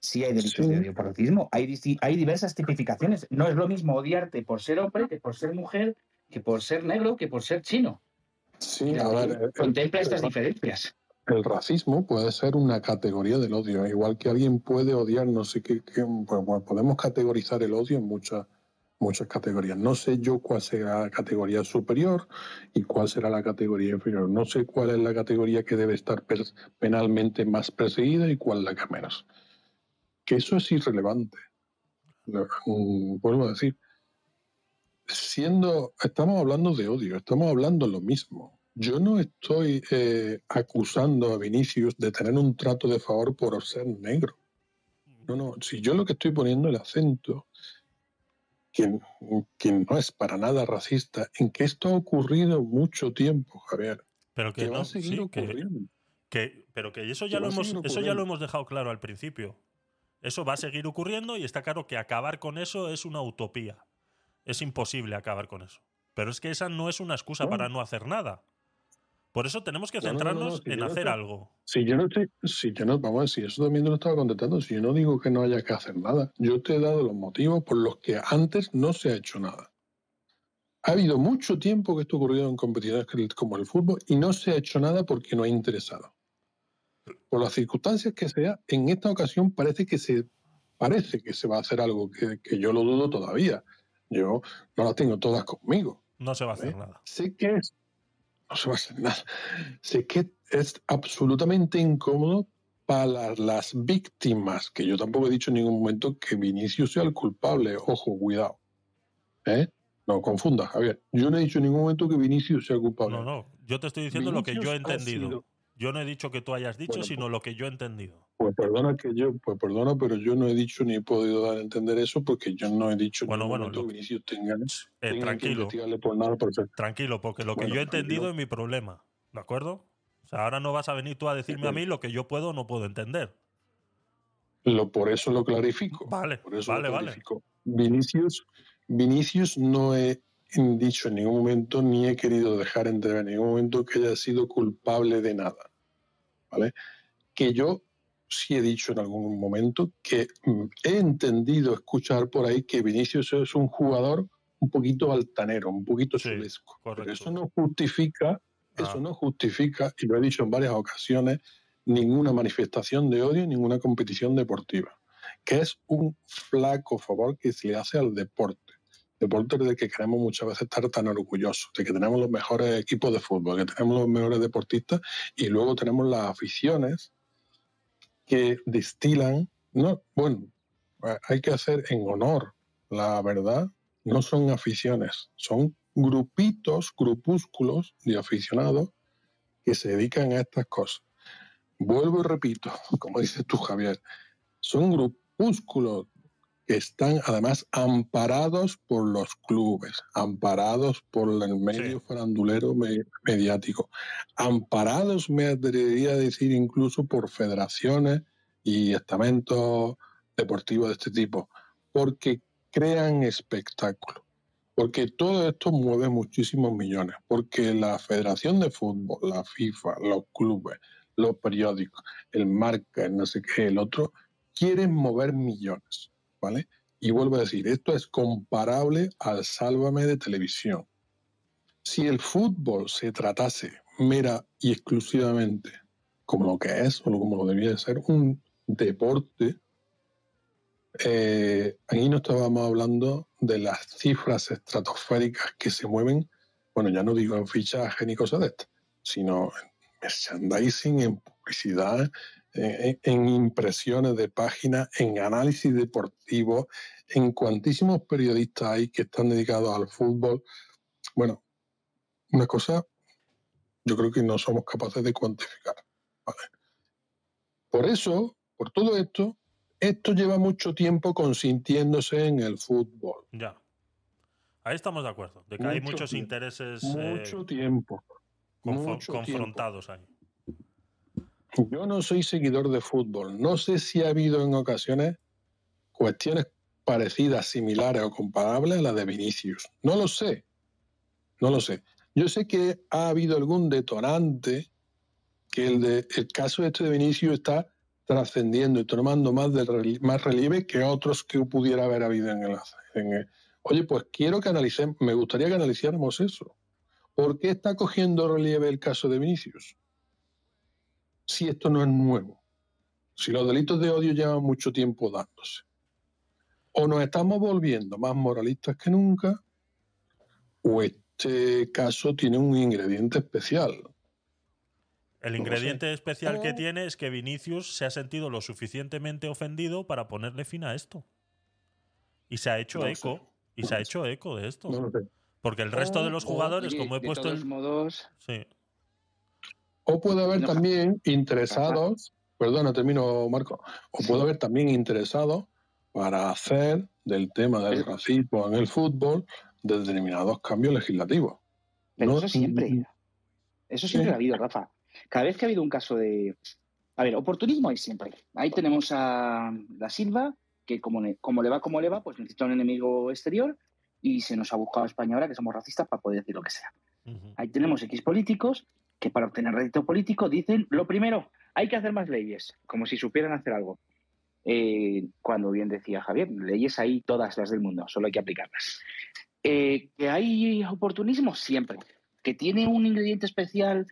Sí hay delitos de odio por racismo. Hay, hay diversas tipificaciones. No es lo mismo odiarte por ser hombre que por ser mujer, que por ser negro, que por ser chino. Sí, Y a ver, el- contempla el- estas diferencias. El racismo puede ser una categoría del odio, igual que alguien puede odiar, no sé qué, qué- pues, bueno, podemos categorizar el odio en muchas muchas categorías. No sé yo cuál será la categoría superior y cuál será la categoría inferior. No sé cuál es la categoría que debe estar penalmente más perseguida y cuál la que menos. Que eso es irrelevante. Mm, Vuelvo a decir, siendo, estamos hablando de odio, estamos hablando lo mismo. Yo no estoy eh, acusando a Vinicius de tener un trato de favor por ser negro. No, no, si yo lo que estoy poniendo el acento, que, que no es para nada racista, en que esto ha ocurrido mucho tiempo, Javier. Pero que, que va no, a seguir sí, que- ocurriendo. que- pero que eso ya, lo hemos, eso ya lo hemos dejado claro al principio. Eso va a seguir ocurriendo y está claro que acabar con eso es una utopía. Es imposible acabar con eso. Pero es que esa no es una excusa No. para no hacer nada. Por eso tenemos que No, no, no, no, centrarnos si en hacer estoy- algo. Si yo no estoy, si yo no, vamos a ver, si eso también te lo estaba contestando, si yo no digo que no haya que hacer nada, yo te he dado los motivos por los que antes no se ha hecho nada. Ha habido mucho tiempo que esto ha ocurrido en competiciones como el fútbol y no se ha hecho nada porque no ha interesado. Por las circunstancias que sea, en esta ocasión parece que se parece que se va a hacer algo que, que yo lo dudo todavía. Yo no las tengo todas conmigo. No se va a hacer ¿Eh? nada. Sé que es. No se va a hacer nada. Sé que es absolutamente incómodo para las víctimas, que yo tampoco he dicho en ningún momento que Vinicius sea el culpable. Ojo, cuidado. ¿Eh? No confundas, Javier. Yo no he dicho en ningún momento que Vinicius sea culpable. No, no. Yo te estoy diciendo lo que yo he entendido. Yo no he dicho que tú hayas dicho, Bueno, sino lo que yo he entendido. Pues perdona que yo, pues perdona, pero yo no he dicho ni he podido dar a entender eso porque yo no he dicho Bueno, en ningún bueno, lo- que Vinicius tenga, Eh, que tranquilo. investigarle por nada Tranquilo, porque lo que Bueno, yo he entendido tranquilo. es mi problema. ¿De acuerdo? O sea, ahora no vas a venir tú a decirme a mí lo que yo puedo o no puedo entender. Lo, por eso lo clarifico. Vale, Por eso vale, lo vale. clarifico. Vinicius, Vinicius no he dicho en ningún momento ni he querido dejar entrever en ningún momento que haya sido culpable de nada. ¿Vale? Que yo sí he dicho en algún momento que mm, he entendido escuchar por ahí que Vinicius es un jugador un poquito altanero, un poquito chulesco. Pero eso no justifica, eso Ah. no justifica, y lo he dicho en varias ocasiones, ninguna manifestación de odio, ninguna competición deportiva. Que es un flaco favor que se le hace al deporte. Deporte del que queremos muchas veces estar tan orgullosos, de que tenemos los mejores equipos de fútbol, que tenemos los mejores deportistas, y luego tenemos las aficiones que destilan, no, bueno, hay que hacer en honor. La verdad, no son aficiones, son grupitos, grupúsculos de aficionados que se dedican a estas cosas. Vuelvo y repito, como dices tú, Javier, son grupúsculos están además amparados por los clubes, amparados por el medio farandulero me- mediático, amparados, me atrevería a decir, incluso por federaciones y estamentos deportivos de este tipo, porque crean espectáculo, porque todo esto mueve muchísimos millones, porque la Federación de Fútbol, la FIFA, los clubes, los periódicos, el marca, el no sé qué, el otro, quieren mover millones, ¿vale? Y vuelvo a decir, esto es comparable al sálvame de televisión. Si el fútbol se tratase mera y exclusivamente como lo que es, o como lo debía de ser, un deporte, eh, aquí no estábamos hablando de las cifras estratosféricas que se mueven, bueno, ya no digo en fichaje ni cosas de estas, sino en merchandising, en publicidad, en, en impresiones de páginas, en análisis deportivo, en cuantísimos periodistas hay que están dedicados al fútbol. Bueno, una cosa yo creo que no somos capaces de cuantificar. ¿vale? Por eso, por todo esto, esto lleva mucho tiempo consintiéndose en el fútbol. Ya. Ahí estamos de acuerdo. De que hay Mucho muchos tiempo. intereses eh, Mucho tiempo. mucho confrontados ahí. Yo no soy seguidor de fútbol. No sé si ha habido en ocasiones cuestiones parecidas, similares o comparables a las de Vinicius. No lo sé. No lo sé. Yo sé que ha habido algún detonante que el, de, el caso este de Vinicius está trascendiendo y tomando más, reli- más relieve que otros que pudiera haber habido en el, en el- Oye, pues quiero que analicemos, me gustaría que analizáramos eso. ¿Por qué está cogiendo relieve el caso de Vinicius? Si esto no es nuevo. Si los delitos de odio llevan mucho tiempo dándose. O nos estamos volviendo más moralistas que nunca, o este caso tiene un ingrediente especial. El No ingrediente especial que Oh. tiene es que Vinicius se ha sentido lo suficientemente ofendido para ponerle fin a esto. Y se ha hecho No eco. sé. Y se ha hecho eco de esto. No lo sé. Porque el resto de los O, jugadores, como he de puesto todos el. modos, Sí. O puede haber No, también interesados, perdona, termino, Marco, o puede haber también interesados para hacer del tema del Pero- racismo en el fútbol determinados cambios legislativos. Pero No- eso siempre. Eso siempre Sí. ha habido, Rafa. Cada vez que ha habido un caso de. A ver, oportunismo hay siempre. Ahí tenemos a la Silva, que como, le- como le va, como le va, pues necesita un enemigo exterior y se nos ha buscado a España ahora que somos racistas para poder decir lo que sea. Ahí tenemos X políticos que para obtener rédito político dicen, lo primero, hay que hacer más leyes, como si supieran hacer algo. Eh, cuando bien decía Javier, leyes hay todas las del mundo, solo hay que aplicarlas. Eh, que hay oportunismo siempre. Que tiene un ingrediente especial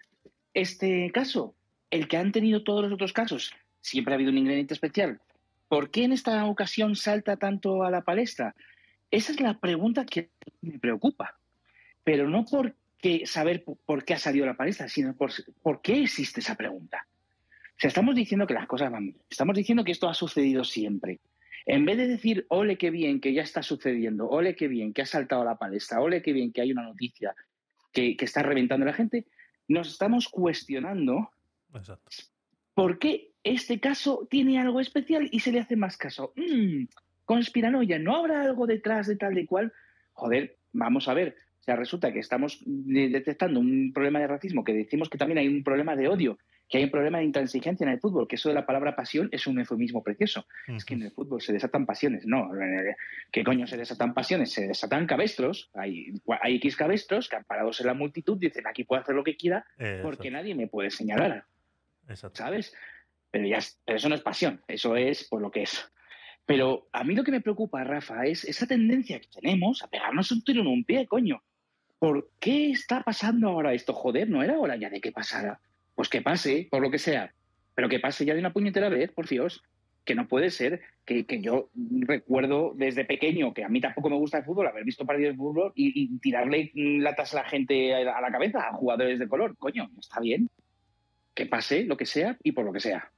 este caso, el que han tenido todos los otros casos. Siempre ha habido un ingrediente especial. ¿Por qué en esta ocasión salta tanto a la palestra? Esa es la pregunta que me preocupa. Pero no por qué saber por- qué ha salido la palestra, sino por, por qué existe esa pregunta. O sea, estamos diciendo que las cosas van bien. Estamos diciendo que esto ha sucedido siempre. En vez de decir, ole, qué bien que ya está sucediendo, ole, qué bien que ha saltado la palestra, ole, qué bien que hay una noticia que, que está reventando a la gente, nos estamos cuestionando Exacto. por qué este caso tiene algo especial y se le hace más caso. Mm, conspiranoia, ¿no habrá algo detrás de tal de cual? Joder, vamos a ver. O sea, resulta que estamos de- detectando un problema de racismo, que decimos que también hay un problema de odio, que hay un problema de intransigencia en el fútbol, que eso de la palabra pasión es un eufemismo precioso. Es que en el fútbol se desatan pasiones. No, eh, ¿qué coño se desatan pasiones? Se desatan cabestros. Hay, hay X cabestros que, amparados en la multitud, dicen aquí puedo hacer lo que quiera Eh, porque nadie me puede señalar. Exacto. ¿Sabes? Pero, ya, pero eso no es pasión, eso es por lo que es. Pero a mí lo que me preocupa, Rafa, es esa tendencia que tenemos a pegarnos un tiro en un pie, coño. ¿Por qué está pasando ahora esto? Joder, ¿no era hora ya de que pasara? Pues que pase, por lo que sea. Pero que pase ya de una puñetera vez, por Dios. Que no puede ser que, que yo recuerdo desde pequeño, que a mí tampoco me gusta el fútbol, haber visto partidos de fútbol y, y tirarle latas a la gente a la cabeza, a jugadores de color. Coño, está bien. Que pase lo que sea y por lo que sea.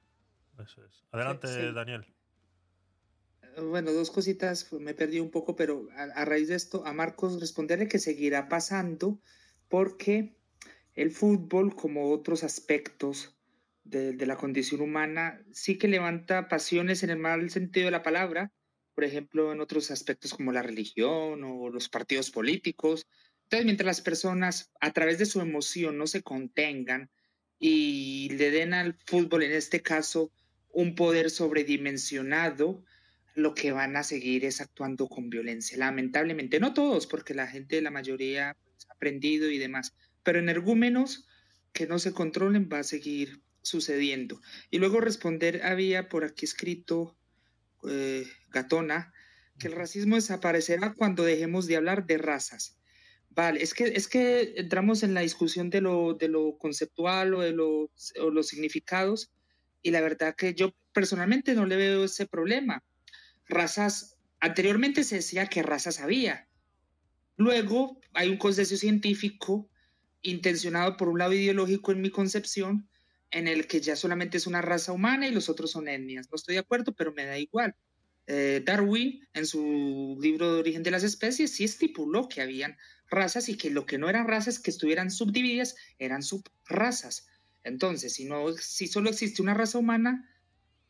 Eso es. Adelante, Sí, sí. Daniel. Bueno, dos cositas, me perdí un poco, pero a, a raíz de esto, a Marcos responderle que seguirá pasando porque el fútbol, como otros aspectos de, de la condición humana, sí que levanta pasiones en el mal sentido de la palabra, por ejemplo, en otros aspectos como la religión o los partidos políticos. Entonces, mientras las personas a través de su emoción no se contengan y le den al fútbol, en este caso, un poder sobredimensionado, lo que van a seguir es actuando con violencia. Lamentablemente, no todos, porque la gente, la mayoría, pues, ha aprendido y demás, pero energúmenos que no se controlen va a seguir sucediendo. Y luego responder, había por aquí escrito eh, Gatona, que el racismo desaparecerá cuando dejemos de hablar de razas. Vale, es que, es que entramos en la discusión de lo, de lo conceptual o de lo- o los significados y la verdad que yo personalmente no le veo ese problema. Razas, anteriormente se decía que razas había. Luego hay un consenso científico intencionado por un lado ideológico en mi concepción, en el que ya solamente es una raza humana y los otros son etnias. No estoy de acuerdo, pero me da igual. Eh, Darwin, en su libro de origen de las especies, sí estipuló que habían razas y que lo que no eran razas que estuvieran subdivididas eran subrazas. Entonces, si, no, si solo existe una raza humana,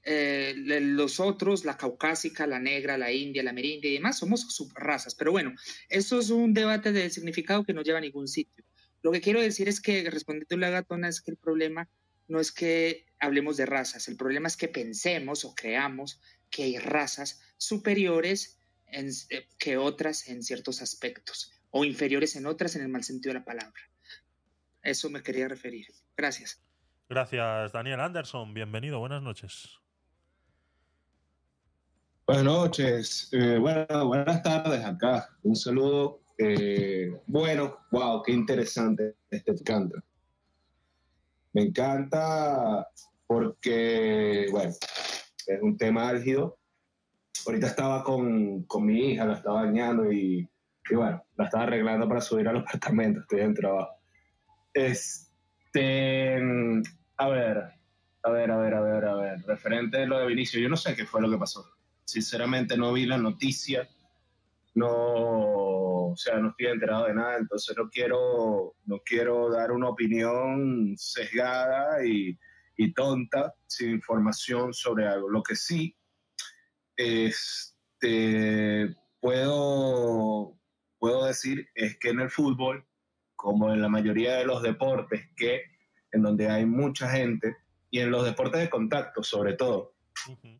eh, los otros, la caucásica, la negra, la india, la merindia y demás, somos subrazas. Pero bueno, eso es un debate de significado que no lleva a ningún sitio. Lo que quiero decir es que, respondiendo a la gatona, es que el problema no es que hablemos de razas, el problema es que pensemos o creamos que hay razas superiores en- eh, que otras en ciertos aspectos o inferiores en otras en el mal sentido de la palabra. Eso me quería referir. Gracias. Gracias, Daniel Anderson. Bienvenido, buenas noches. Buenas noches, eh, bueno, buenas tardes acá. Un saludo. eh, bueno, wow, qué interesante este encanta. Me encanta porque, bueno, es un tema álgido. Ahorita estaba con, con mi hija, la estaba bañando y, y bueno, la estaba arreglando para subir al apartamento, estoy en trabajo. Este, a ver, a ver, a ver, a ver, a ver, referente a lo de Vinicio, yo no sé qué fue lo que pasó. Sinceramente no vi la noticia, no, o sea, no estoy enterado de nada, entonces no quiero, no quiero dar una opinión sesgada y, y tonta sin información sobre algo. Lo que sí, este, puedo, puedo decir es que en el fútbol, como en la mayoría de los deportes, que en donde hay mucha gente, y en los deportes de contacto sobre todo,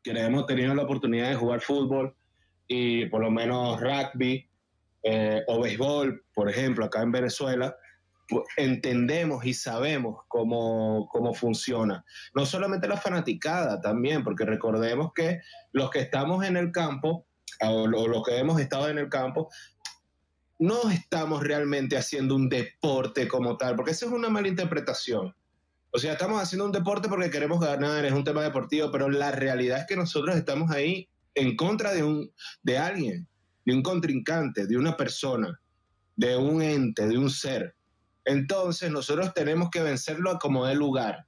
quienes hemos tenido la oportunidad de jugar fútbol y por lo menos rugby eh, o béisbol, por ejemplo, acá en Venezuela, pu- entendemos y sabemos cómo, cómo funciona. No solamente la fanaticada también, porque recordemos que los que estamos en el campo, o lo- los que hemos estado en el campo, no estamos realmente haciendo un deporte como tal, porque esa es una mala interpretación. O sea, estamos haciendo un deporte porque queremos ganar, es un tema deportivo, pero la realidad es que nosotros estamos ahí en contra de, un, de alguien, de un contrincante, de una persona, de un ente, de un ser. Entonces nosotros tenemos que vencerlo a como dé lugar.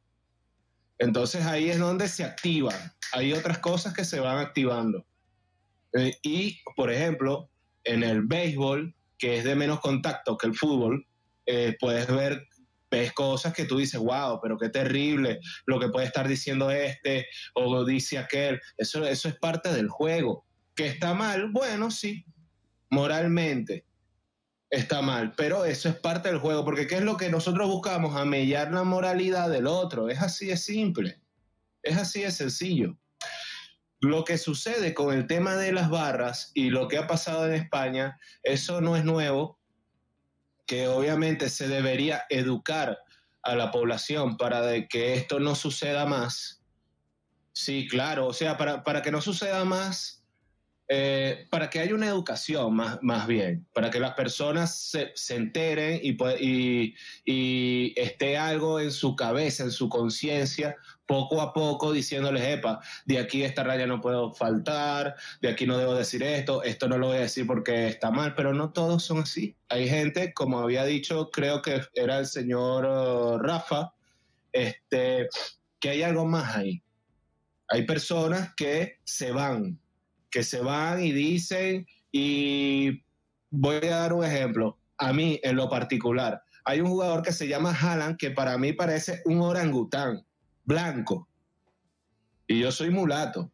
Entonces ahí es donde se activan. Hay otras cosas que se van activando. Eh, y, por ejemplo, en el béisbol, que es de menos contacto que el fútbol, eh, puedes ver, ves cosas que tú dices, wow, pero qué terrible lo que puede estar diciendo este o dice aquel. Eso, eso es parte del juego. ¿Que está mal? Bueno, sí, moralmente está mal, pero eso es parte del juego, porque ¿qué es lo que nosotros buscamos? Amellar la moralidad del otro. Es así de simple, es así de sencillo. Lo que sucede con el tema de las barras y lo que ha pasado en España, eso no es nuevo, que obviamente se debería educar a la población para de que esto no suceda más. Sí, claro, o sea, para, para que no suceda más, eh, para que haya una educación más, más bien, para que las personas se, se enteren y, y, y esté algo en su cabeza, en su conciencia, poco a poco diciéndoles, epa, de aquí esta raya no puedo faltar, de aquí no debo decir esto, esto no lo voy a decir porque está mal, pero no todos son así. Hay gente, como había dicho, creo que era el señor eh, Rafa, este, que hay algo más ahí. Hay personas que se van, que se van y dicen, y voy a dar un ejemplo, a mí en lo particular, hay un jugador que se llama Haaland que para mí parece un orangután blanco, y yo soy mulato.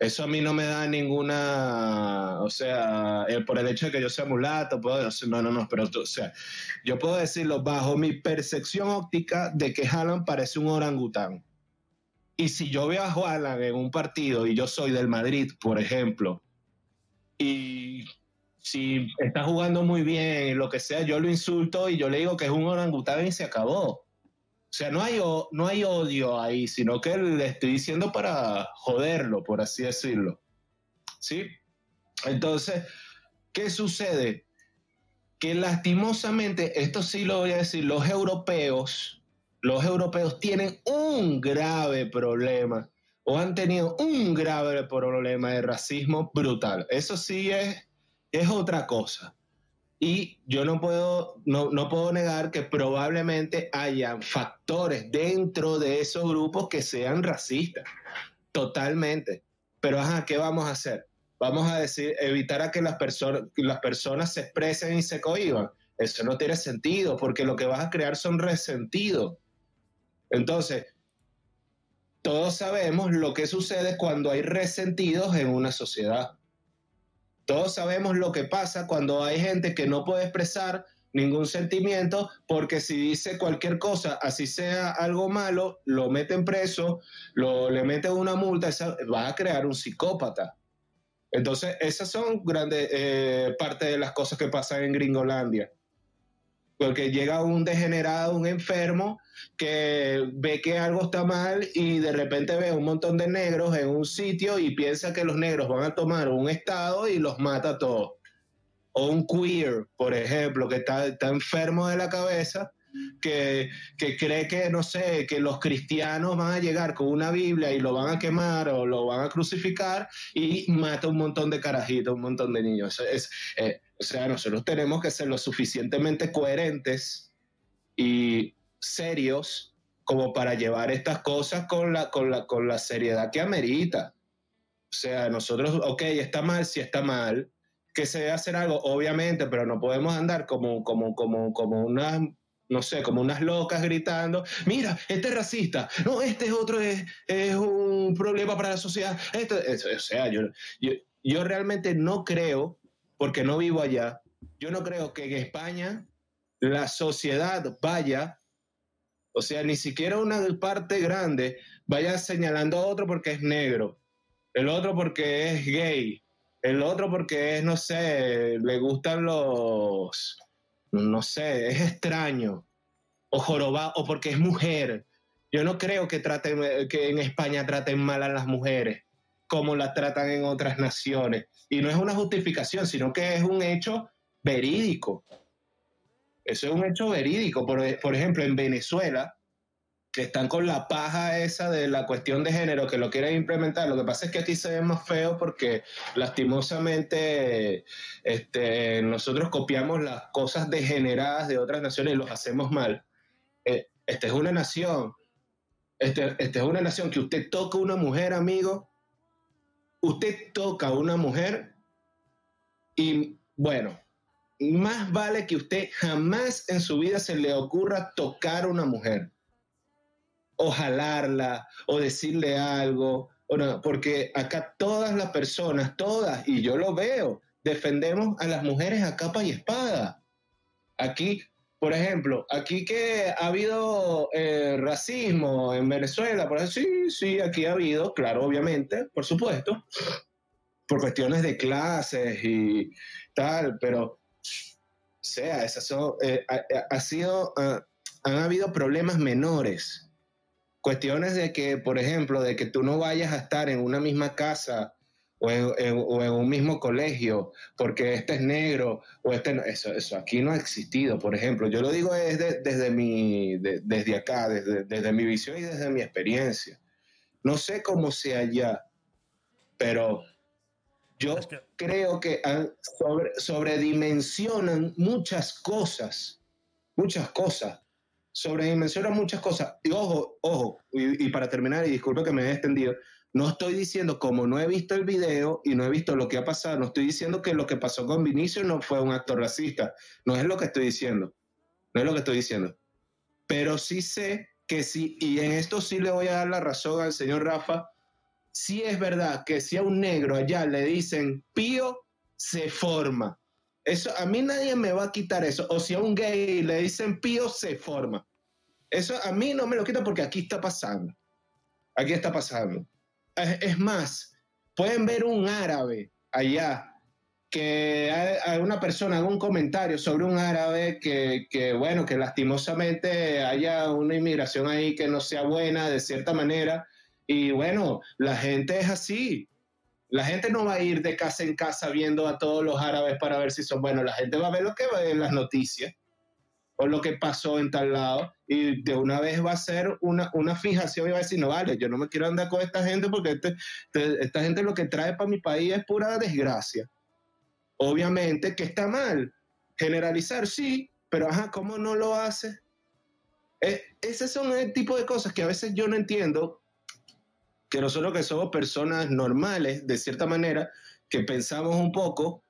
Eso a mí no me da ninguna, o sea, el- por el hecho de que yo sea mulato, no, no, no, pero, o sea, yo puedo decirlo bajo mi percepción óptica de que Haaland parece un orangután. Y si yo veo a Haaland en un partido y yo soy del Madrid, por ejemplo, y si está jugando muy bien lo que sea, yo lo insulto y yo le digo que es un orangután y se acabó. O sea, no hay, no hay odio ahí, sino que le estoy diciendo para joderlo, por así decirlo. ¿Sí? Entonces, ¿qué sucede? Que lastimosamente, esto sí lo voy a decir, los europeos, los europeos tienen un grave problema o han tenido un grave problema de racismo brutal. Eso sí es, es otra cosa. Y yo no puedo, no, no puedo negar que probablemente hayan factores dentro de esos grupos que sean racistas. Totalmente. Pero, ajá, ¿qué vamos a hacer? Vamos a decir, evitar a que las, personas las personas se expresen y se cohiban. Eso no tiene sentido, porque lo que vas a crear son resentidos. Entonces, todos sabemos lo que sucede cuando hay resentidos en una sociedad. Todos sabemos lo que pasa cuando hay gente que no puede expresar ningún sentimiento porque si dice cualquier cosa, así sea algo malo, lo meten preso, lo, le meten una multa, va a crear un psicópata. Entonces, esas son grandes eh, parte de las cosas que pasan en Gringolandia. Porque llega un degenerado, un enfermo, que ve que algo está mal y de repente ve un montón de negros en un sitio y piensa que los negros van a tomar un estado y los mata a todos. O un queer, por ejemplo, que está, está enfermo de la cabeza, que, que cree que, no sé, que los cristianos van a llegar con una Biblia y lo van a quemar o lo van a crucificar y mata un montón de carajitos, un montón de niños. Es- eh, o sea, nosotros tenemos que ser lo suficientemente coherentes y serios como para llevar estas cosas con la, con la, con la seriedad que amerita. O sea, nosotros, ok, está mal, si está mal, que se debe hacer algo, obviamente, pero no podemos andar como, como, como, como unas, no sé, como unas locas gritando, mira, este es racista, no, este es otro, es, es un problema para la sociedad. O sea, yo, yo, yo realmente no creo, porque no vivo allá, yo no creo que en España la sociedad vaya, o sea, ni siquiera una parte grande vaya señalando a otro porque es negro, el otro porque es gay, el otro porque es, no sé, le gustan los, no sé, es extraño, o jorobado, o porque es mujer. Yo no creo que, traten, que en España traten mal a las mujeres como las tratan en otras naciones. Y no es una justificación, sino que es un hecho verídico. Eso es un hecho verídico. Por, por ejemplo, en Venezuela, que están con la paja esa de la cuestión de género, que lo quieren implementar. Lo que pasa es que aquí se ve más feo porque lastimosamente este, nosotros copiamos las cosas degeneradas de otras naciones y los hacemos mal. Eh, esta es una nación, este, esta es una nación que usted toca a una mujer, amigo, usted toca a una mujer y bueno, más vale que usted jamás en su vida se le ocurra tocar a una mujer o jalarla o decirle algo, o no, porque acá todas las personas, todas, y yo lo veo, defendemos a las mujeres a capa y espada. Aquí, por ejemplo, aquí que ha habido eh, racismo en Venezuela, por ejemplo, sí, sí, aquí ha habido, claro, obviamente, por supuesto, por cuestiones de clases y tal, pero, o sea, esas son, eh, ha, sido, uh, han habido problemas menores cuestiones de que, por ejemplo, de que tú no vayas a estar en una misma casa o en, en, o en un mismo colegio porque este es negro o este no, eso, eso aquí no ha existido, por ejemplo. Yo lo digo desde, desde, mi, de, desde acá, desde, desde mi visión y desde mi experiencia. No sé cómo sea allá, pero yo es que... creo que sobre, sobredimensionan muchas cosas, muchas cosas sobredimensiona muchas cosas. Y ojo, ojo, y, para terminar, y disculpe que me he extendido, No estoy diciendo, como no he visto el video y no he visto lo que ha pasado, no estoy diciendo que lo que pasó con Vinicio no fue un acto racista. No es lo que estoy diciendo. No es lo que estoy diciendo. Pero sí sé que sí, y en esto sí le voy a dar la razón al señor Rafa, sí es verdad que si a un negro allá le dicen pío, se forma. Eso, a mí nadie me va a quitar eso. O si a un gay le dicen pío, se forma. Eso a mí no me lo quita porque aquí está pasando. Aquí está pasando. Es, más, pueden ver un árabe allá que hay una persona haga un comentario sobre un árabe que, que, bueno, que lastimosamente haya una inmigración ahí que no sea buena de cierta manera. Y bueno, la gente es así. La gente no va a ir de casa en casa viendo a todos los árabes para ver si son buenos. La gente va a ver lo que ve en las noticias o lo que pasó en tal lado y de una vez va a ser una, una fijación y va a decir, no vale, yo no me quiero andar con esta gente porque este, este, esta gente lo que trae para mi país es pura desgracia. Obviamente que está mal. Generalizar, sí, pero ajá, ¿cómo no lo hace? Eh, ese son el tipo de cosas que a veces yo no entiendo, que nosotros que somos personas normales, de cierta manera, que pensamos un poco,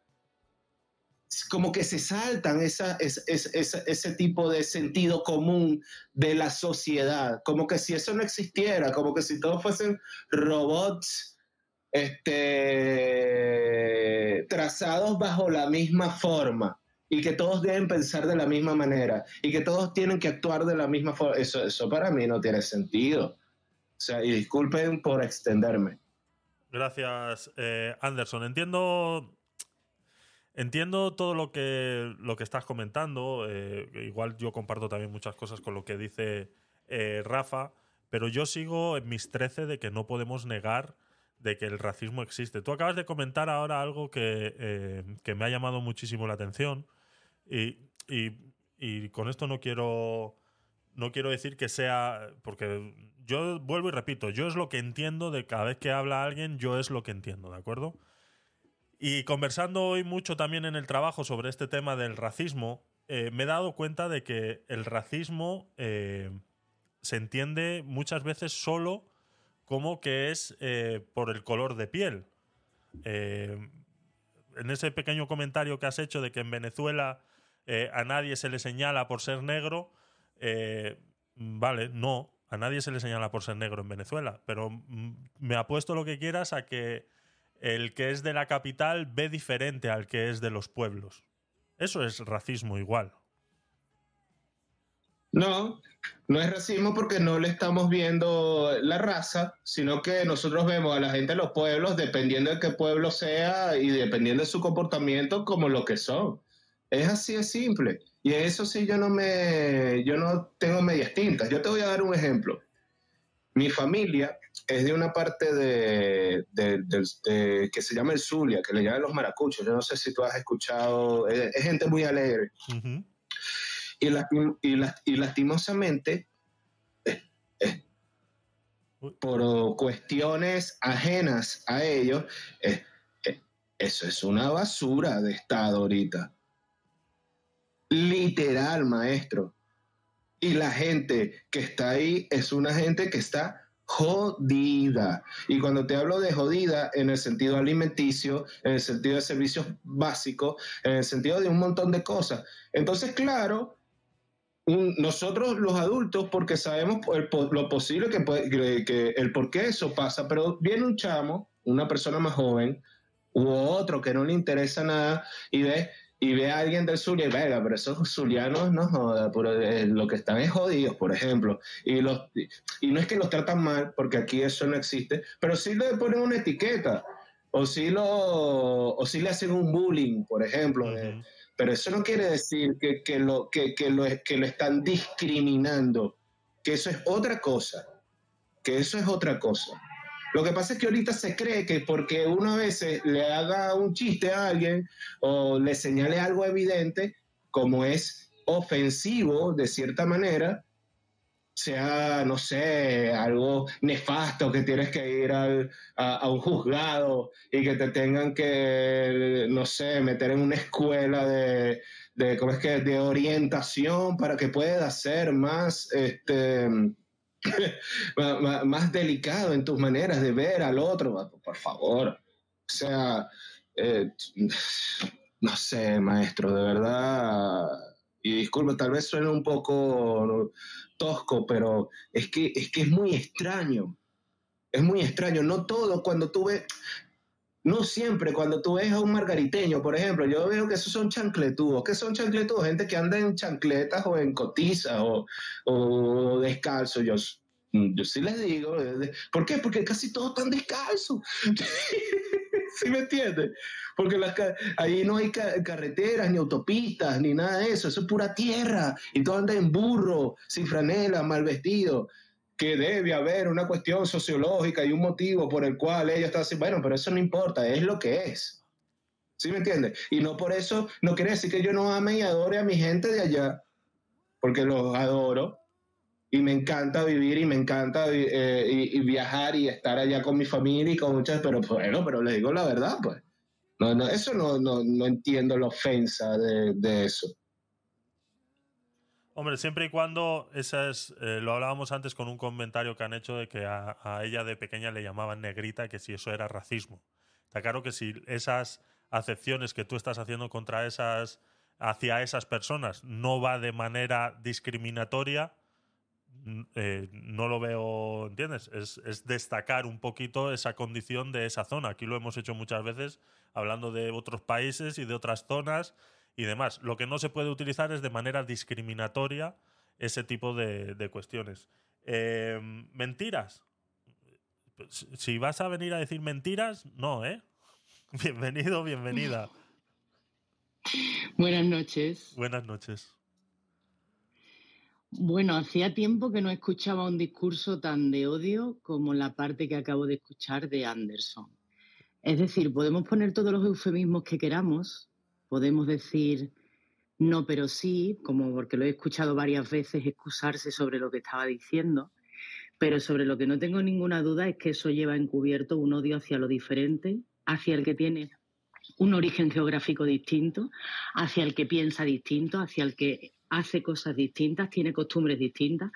como que se saltan esa, esa, esa, ese tipo de sentido común de la sociedad, como que si eso no existiera, como que si todos fuesen robots este, trazados bajo la misma forma y que todos deben pensar de la misma manera y que todos tienen que actuar de la misma forma. Eso, eso para mí no tiene sentido. O sea, y disculpen por extenderme. Gracias, eh, Anderson. Entiendo. Entiendo todo lo que, lo que estás comentando. eh, igual yo comparto también muchas cosas con lo que dice eh, Rafa, pero yo sigo en mis 13 de que no podemos negar de que el racismo existe. Tú acabas de comentar ahora algo que, eh, que me ha llamado muchísimo la atención y, y- y con esto no quiero, no quiero decir que sea, porque yo vuelvo y repito, yo es lo que entiendo de cada vez que habla alguien, yo es lo que entiendo, ¿de acuerdo? Y conversando hoy mucho también en el trabajo sobre este tema del racismo, eh, me he dado cuenta de que el racismo eh, se entiende muchas veces solo como que es eh, por el color de piel. En ese pequeño comentario que has hecho de que en Venezuela a nadie se le señala por ser negro, vale, no, a nadie se le señala por ser negro en Venezuela, pero mm, me apuesto lo que quieras a que el que es de la capital ve diferente al que es de los pueblos. Eso es racismo igual. No, no es racismo porque no le estamos viendo la raza, sino que nosotros vemos a la gente de los pueblos, dependiendo de qué pueblo sea y dependiendo de su comportamiento, como lo que son. Es así de simple. Y en eso sí yo no me, yo no tengo medias tintas. Yo te voy a dar un ejemplo. Mi familia es de una parte de, de- que se llama el Zulia, que le llaman los maracuchos. Yo no sé si tú has escuchado, es, es gente muy alegre. Y, lasti- y las- y lastimosamente, eh, eh, por cuestiones ajenas a ellos, eh, eso es una basura de Estado ahorita. Literal, maestro. Y la gente que está ahí es una gente que está jodida. Y cuando te hablo de jodida en el sentido alimenticio, en el sentido de servicios básicos, en el sentido de un montón de cosas. Entonces, claro, nosotros los adultos, porque sabemos lo posible que, puede- el por qué eso pasa, pero viene un chamo, una persona más joven, u otro que no le interesa nada, y ve, y ve a alguien del Zulia y venga, pero esos zulianos no joda, pero, eh, lo que están es jodidos, por ejemplo. Y, los, y, no es que los tratan mal, porque aquí eso no existe, pero sí le ponen una etiqueta. O sí, lo, o sí le hacen un bullying, por ejemplo. pero eso no quiere decir que, que lo, que, que lo, que lo están discriminando, que eso es otra cosa, que eso es otra cosa. Lo que pasa es que ahorita se cree que porque uno a veces le haga un chiste a alguien o le señale algo evidente, como es ofensivo de cierta manera, sea, no sé, algo nefasto, que tienes que ir al- a, un juzgado y que te tengan que, no sé, meter en una escuela de, de, ¿cómo es que? de orientación para que puedas ser más, este, más delicado en tus maneras de ver al otro, por favor. O sea, eh, no sé, maestro, de verdad. Y disculpa, tal vez suene un poco tosco, pero es que, es que es muy extraño. Es muy extraño. No todo cuando tú ves, no siempre cuando tú ves a un margariteño, por ejemplo, yo veo que esos son chancletudos. ¿Qué son chancletudos? Gente que anda en chancletas o en cotizas o, o descalzo. Yo, yo sí les digo. eh, ¿Por qué? Porque casi todos están descalzos. ¿Sí me entiendes? Porque ahí no hay ca- carreteras, ni autopistas, ni nada de eso. Eso es pura tierra. Y todo anda en burro, sin franela, mal vestido. Que debe haber una cuestión sociológica y un motivo por el cual ellos están así. Bueno, pero eso no importa, es lo que es. ¿Sí me entiendes? Y no por eso, no quiere decir que yo no ame y adore a mi gente de allá, porque los adoro y me encanta vivir y me encanta eh, y, y viajar y estar allá con mi familia y con muchas, pero bueno, pero les digo la verdad, pues. No, no, eso no, no, no entiendo la ofensa de, de eso. Hombre, siempre y cuando, esa es, eh, lo hablábamos antes con un comentario que han hecho de que a, ella de pequeña le llamaban negrita, que si eso era racismo. Está claro que si esas acepciones que tú estás haciendo contra esas, hacia esas personas no va de manera discriminatoria, eh, no lo veo, ¿entiendes? Es, es destacar un poquito esa condición de esa zona. Aquí lo hemos hecho muchas veces hablando de otros países y de otras zonas y demás. Lo que no se puede utilizar es de manera discriminatoria ese tipo de, de cuestiones. Eh, mentiras. Si vas a venir a decir mentiras, no, ¿eh? Bienvenido, bienvenida. Buenas noches. Buenas noches. Bueno, hacía tiempo que no escuchaba un discurso tan de odio como la parte que acabo de escuchar de Anderson. Es decir, podemos poner todos los eufemismos que queramos, podemos decir no, pero sí, como porque lo he escuchado varias veces excusarse sobre lo que estaba diciendo, pero sobre lo que no tengo ninguna duda es que eso lleva encubierto un odio hacia lo diferente, hacia el que tiene un origen geográfico distinto, hacia el que piensa distinto, hacia el que hace cosas distintas, tiene costumbres distintas.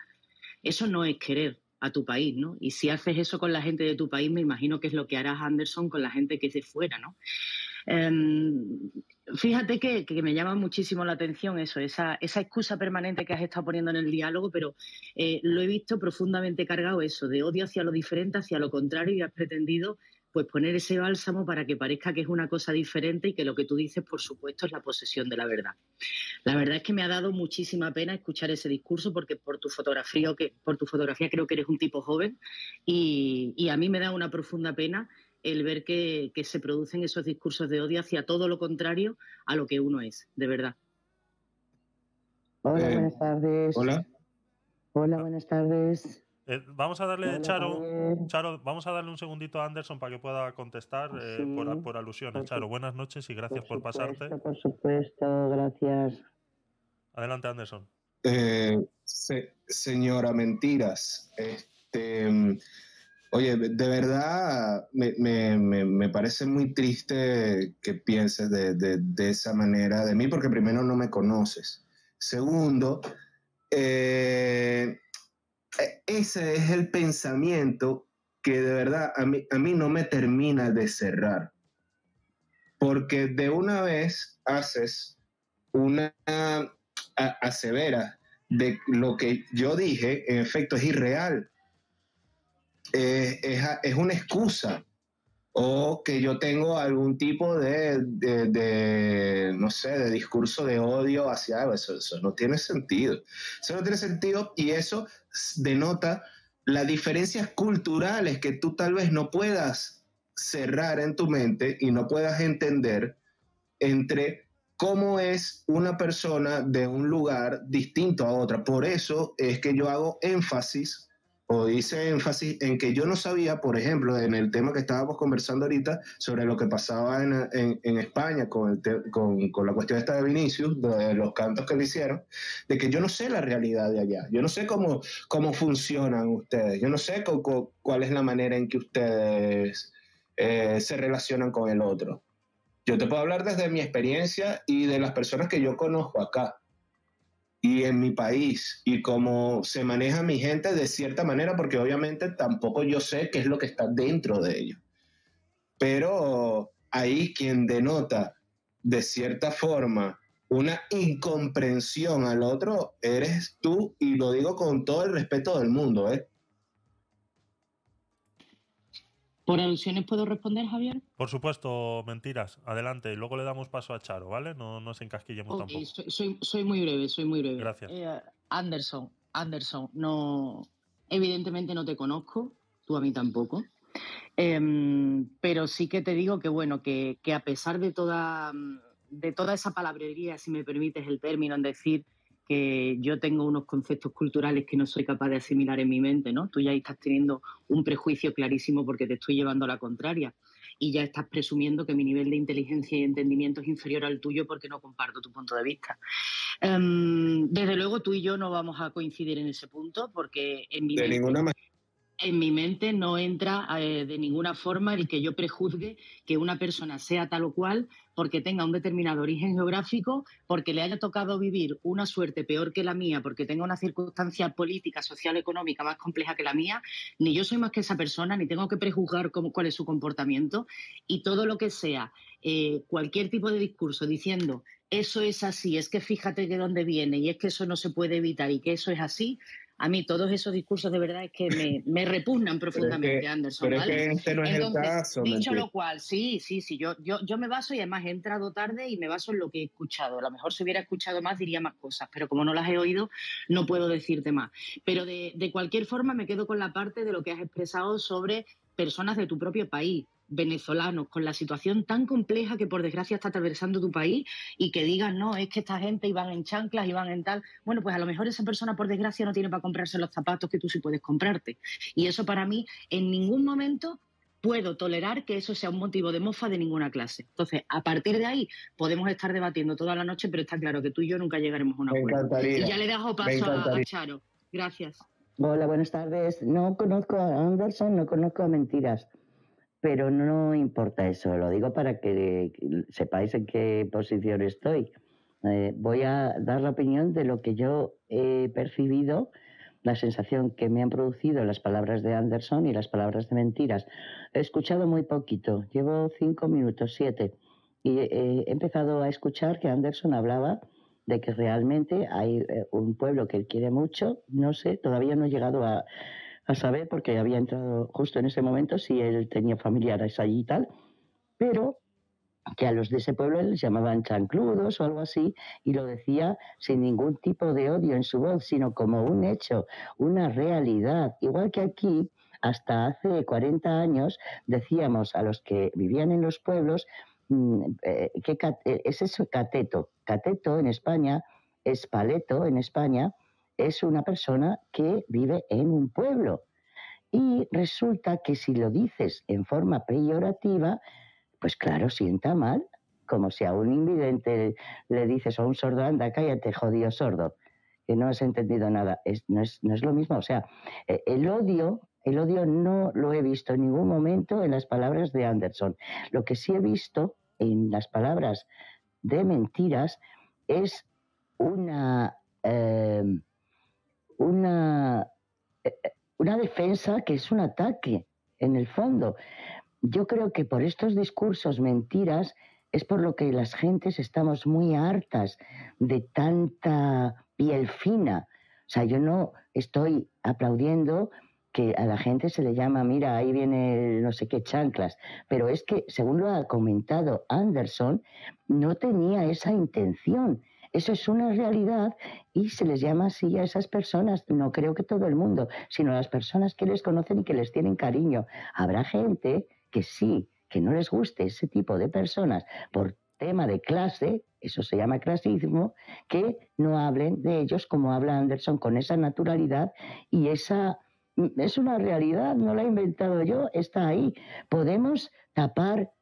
Eso no es querer a tu país, ¿no? Y si haces eso con la gente de tu país, me imagino que es lo que harás Anderson con la gente que es de fuera, ¿no? Em, fíjate que, que me llama muchísimo la atención eso, esa, esa excusa permanente que has estado poniendo en el diálogo, pero eh, lo he visto profundamente cargado eso, de odio hacia lo diferente, hacia lo contrario, y has pretendido pues poner ese bálsamo para que parezca que es una cosa diferente y que lo que tú dices, por supuesto, es la posesión de la verdad. La verdad es que me ha dado muchísima pena escuchar ese discurso porque por tu fotografía, que, por tu fotografía creo que eres un tipo joven y a mí me da una profunda pena el ver que, que se producen esos discursos de odio hacia todo lo contrario a lo que uno es, de verdad. Hola, Eh, buenas tardes. Hola. Hola, buenas tardes. Eh, vamos a darle, Hola, Charo. Charo, vamos a darle un segundito a Anderson para que pueda contestar eh, Sí, por, por alusiones. por Charo, buenas noches y gracias por, pasarte. supuesto, Por supuesto, gracias. Adelante, Anderson. Eh, se- señora Mentiras, este, oye, de verdad me, me- me- me parece muy triste que pienses de, de- de esa manera de mí, porque primero no me conoces. Segundo, eh, e- ese es el pensamiento que de verdad a mí, a mí no me termina de cerrar. Porque de una vez haces una asevera de lo que yo dije, en efecto, es irreal. Eh, es, es una excusa. O que yo tengo algún tipo de, de- no sé, de discurso de odio hacia algo. Eso, eso no tiene sentido. Eso no tiene sentido y eso denota las diferencias culturales que tú tal vez no puedas cerrar en tu mente y no puedas entender entre cómo es una persona de un lugar distinto a otra. Por eso es que yo hago énfasis hice énfasis en que yo no sabía, por ejemplo, en el tema que estábamos conversando ahorita sobre lo que pasaba en, España con, la cuestión esta de Vinicius, de los cantos que le hicieron, de que yo no sé la realidad de allá, yo no sé cómo, cómo funcionan ustedes, yo no sé cu- cu- cuál es la manera en que ustedes eh, se relacionan con el otro. Yo te puedo hablar desde mi experiencia y de las personas que yo conozco acá. Y en mi país y cómo se maneja mi gente de cierta manera, porque obviamente tampoco yo sé qué es lo que está dentro de ellos. Pero ahí quien denota de cierta forma una incomprensión al otro eres tú, y lo digo con todo el respeto del mundo, ¿eh? ¿Por alusiones puedo responder, Javier? Por supuesto, mentiras. Adelante. Y luego le damos paso a Charo, ¿vale? No nos encasquillemos Ok, tampoco. soy, soy, soy muy breve, soy muy breve. Gracias. Eh, Anderson, Anderson, no, evidentemente no te conozco, tú a mí tampoco. Em, pero sí que te digo que bueno, que, que a pesar de toda, de toda esa palabrería, si me permites el término, en decir que yo tengo unos conceptos culturales que no soy capaz de asimilar en mi mente, ¿no? Tú ya estás teniendo un prejuicio clarísimo porque te estoy llevando a la contraria y ya estás presumiendo que mi nivel de inteligencia y entendimiento es inferior al tuyo porque no comparto tu punto de vista. Em, desde luego tú y yo no vamos a coincidir en ese punto porque en mi De mente- ninguna en mi mente no entra eh, de ninguna forma el que yo prejuzgue que una persona sea tal o cual porque tenga un determinado origen geográfico, porque le haya tocado vivir una suerte peor que la mía, porque tenga una circunstancia política, social, económica más compleja que la mía, ni yo soy más que esa persona, ni tengo que prejuzgar cómo, cuál es su comportamiento. Y todo lo que sea, eh, cualquier tipo de discurso diciendo eso es así, es que fíjate de dónde viene y es que eso no se puede evitar y que eso es así, a mí todos esos discursos de verdad es que me, me repugnan profundamente, que- Anderson. pero es ¿vale? que este no es el Entonces, caso, Dicho mentira. lo cual, sí, sí, sí, yo, yo, yo me baso y además he entrado tarde y me baso en lo que he escuchado. A lo mejor si hubiera escuchado más diría más cosas, pero como no las he oído, no puedo decirte más. Pero de, de cualquier forma me quedo con la parte de lo que has expresado sobre personas de tu propio país venezolanos con la situación tan compleja que por desgracia está atravesando tu país y que digan, no, es que esta gente iban en chanclas, iban en tal. Bueno, pues a lo mejor esa persona por desgracia no tiene para comprarse los zapatos que tú sí puedes comprarte. Y eso para mí en ningún momento puedo tolerar que eso sea un motivo de mofa de ninguna clase. Entonces, a partir de ahí podemos estar debatiendo toda la noche, pero está claro que tú y yo nunca llegaremos a un acuerdo. Y ya le dejo paso a, a. Charo. Gracias. Hola, buenas tardes. No conozco a Anderson, no conozco a Mentiras, pero no importa eso. Lo digo para que sepáis en qué posición estoy. Eh, voy a dar la opinión de lo que yo he percibido, la sensación que me han producido las palabras de Anderson y las palabras de Mentiras. He escuchado muy poquito, llevo cinco minutos, siete, y he empezado a escuchar que Anderson hablaba de que realmente hay eh, un pueblo que él quiere mucho, no sé, todavía no he llegado a, a saber porque había entrado justo en ese momento si él tenía familiares allí y tal, pero que a los de ese pueblo les llamaban chancludos o algo así, y lo decía sin ningún tipo de odio en su voz, sino como un hecho, una realidad. Igual que aquí, hasta hace 40 años, decíamos a los que vivían en los pueblos, mm, eh, que eh, es eso cateto. Cateto en España es paleto en España, es una persona que vive en un pueblo. Y resulta que si lo dices en forma peyorativa, pues claro, sienta mal, como si a un invidente le dices a un sordo, anda, cállate, jodido sordo, que no has entendido nada. Es- no, es, no es lo mismo. O sea, eh, el odio, el odio no lo he visto en ningún momento en las palabras de Anderson. Lo que sí he visto en las palabras de mentiras es una, eh, una, eh, una defensa que es un ataque, en el fondo. Yo creo que por estos discursos mentiras es por lo que las gentes estamos muy hartas de tanta piel fina. O sea, yo no estoy aplaudiendo que a la gente se le llama, mira, ahí viene no sé qué chanclas, pero es que, según lo ha comentado Anderson, no tenía esa intención. Eso es una realidad y se les llama así a esas personas. No creo que todo el mundo, sino las personas que les conocen y que les tienen cariño. Habrá gente que sí, que no les guste ese tipo de personas por tema de clase, eso se llama clasismo, que no hablen de ellos como habla Anderson con esa naturalidad y esa es una realidad, no la he inventado yo, está ahí. Podemos tapar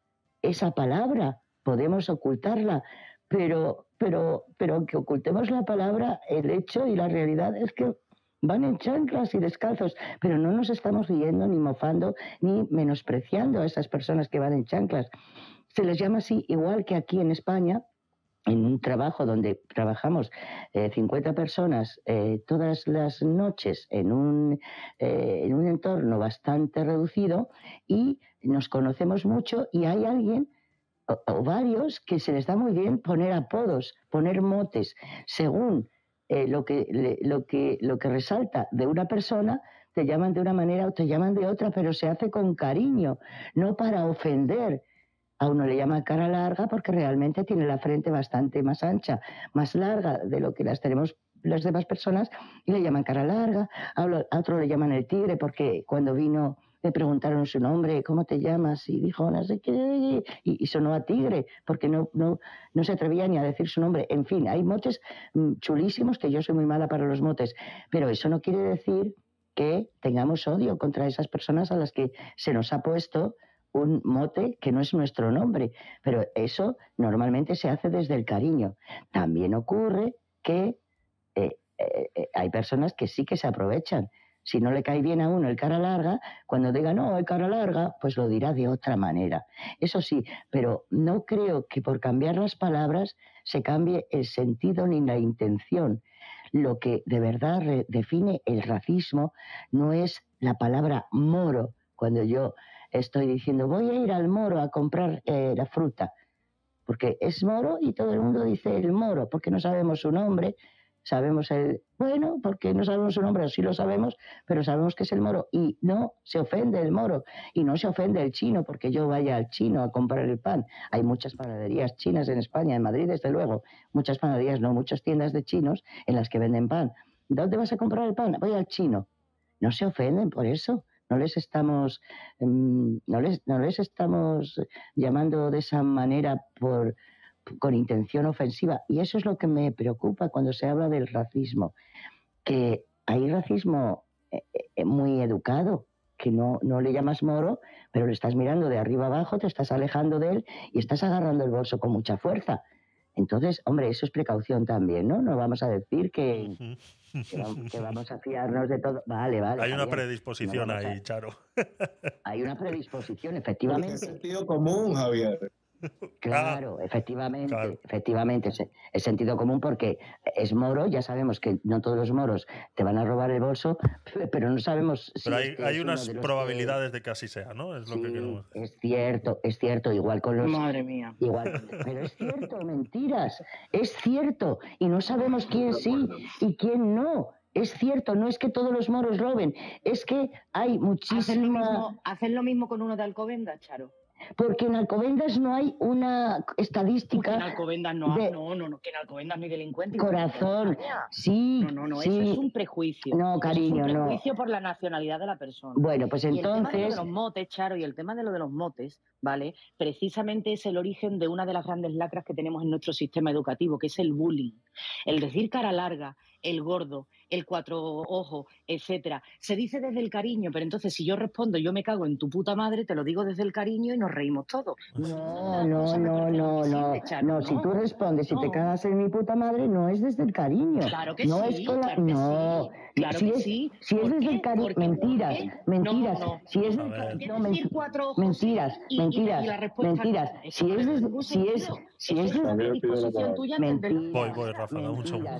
esa palabra, podemos ocultarla, pero, pero, pero aunque ocultemos la palabra, el hecho y la realidad es que van en chanclas y descalzos, pero no nos estamos riendo, ni mofando, ni menospreciando a esas personas que van en chanclas. Se les llama así, igual que aquí en España, en un trabajo donde trabajamos eh, 50 personas eh, todas las noches en un, eh, en un entorno bastante reducido y nos conocemos mucho y hay alguien varios que se les da muy bien poner apodos, poner motes, según eh, lo, que, lo, que, lo que resalta de una persona, te llaman de una manera o te llaman de otra, pero se hace con cariño, no para ofender. A uno le llama cara larga porque realmente tiene la frente bastante más ancha, más larga de lo que las tenemos las demás personas y le llaman cara larga. A otro le llaman el tigre porque cuando vino le preguntaron su nombre, ¿cómo te llamas? Y dijo, no sé qué, y, y sonó a tigre porque no, no, no se atrevía ni a decir su nombre. En fin, hay motes mm, chulísimos que yo soy muy mala para los motes, pero eso no quiere decir que tengamos odio contra esas personas a las que se nos ha puesto un mote que no es nuestro nombre, pero eso normalmente se hace desde el cariño. También ocurre que eh, eh, eh, hay personas que sí que se aprovechan. Si no le cae bien a uno el cara larga, cuando diga no, el cara larga, pues lo dirá de otra manera. Eso sí, pero no creo que por cambiar las palabras se cambie el sentido ni la intención. Lo que de verdad define el racismo no es la palabra moro, cuando yo estoy diciendo voy a ir al moro a comprar eh, la fruta, porque es moro y todo el mundo dice el moro, porque no sabemos su nombre, sabemos el, bueno, porque no sabemos su nombre, sí lo sabemos, pero sabemos que es el moro y no se ofende el moro y no se ofende el chino porque yo vaya al chino a comprar el pan. Hay muchas panaderías chinas en España, en Madrid desde luego, muchas panaderías, no, muchas tiendas de chinos en las que venden pan. ¿Dónde vas a comprar el pan? Voy al chino. No se ofenden por eso. No les estamos, mm, no les, no les estamos llamando de esa manera por, con intención ofensiva. Y eso es lo que me preocupa cuando se habla del racismo, que hay racismo eh, eh, muy educado, que no, no le llamas moro, pero le estás mirando de arriba abajo, te estás alejando de él y estás agarrando el bolso con mucha fuerza. Entonces, hombre, eso es precaución también, ¿no? No vamos a decir que, que vamos, que vamos a fiarnos de todo. Vale, vale. Hay una bien. predisposición No vamos a- ahí, Charo. Hay una predisposición, efectivamente. es sentido común, Javier. Claro, efectivamente, efectivamente, es, es sentido común porque es moro, ya sabemos que no todos los moros te van a robar el bolso, pero no sabemos si Pero hay, este unas de los que- probabilidades de que así sea, ¿no? Es lo que queremos. es cierto, es cierto, igual con los... Madre mía. Igual, pero es cierto, mentiras, es cierto, y no sabemos quién sí y quién no. Es cierto, no es que todos los moros roben, es que hay ¿Hacen lo, muchísima... mismo, hacen lo mismo con uno de Alcobendas, Charo? Porque en Alcobendas no hay una estadística... En Alcobendas no, hay- de- no, no, no, que en Alcobendas no hay delincuentes. Corazón, sí, No, no, no, sí. eso es un prejuicio. No, cariño, es un no. prejuicio por la nacionalidad de la persona. Bueno, pues Y el tema de lo entonces- de los motes, Charo, y el tema de lo de los motes, ¿vale? Precisamente es el origen de una de las grandes lacras que tenemos en nuestro sistema educativo, que es el bullying. El decir cara larga, el gordo, el cuatro ojos, etcétera. Se dice desde el cariño, pero entonces si yo respondo yo me cago en tu puta madre, te lo digo desde el cariño y nos reímos todos. No, no, no, no, no. No, si tú respondes, si te cagas en mi puta madre, no es desde el cariño. Claro que no sí, es con la- claro que no. sí, claro si que es, sí. Si es ¿Por desde qué? el cariño, Porque- ¿por mentiras, mentiras. Si es mentiras, mentiras, mentiras. Si es desde, si es, si es desde tuya.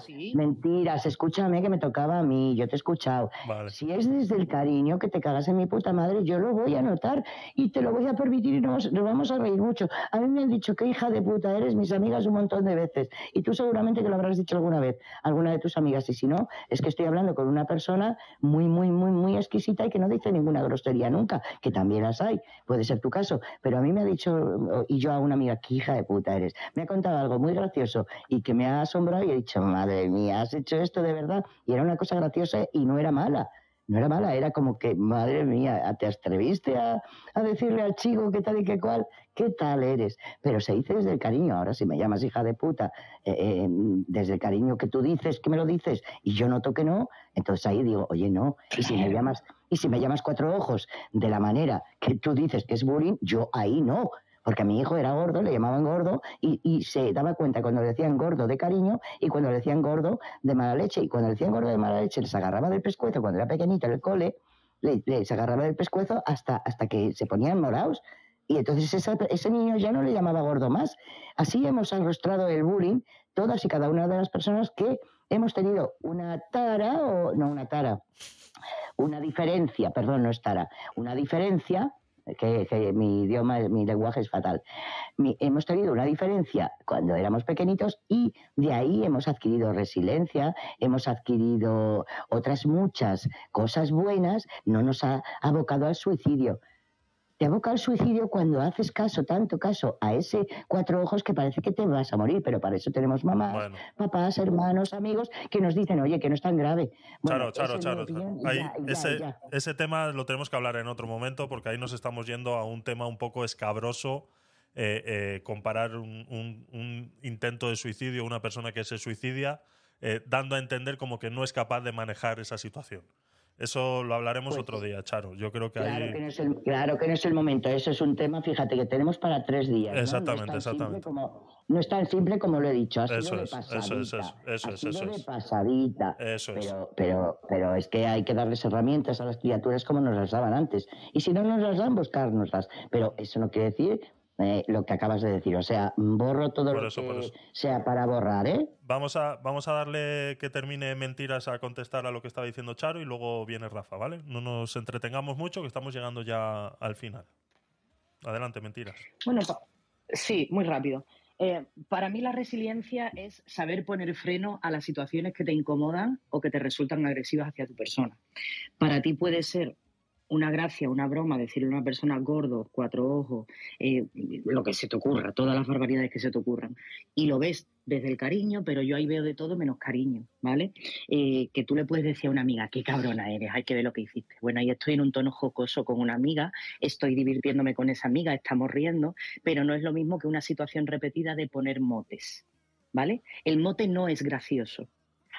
Sí. Mentiras, escúchame que me tocaba a mí, yo te he escuchado. Vale. Si es desde el cariño que te cagas en mi puta madre, yo lo voy a notar y te lo voy a permitir y nos, nos vamos a reír mucho. A mí me han dicho qué hija de puta eres, mis amigas un montón de veces. Y tú seguramente que lo habrás dicho alguna vez, alguna de tus amigas. Y si no, es que estoy hablando con una persona muy, muy, muy, muy exquisita y que no dice ninguna grosería nunca, que también las hay, puede ser tu caso. Pero a mí me ha dicho, y yo a una amiga, qué hija de puta eres. Me ha contado algo muy gracioso y que me ha asombrado y he dicho, madre mía, has hecho esto de verdad. Y era una cosa graciosa y no era mala. No era mala, era como que, madre mía, te atreviste a, decirle al chico qué tal y qué cual, qué tal eres. Pero se dice desde el cariño. Ahora, si me llamas hija de puta, eh, eh, desde el cariño que tú dices, que me lo dices, y yo noto que no, entonces ahí digo, oye, no. Y si me llamas, y si me llamas cuatro ojos de la manera que tú dices que es bullying, yo ahí no. Porque a mi hijo era gordo, le llamaban gordo y, y se daba cuenta cuando le decían gordo de cariño y cuando le decían gordo de mala leche. Y cuando le decían gordo de mala leche, les agarraba del pescuezo cuando era pequeñito en el cole, le- les agarraba del pescuezo hasta, hasta que se ponían morados. Y entonces esa- ese niño ya no le llamaba gordo más. Así hemos arrostrado el bullying todas y cada una de las personas que hemos tenido una tara o no una tara, una diferencia, perdón, no es tara, una diferencia, que, mi idioma, mi lenguaje es fatal. Mi- hemos tenido una diferencia cuando éramos pequeñitos y de ahí hemos adquirido resiliencia, hemos adquirido otras muchas cosas buenas, no nos ha abocado al suicidio. Te aboca al suicidio cuando haces caso, tanto caso, a ese cuatro ojos que parece que te vas a morir, pero para eso tenemos mamás, papás, hermanos, amigos que nos dicen, oye, que no es tan grave. Bueno, Charo, Charo, es Ahí, ya, ya, ese, y ya. ese tema lo tenemos que hablar en otro momento porque ahí nos estamos yendo a un tema un poco escabroso. eh, eh, comparar un, un- un intento de suicidio, una persona que se suicidia, eh, dando a entender como que no es capaz de manejar esa situación. Eso lo hablaremos otro día, Charo. Yo creo que Pues Claro ahí. que, no es el, claro que no es el momento, eso es un tema, fíjate, que tenemos para tres días. ¿no? Exactamente, no es tan exactamente. Simple como, no es tan simple como lo he dicho, sido Eso es, eso es, eso es, eso ha es, sido eso de es. pasadita. Eso es. pero, pero, pero es que hay que darles herramientas a las criaturas como nos las daban antes. Y si no nos las dan, buscárnoslas. Pero eso no quiere decir eh, lo que acabas de decir. O sea, borro todo Por lo eso, que sea para borrar, ¿eh? Vamos a, vamos a darle que termine mentiras a contestar a lo que estaba diciendo Charo y luego viene Rafa, ¿vale? No nos entretengamos mucho que estamos llegando ya al final. Adelante, mentiras. Bueno, sí, muy rápido. Eh, para mí la resiliencia es saber poner freno a las situaciones que te incomodan o que te resultan agresivas hacia tu persona. Para ti puede ser una gracia, una broma, decirle a una persona gordo, cuatro ojos, eh, lo que se te ocurra, todas las barbaridades que se te ocurran. Y lo ves desde el cariño, pero yo ahí veo de todo menos cariño, ¿vale? Eh, que tú le puedes decir a una amiga, qué cabrona eres, hay que ver lo que hiciste. Bueno, ahí estoy en un tono jocoso con una amiga, estoy divirtiéndome con esa amiga, estamos riendo, pero no es lo mismo que una situación repetida de poner motes, ¿vale? El mote no es gracioso.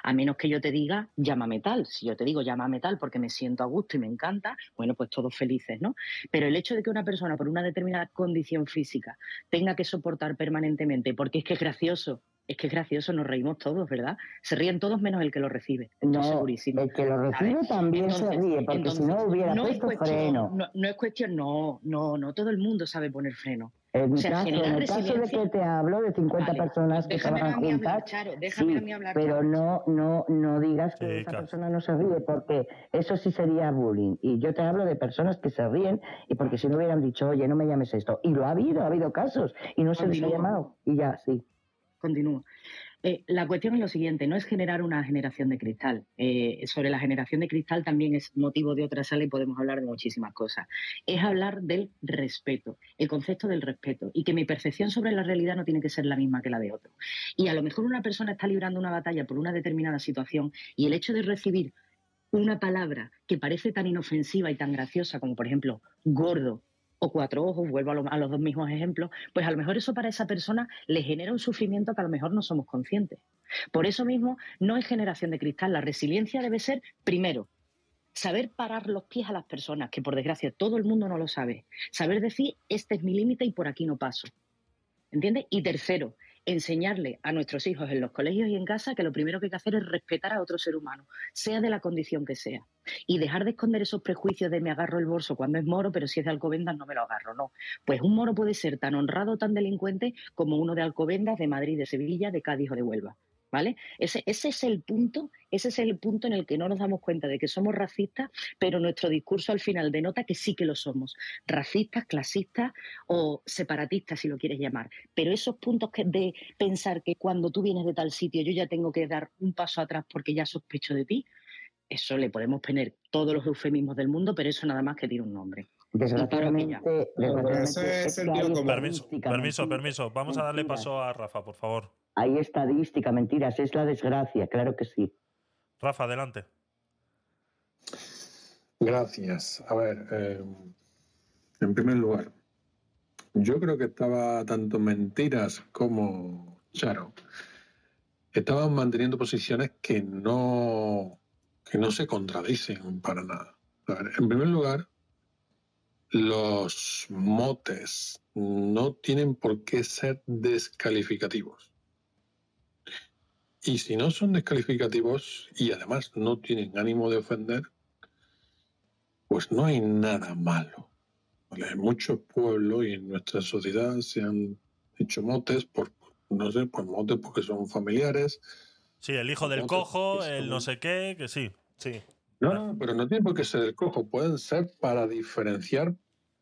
A menos que yo te diga, llámame tal. Si yo te digo, llámame tal porque me siento a gusto y me encanta, bueno, pues todos felices, ¿no? Pero el hecho de que una persona por una determinada condición física tenga que soportar permanentemente, porque es que es gracioso, es que es gracioso, nos reímos todos, ¿verdad? Se ríen todos menos el que lo recibe. No, segurísima. el que lo recibe ¿Sabes? también se ríe, porque si no hubiera no es puesto cuestión- freno. No, no es cuestión, no, no, no todo el mundo sabe poner freno. En O sea, caso, en el caso de que te hablo de 50 Vale, personas que trabajan hablar, juntas, Charo, déjame sí, a mí hablar, pero no, no, no digas que Sí, esa claro. persona no se ríe, porque eso sí sería bullying. Y yo te hablo de personas que se ríen y porque si no hubieran dicho, oye, no me llames esto. Y lo ha habido, ha habido casos y no se les ha llamado. Y ya, sí. Continúo. Eh, la cuestión es lo siguiente, no es generar una generación de cristal. Eh, sobre la generación de cristal también es motivo de otra sala y podemos hablar de muchísimas cosas. Es hablar del respeto, el concepto del respeto y que mi percepción sobre la realidad no tiene que ser la misma que la de otro. Y a lo mejor una persona está librando una batalla por una determinada situación y el hecho de recibir una palabra que parece tan inofensiva y tan graciosa como por ejemplo gordo o cuatro ojos, vuelvo a, lo- a los dos mismos ejemplos, pues a lo mejor eso para esa persona le genera un sufrimiento que a lo mejor no somos conscientes. Por eso mismo no es generación de cristal, la resiliencia debe ser, primero, saber parar los pies a las personas, que por desgracia todo el mundo no lo sabe, saber decir, este es mi límite y por aquí no paso. ¿Entiendes? Y tercero, enseñarle a nuestros hijos en los colegios y en casa que lo primero que hay que hacer es respetar a otro ser humano, sea de la condición que sea. Y dejar de esconder esos prejuicios de me agarro el bolso cuando es moro, pero si es de Alcobendas no me lo agarro. No. Pues un moro puede ser tan honrado, tan delincuente como uno de Alcobendas, de Madrid, de Sevilla, de Cádiz o de Huelva. ¿Vale? Ese, ese es el punto, ese es el punto en el que no nos damos cuenta de que somos racistas, pero nuestro discurso al final denota que sí que lo somos. Racistas, clasistas o separatistas, si lo quieres llamar. Pero esos puntos que, de pensar que cuando tú vienes de tal sitio yo ya tengo que dar un paso atrás porque ya sospecho de ti, eso le podemos poner todos los eufemismos del mundo, pero eso nada más que tiene un nombre. Desgraciadamente, es el. Permiso, permiso. Vamos a darle paso a Rafa, por favor. Hay estadística, mentiras, es la desgracia, claro que sí. Rafa, adelante. Gracias. A ver, eh, en primer lugar, yo creo que estaba tanto Mentiras como Charo estaban manteniendo posiciones que no, que no se contradicen para nada. A ver, en primer lugar, los motes no tienen por qué ser descalificativos. Y si no son descalificativos y además no tienen ánimo de ofender, pues no hay nada malo. En muchos pueblos y en nuestra sociedad se han hecho motes por, no sé, por motes porque son familiares. Sí, el hijo del cojo, el no sé qué, que sí, sí. No, no, pero no tiene por qué ser el cojo, pueden ser para diferenciar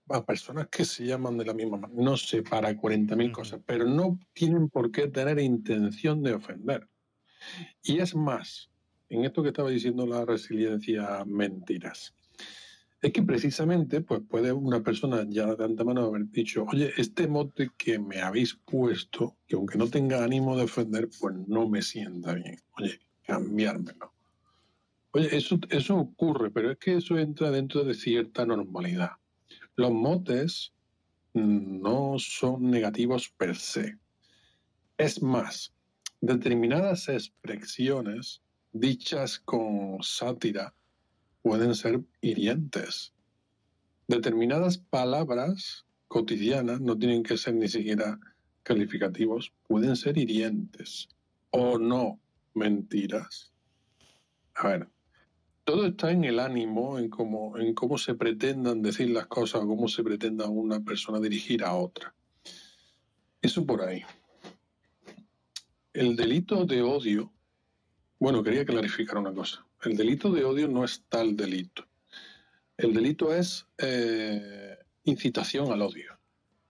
a personas que se llaman de la misma manera. No sé, para 40.000 cosas, pero no tienen por qué tener intención de ofender. Y es más, en esto que estaba diciendo la resiliencia mentiras, es que precisamente pues puede una persona ya de antemano haber dicho, oye, este mote que me habéis puesto, que aunque no tenga ánimo de ofender, pues no me sienta bien. Oye, cambiármelo. Oye, eso, eso ocurre, pero es que eso entra dentro de cierta normalidad. Los motes no son negativos per se. Es más, determinadas expresiones dichas con sátira pueden ser hirientes. Determinadas palabras cotidianas no tienen que ser ni siquiera calificativos, pueden ser hirientes o no mentiras. A ver, todo está en el ánimo, en cómo, en cómo se pretendan decir las cosas o cómo se pretenda una persona dirigir a otra. Eso por ahí. El delito de odio, bueno, quería clarificar una cosa. El delito de odio no es tal delito. El delito es eh, incitación al odio,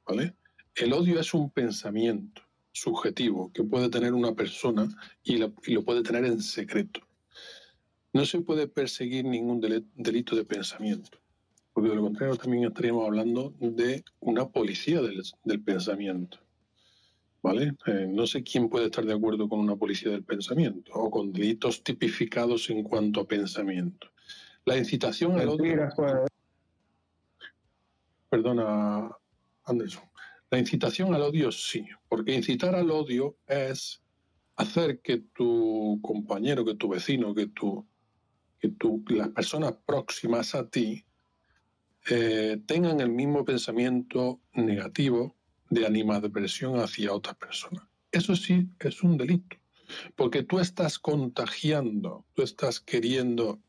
¿vale? El odio es un pensamiento subjetivo que puede tener una persona y lo, puede tener en secreto. No se puede perseguir ningún delito de pensamiento, porque de lo contrario también estaríamos hablando de una policía del pensamiento. ¿Vale? Eh, no sé quién puede estar de acuerdo con una policía del pensamiento o con delitos tipificados en cuanto a pensamiento. La incitación al odio. Perdona, Anderson. La incitación al odio sí, porque incitar al odio es hacer que tu compañero, que tu vecino, que tu, que tu, las personas próximas a ti eh, tengan el mismo pensamiento negativo de animadversión hacia otras personas. Eso sí es un delito, porque tú estás contagiando, tú estás queriendo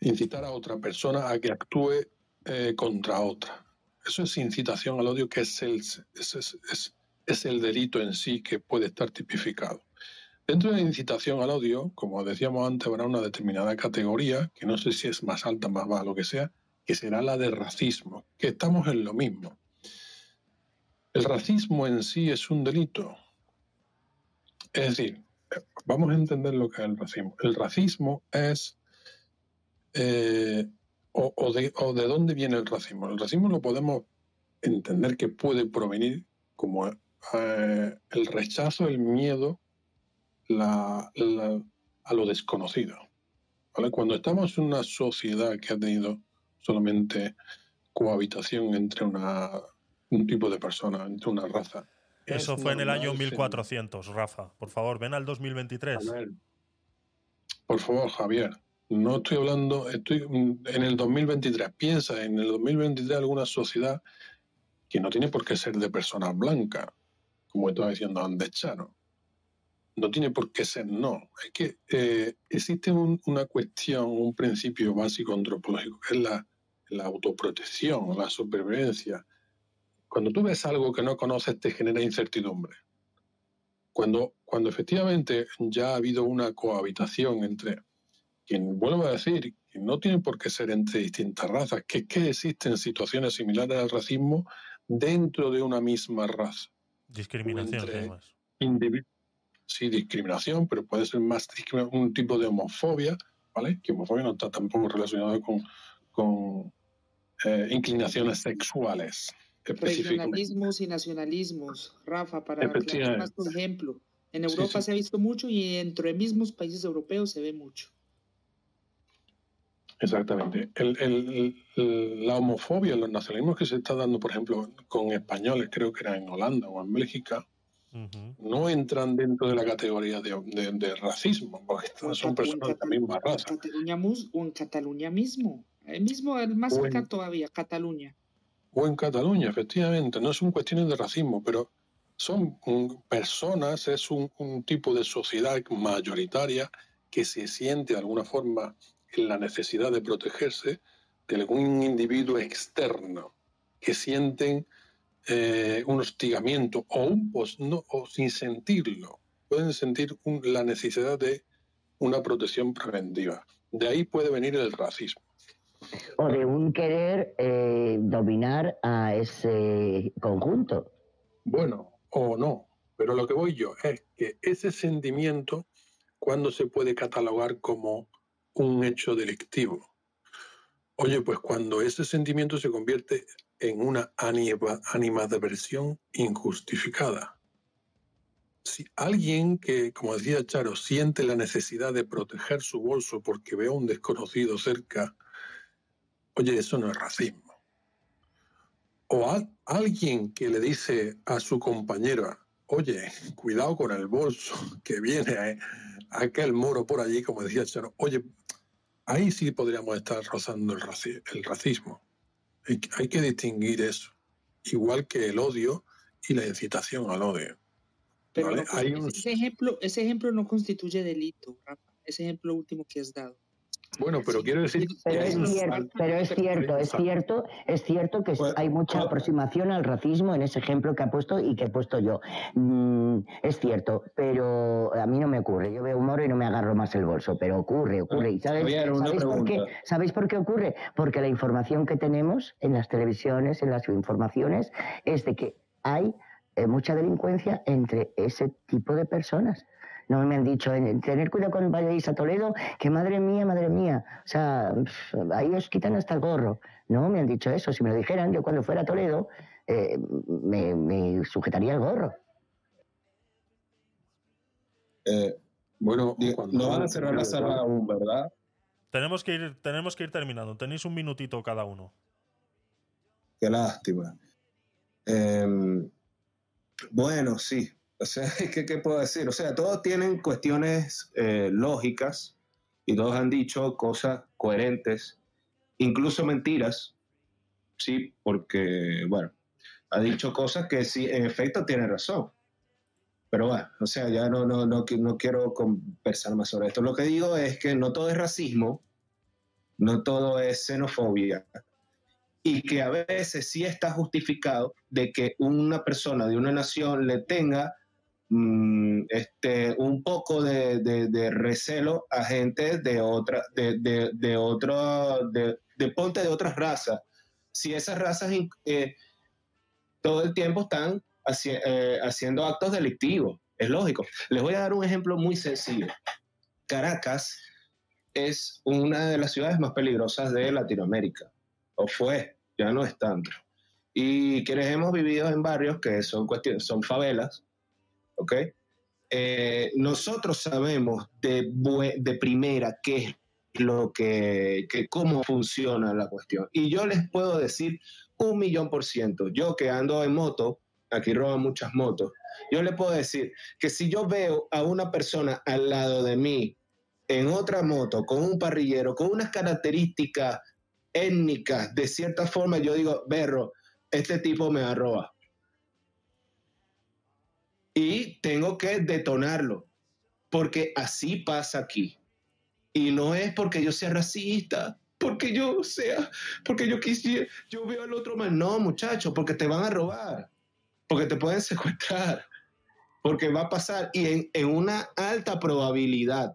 incitar a otra persona a que actúe eh, contra otra. Eso es incitación al odio, que es el, es- es- es el delito en sí que puede estar tipificado. Dentro de la incitación al odio, como decíamos antes, habrá una determinada categoría, que no sé si es más alta, más baja, lo que sea, que será la de racismo, que estamos en lo mismo. El racismo en sí es un delito. Es decir, vamos a entender lo que es el racismo. El racismo es... eh, o, de, o de dónde viene el racismo. El racismo lo podemos entender que puede provenir como eh, el rechazo, el miedo a lo desconocido. Cuando estamos en una sociedad que ha tenido solamente cohabitación entre una, un tipo de persona, entre una raza. Eso es fue en el año normal, 1400, Rafa. Por favor, ven al 2023. A ver, por favor, Javier, no estoy hablando, estoy en el 2023. Piensa en el 2023 alguna sociedad que no tiene por qué ser de personas blancas, como estaba diciendo Andes Charo. No tiene por qué ser no. Es que eh, existe un- una cuestión, un principio básico antropológico, que es la, la autoprotección, la supervivencia. Cuando tú ves algo que no conoces, te genera incertidumbre. Cuando, cuando efectivamente ya ha habido una cohabitación entre, quien vuelvo a decir, que no tiene por qué ser entre distintas razas, que, que existen situaciones similares al racismo dentro de una misma raza. Discriminación, además. Sí, discriminación, pero puede ser más un tipo de homofobia, ¿vale? Que homofobia no está tampoco relacionada con, con eh, inclinaciones sexuales. Regionalismos y nacionalismos, Rafa, para aclarar más tu ejemplo. En Sí, Europa sí. se ha visto mucho y dentro de mismos países europeos se ve mucho. Exactamente. El- el- el- la homofobia, los nacionalismos que se está dando, por ejemplo, con españoles, creo que era en Holanda o en Bélgica, no entran dentro de la categoría de, de- de racismo, porque estas son personas de la misma raza. Cataluña mus- o en Cataluña mismo. El mismo, el más O en- cerca todavía, Cataluña. O en Cataluña, efectivamente. No son cuestiones de racismo, pero son personas, es un, tipo de sociedad mayoritaria que se siente de alguna forma en la necesidad de protegerse de algún individuo externo. que sienten eh, un hostigamiento o, un o sin sentirlo, pueden sentir la necesidad de una protección preventiva. De ahí puede venir el racismo. O de un querer eh, dominar a ese conjunto. Bueno, o no, pero lo que voy yo es que ese sentimiento, ¿cuándo se puede catalogar como un hecho delictivo? Oye, pues cuando ese sentimiento se convierte en una anima- animadversión injustificada. Si alguien que, como decía Charo, siente la necesidad de proteger su bolso porque ve a un desconocido cerca, oye, eso no es racismo. O a alguien que le dice a su compañera, oye, cuidado con el bolso, que viene eh, aquel moro por allí, como decía Charo, oye, ahí sí podríamos estar rozando el, raci- el racismo. Hay, que- hay que distinguir eso, igual que el odio y la incitación al odio. Pero ¿vale? no, pues, Hay ese, un- ese ejemplo, ese ejemplo no constituye delito, Rafa. Ese ejemplo último que has dado. Bueno, pero quiero decir Pero que es hay cierto, pero es cierto, es cierto, es cierto que hay mucha aproximación al racismo en ese ejemplo que ha puesto y que he puesto yo. Mm, es cierto, pero a mí no me ocurre. Yo veo un moro y no me agarro más el bolso, pero ocurre, ocurre. ¿Y sabes, ¿sabéis por qué? ¿Sabéis por qué ocurre? Porque la información que tenemos en las televisiones, en las informaciones, es de que hay eh, mucha delincuencia entre ese tipo de personas. No me han dicho, en- tener cuidado cuando vayáis a Toledo, que madre mía, madre mía. O sea, ahí os quitan hasta el gorro. No me han dicho eso. Si me lo dijeran, yo cuando fuera a Toledo, eh, me, me sujetaría el gorro. bueno, no van a cerrar la sala aún, ¿verdad? Tenemos que ir, tenemos que ir terminando. Tenéis un minutito cada uno. Qué lástima. Em, bueno, sí. O sea, ¿qué, qué puedo decir? O sea, todos tienen cuestiones eh, lógicas y todos han dicho cosas coherentes, incluso mentiras, sí, porque, bueno, ha dicho cosas que sí, en efecto, tiene razón. Pero bueno, o sea, ya no, no, no, no quiero conversar más sobre esto. Lo que digo es que no todo es racismo, no todo es xenofobia, y que a veces sí está justificado de que una persona de una nación le tenga mm, este, un poco de, recelo a gente de otra, de, de, de otro, de, ponte de otras razas. Si esas razas eh, todo el tiempo están eh, haciendo actos delictivos, es lógico. Les voy a dar un ejemplo muy sencillo. Caracas es una de las ciudades más peligrosas de Latinoamérica, o fue, ya no es tanto. Y quienes hemos vivido en barrios que son, son favelas, ¿ok? Eh, nosotros sabemos de, de primera qué es lo que, que, cómo funciona la cuestión. Y yo les puedo decir un millón por ciento, yo que ando en moto, aquí roban muchas motos, yo le puedo decir que si yo veo a una persona al lado de mí en otra moto, con un parrillero, con unas características étnicas, de cierta forma, yo digo, berro, este tipo me va a robar. Y tengo que detonarlo, porque así pasa aquí. Y no es porque yo sea racista, porque yo sea, porque yo quisiera, yo veo al otro mal. No, muchacho, porque te van a robar, porque te pueden secuestrar, porque va a pasar y en, en una alta probabilidad.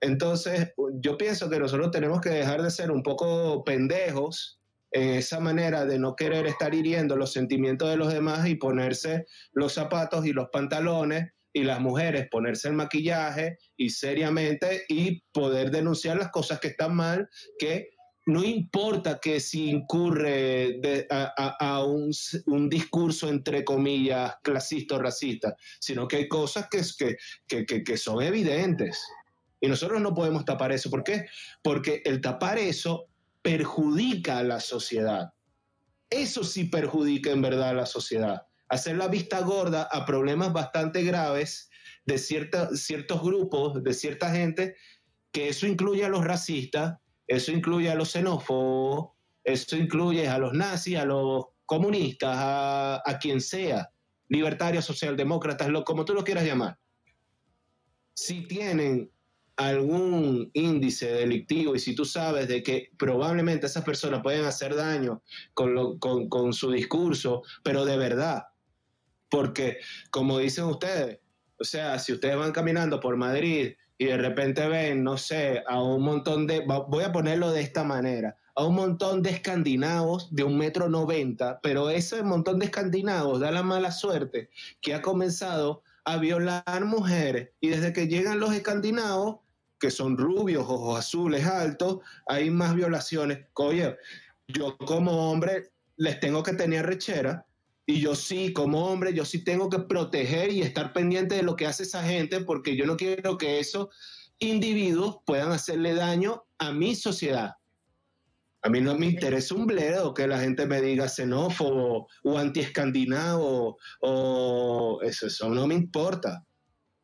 Entonces, yo pienso que nosotros tenemos que dejar de ser un poco pendejos en esa manera de no querer estar hiriendo los sentimientos de los demás y ponerse los zapatos y los pantalones y las mujeres ponerse el maquillaje y seriamente y poder denunciar las cosas que están mal, que no importa que si incurre a, un, discurso entre comillas clasista o racista, sino que hay cosas que, que, que- que son evidentes. Y nosotros no podemos tapar eso. ¿Por qué? Porque el tapar eso perjudica a la sociedad. Eso sí perjudica en verdad a la sociedad. Hacer la vista gorda a problemas bastante graves de cierta- ciertos grupos, de cierta gente, que eso incluye a los racistas, eso incluye a los xenófobos, eso incluye a los nazis, a los comunistas, a, a quien sea, libertarios, socialdemócratas, lo, como tú lo quieras llamar. Si tienen algún índice delictivo y si tú sabes de que probablemente esas personas pueden hacer daño con, lo- con, con su discurso, pero de verdad, porque como dicen ustedes, o sea, si ustedes van caminando por Madrid y de repente ven, no sé, a un montón de, voy a ponerlo de esta manera, a un montón de escandinavos de un metro noventa, pero ese montón de escandinavos da la mala suerte que ha comenzado a violar mujeres y desde que llegan los escandinavos, que son rubios, ojos azules, altos, hay más violaciones. Oye, yo como hombre les tengo que tener rechera y yo sí, como hombre, yo sí tengo que proteger y estar pendiente de lo que hace esa gente porque yo no quiero que esos individuos puedan hacerle daño a mi sociedad. A mí no me interesa un bledo que la gente me diga xenófobo o antiescandinavo o eso, eso no me importa.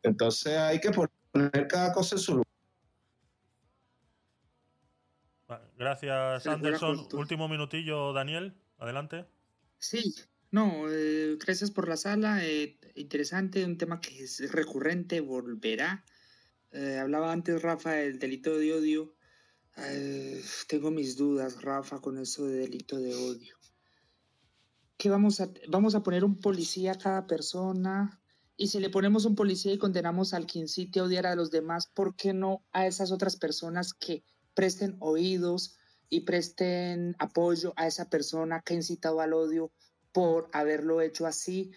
Entonces hay que poner cada cosa en su lugar. Gracias, Sí, Anderson. Último minutillo, Daniel. Adelante. Sí, no, eh, gracias por la sala. eh, interesante, un tema que es recurrente, volverá. Eh, hablaba antes, Rafa, del delito de odio. Tengo mis dudas, Rafa, con eso de delito de odio. ¿Qué vamos a, vamos a poner un policía a cada persona? Y si le ponemos un policía y condenamos al que incite a odiar a los demás, ¿por qué no a esas otras personas que presten oídos y presten apoyo a esa persona que ha incitado al odio por haberlo hecho así?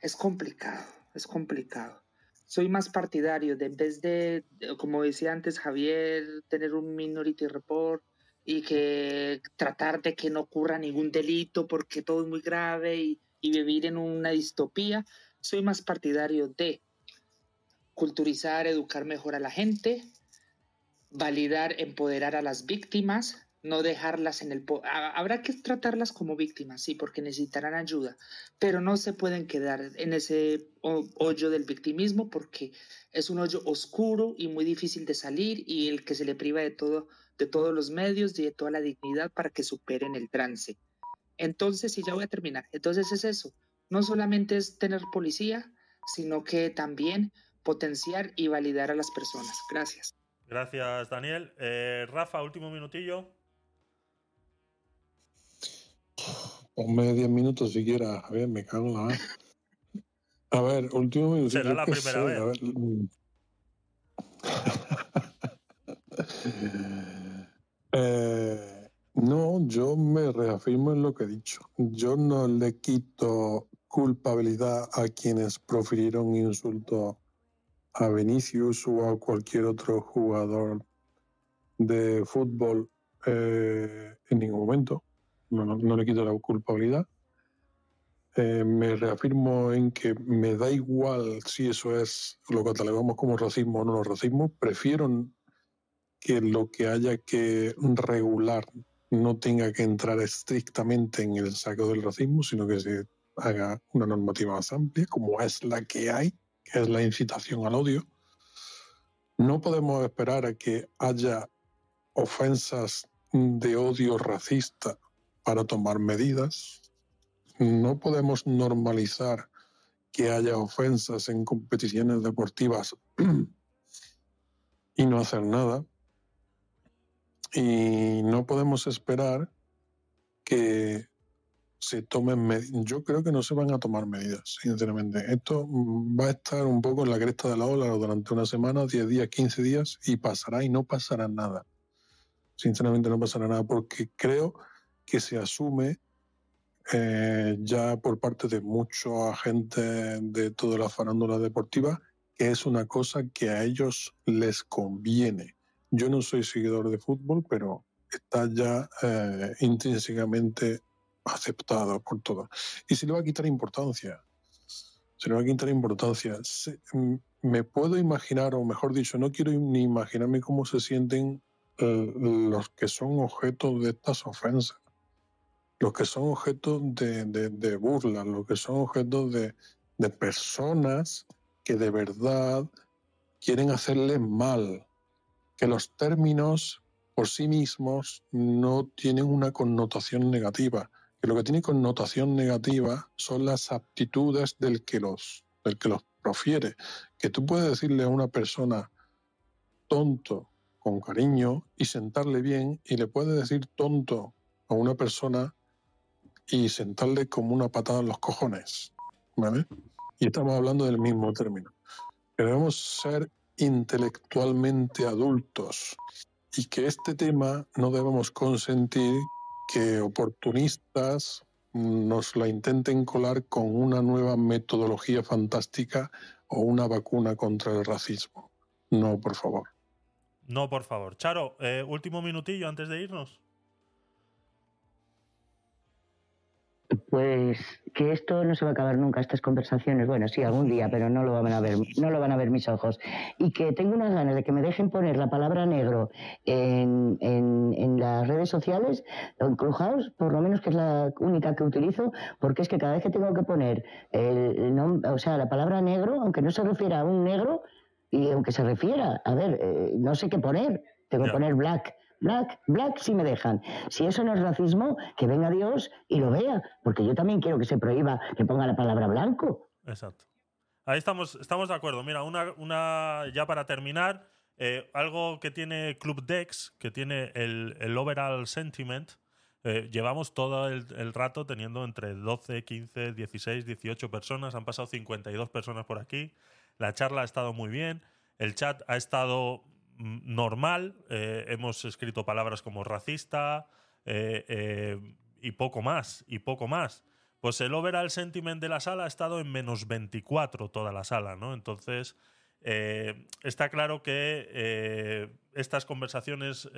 Es complicado, es complicado. Soy más partidario de en vez de, como decía antes Javier, tener un minority report y que tratar de que no ocurra ningún delito porque todo es muy grave y, y vivir en una distopía. Soy más partidario de culturizar, educar mejor a la gente, validar, empoderar a las víctimas, no dejarlas en el... po- ha- Habrá que tratarlas como víctimas, sí, porque necesitarán ayuda, pero no se pueden quedar en ese ho- hoyo del victimismo porque es un hoyo oscuro y muy difícil de salir y el que se le priva de todo, de todos los medios y de toda la dignidad para que superen el trance. Entonces, y ya voy a terminar, entonces es eso, no solamente es tener policía, sino que también potenciar y validar a las personas. Gracias. Gracias, Daniel. Eh, Rafa, último minutillo. Ponme 10 minutos siquiera, Javier, me cago en la mar. A ver, último minuto. Será la primera vez. a ver, mm. Eh, no, yo me reafirmo en lo que he dicho. Yo no le quito culpabilidad a quienes profirieron insultos a Vinicius o a cualquier otro jugador de fútbol eh, en ningún momento. No, no- le quito la culpabilidad. Eh, me reafirmo en que me da igual si eso es lo catalogamos como racismo o no racismo. Prefiero que lo que haya que regular no tenga que entrar estrictamente en el saco del racismo, sino que se haga una normativa más amplia, como es la que hay, que es la incitación al odio. No podemos esperar a que haya ofensas de odio racista para tomar medidas. No podemos normalizar que haya ofensas en competiciones deportivas y no hacer nada. Y no podemos esperar que se tomen medidas. Yo creo que no se van a tomar medidas, sinceramente. Esto mm, va a estar un poco en la cresta de la ola durante una semana, 10 días, 15 días, y pasará y no pasará nada. Sinceramente no pasará nada porque creo que se asume eh, ya por parte de mucha gente de toda la farándula deportiva que es una cosa que a ellos les conviene. Yo no soy seguidor de fútbol, pero está ya eh, intrínsecamente aceptado por todos. Y se le va a quitar importancia. Se le va a quitar importancia. Mm, me puedo imaginar, o mejor dicho, no quiero ni imaginarme cómo se sienten eh, los que son objeto de estas ofensas, los que son objeto de, de, burlas, los que son objeto de, de personas que de verdad quieren hacerle mal, que los términos por sí mismos no tienen una connotación negativa, que lo que tiene connotación negativa son las aptitudes del que los, del que los profiere. Que tú puedes decirle a una persona tonto con cariño y sentarle bien y le puede decir tonto a una persona y sentarle como una patada en los cojones, ¿vale? Y estamos hablando del mismo término. Debemos ser intelectualmente adultos y que este tema no debemos consentir que oportunistas nos la intenten colar con una nueva metodología fantástica o una vacuna contra el racismo. No, por favor. No, por favor. Charo, eh, último minutillo antes de irnos. Pues que esto no se va a acabar nunca, estas conversaciones. Bueno, sí, algún día, pero no lo van a ver, no lo van a ver mis ojos. Y que tengo unas ganas de que me dejen poner la palabra negro en, en, las redes sociales, en Clubhouse, por lo menos que es la única que utilizo, porque es que cada vez que tengo que poner el nombre, o sea, la palabra negro, aunque no se refiera a un negro, y aunque se refiera, a ver, eh, no sé qué poner, tengo que poner black Black, black si me dejan. Si eso no es racismo, que venga Dios y lo vea, porque yo también quiero que se prohíba que ponga la palabra blanco. Exacto. Ahí estamos, estamos de acuerdo. Mira, una, una ya para terminar, eh, algo que tiene Club Dex, que tiene el, overall sentiment, eh, llevamos todo el, el, rato teniendo entre 12, 15, 16, 18 personas. Han pasado 52 personas por aquí. La charla ha estado muy bien. El chat ha estado normal. Eh, hemos escrito palabras como racista eh, eh, y poco más, y poco más. Pues el overall sentiment de la sala ha estado en menos 24 toda la sala, ¿no? Entonces, está claro que estas conversaciones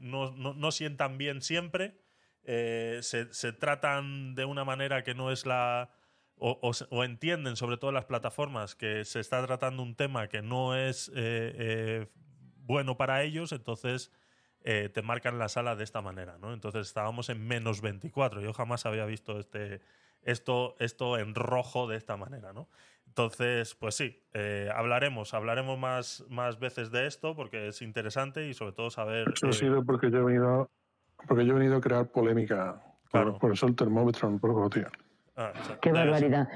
no, no, sientan bien siempre, se, se, tratan de una manera que no es la... O, entienden, sobre todo las plataformas, que se está tratando un tema que no es bueno para ellos, entonces eh, te marcan la sala de esta manera, ¿no? Entonces estábamos en menos 24. Yo jamás había visto este, esto, esto en rojo de esta manera, ¿no? Entonces, pues sí, eh, hablaremos, hablaremos más, más veces de esto porque es interesante y sobre todo saber. Eso ha sido porque yo he venido, porque yo he venido a crear polémica. Claro. Por, eso el termómetro un poco, tío. Ah, Qué barbaridad.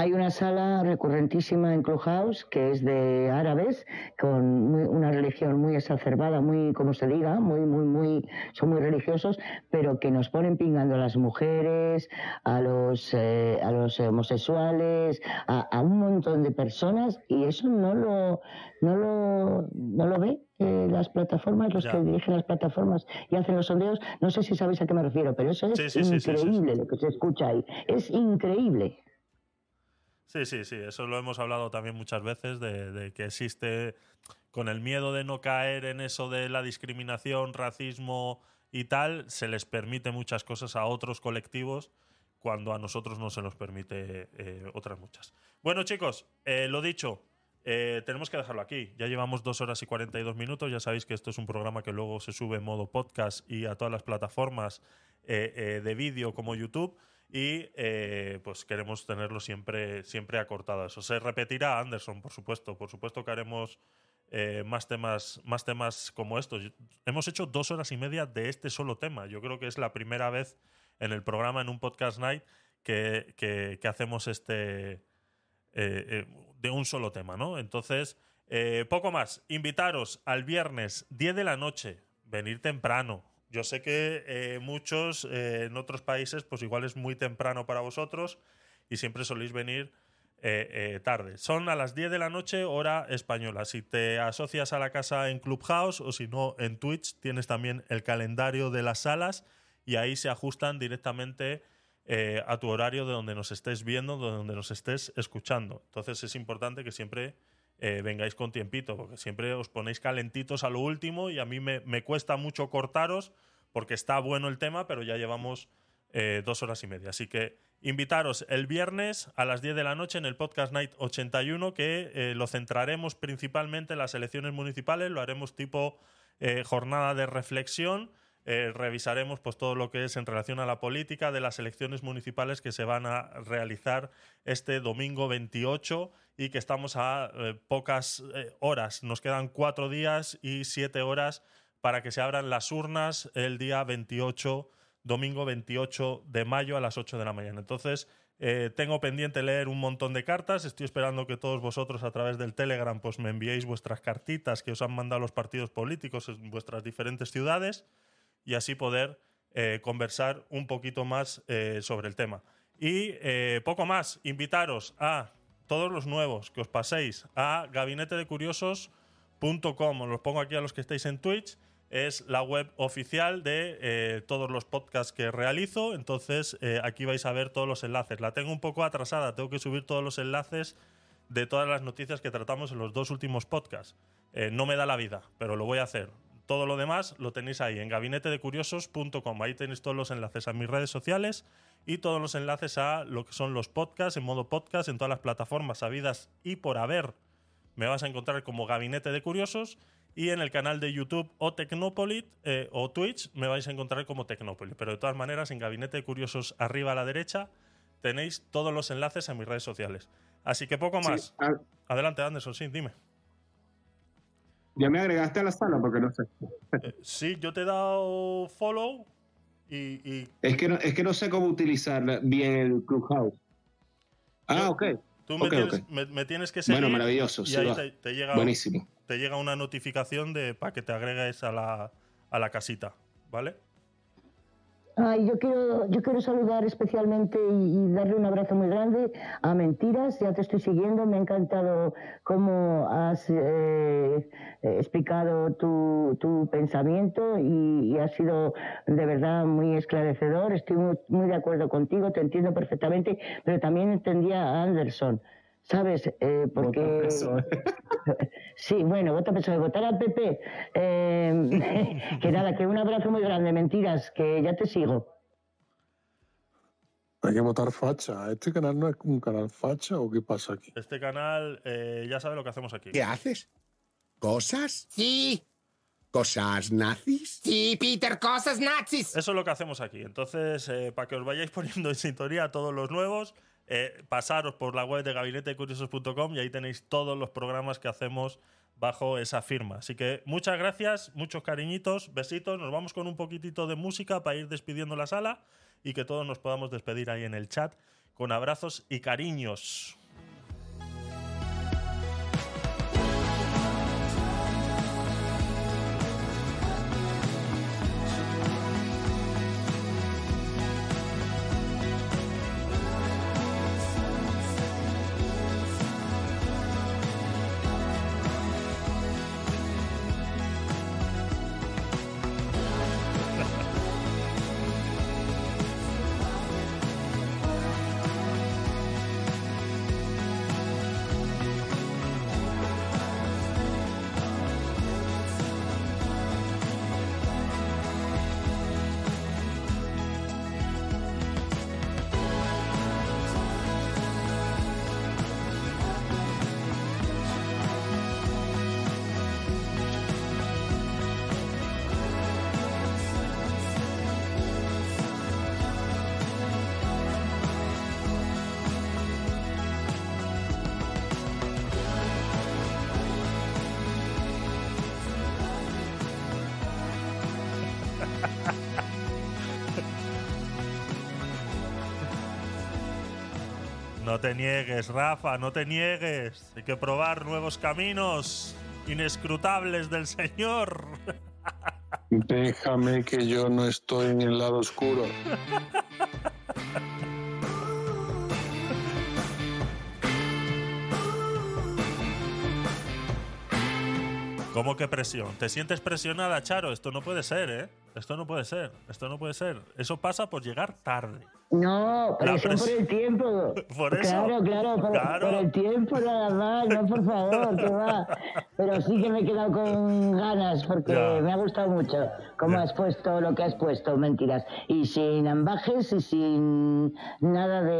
Hay una sala recurrentísima en Clubhouse que es de árabes, con una religión muy exacerbada, muy, como se diga, muy, muy, muy, son muy religiosos, pero que nos ponen pingando a las mujeres, a los, eh, a los homosexuales, a, un montón de personas, y eso no lo, no lo, no lo ve eh, las plataformas, los que dirigen las plataformas y hacen los sondeos. No sé si sabéis a qué me refiero, pero eso es increíble lo que se escucha ahí. Es increíble. Sí, sí, sí, eso lo hemos hablado también muchas veces, de, que existe con el miedo de no caer en eso de la discriminación, racismo y tal, se les permite muchas cosas a otros colectivos cuando a nosotros no se nos permite eh, otras muchas. Bueno, chicos, eh, lo dicho, eh, tenemos que dejarlo aquí. Ya llevamos dos horas y 42 minutos. Ya sabéis que esto es un programa que luego se sube en modo podcast y a todas las plataformas de vídeo como YouTube y eh, pues queremos tenerlo siempre, siempre acortado. Eso se repetirá, Anderson, por supuesto. Por supuesto que haremos eh, más, temas, más temas como estos. Hemos hecho dos horas y media de este solo tema. Yo creo que es la primera vez en el programa, en un podcast night, que, que, hacemos este eh, de un solo tema, ¿no? Entonces, poco más. Invitaros al viernes 10 de la noche, venir temprano, yo sé que eh, muchos eh, en otros países, pues igual es muy temprano para vosotros y siempre soléis venir eh, tarde. Son a las 10 de la noche, hora española. Si te asocias a la casa en Clubhouse o si no en Twitch, tienes también el calendario de las salas y ahí se ajustan directamente a tu horario de donde nos estés viendo, de donde nos estés escuchando. Entonces es importante que siempre eh, vengáis con tiempito, porque siempre os ponéis calentitos a lo último y a mí me, cuesta mucho cortaros porque está bueno el tema, pero ya llevamos eh, dos horas y media. Así que invitaros el viernes a las 10 de la noche en el Podcast Night 81, que eh, lo centraremos principalmente en las elecciones municipales, lo haremos tipo jornada de reflexión. Revisaremos pues, todo lo que es en relación a la política de las elecciones municipales que se van a realizar este domingo 28 y que estamos a eh, pocas eh, horas. Nos quedan cuatro días y siete horas para que se abran las urnas el día 28, domingo 28 de mayo a las 8 de la mañana. Entonces, Eh, tengo pendiente leer un montón de cartas. Estoy esperando que todos vosotros a través del Telegram pues, me enviéis vuestras cartitas que os han mandado los partidos políticos en vuestras diferentes ciudades y así poder eh, conversar un poquito más eh, sobre el tema. Y eh, poco más, invitaros a todos los nuevos que os paséis a gabinetedecuriosos.com. Os los pongo aquí a los que estáis en Twitch. Es la web oficial de todos los podcasts que realizo. Entonces, aquí vais a ver todos los enlaces. La tengo un poco atrasada. Tengo que subir todos los enlaces de todas las noticias que tratamos en los dos últimos podcasts. No me da la vida, pero lo voy a hacer. Todo lo demás lo tenéis ahí en gabinetedecuriosos.com. Ahí tenéis todos los enlaces a mis redes sociales y todos los enlaces a lo que son los podcasts en modo podcast en todas las plataformas sabidas y por haber. Me vas a encontrar como Gabinete de Curiosos y en el canal de YouTube o Tecnopolit eh, o Twitch me vais a encontrar como Tecnopolit. Pero de todas maneras, en Gabinete de Curiosos arriba a la derecha tenéis todos los enlaces a mis redes sociales. Así que poco Sí, más. ah, Adelante, Anderson, sí, dime. Ya me agregaste a la sala porque no sé. Sí, yo te he dado follow y, y Es que no, es que no sé cómo utilizar bien el Clubhouse. Ah, ok. tú me, Ok, tienes, me- me tienes que seguir. Bueno, maravilloso, Y sí, ahí te, te llega, Buenísimo. te llega una notificación de para que te agregues a la, a la casita, ¿vale? Ay, yo quiero, yo quiero saludar especialmente y, y darle un abrazo muy grande a Mentiras. Ya te estoy siguiendo. Me ha encantado cómo has eh, eh, explicado tu, tu pensamiento y, y ha sido de verdad muy esclarecedor. Estoy muy, muy de acuerdo contigo, te entiendo perfectamente, pero también entendía a Anderson. ¿Sabes? Eh, porque. Sí, bueno, vota PSOE, votar al PP. Eh, que nada, que un abrazo muy grande, mentiras, que ya te sigo. Hay que votar facha. ¿Este canal no es un canal facha o qué pasa aquí? Este canal eh, ya sabe lo que hacemos aquí. ¿Qué haces? ¿Cosas? Sí, ¿Cosas nazis? sí, Peter, cosas nazis. Eso es lo que hacemos aquí. Entonces, eh, para que os vayáis poniendo en sintonía a todos los nuevos, eh, pasaros por la web de gabinetecuriosos.com y ahí tenéis todos los programas que hacemos bajo esa firma. Así que muchas gracias, muchos cariñitos, besitos. Nos vamos con un poquitito de música para ir despidiendo la sala y que todos nos podamos despedir ahí en el chat con abrazos y cariños. No te niegues, Rafa, no te niegues. Hay que probar nuevos caminos inescrutables del Señor. Déjame que yo no estoy en el lado oscuro. ¿Cómo que presión? ¿Te sientes presionada, Charo? Esto no puede ser, ¿eh? Esto no puede ser. Esto no puede ser. Eso pasa por llegar tarde. No, La presión por el tiempo. Por eso. Claro, claro por, Claro. por el tiempo nada más, no por favor, que va. Pero sí que me he quedado con ganas porque Ya. me ha gustado mucho cómo Ya. has puesto lo que has puesto, mentiras. Y sin ambajes y sin nada de,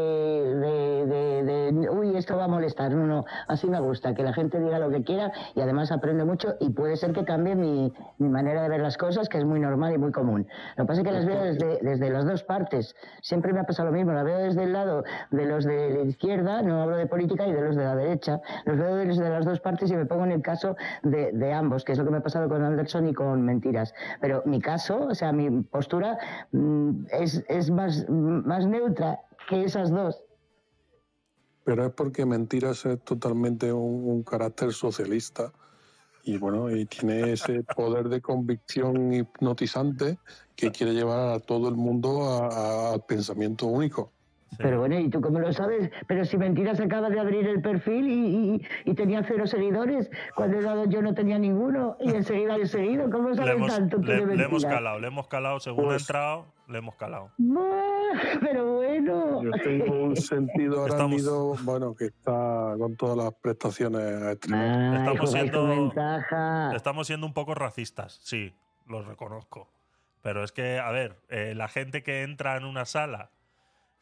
de, de- de, uy, esto va a molestar. No, no, así me gusta, que la gente diga lo que quiera y además aprende mucho y puede ser que cambie mi, mi manera de ver las cosas, que es muy normal y muy común. Lo que pasa es que las veo desde, desde las dos partes. Siempre me ha pasado lo mismo, la veo desde el lado de los de la izquierda, no hablo de política, y de los de la derecha. Los veo desde las dos partes y me pongo en el caso de, ambos, que es lo que me ha pasado con Anderson y con Mentiras. Pero mi caso, o sea, mi postura mm, es, es más, más neutra que esas dos. pero es porque Mentiras es totalmente un, un carácter socialista y bueno, y tiene ese poder de convicción hipnotizante que quiere llevar a todo el mundo a- a- al pensamiento único. Pero bueno, ¿y tú cómo lo sabes? Pero si Mentiras acaba de abrir el perfil y, y- y tenía cero seguidores, cuando he dado yo no tenía ninguno y enseguida he seguido. ¿Cómo Le sabes hemos, tanto le- le hemos calado, le hemos calado. Según Pues ha entrado, le hemos calado. Pero bueno. Yo tengo un sentido Estamos- arácnido, bueno, que está con todas las prestaciones extremas. Ay, Estamos siendo-. Estamos siendo un poco racistas, sí, lo reconozco. Pero es que, a ver, eh, la gente que entra en una sala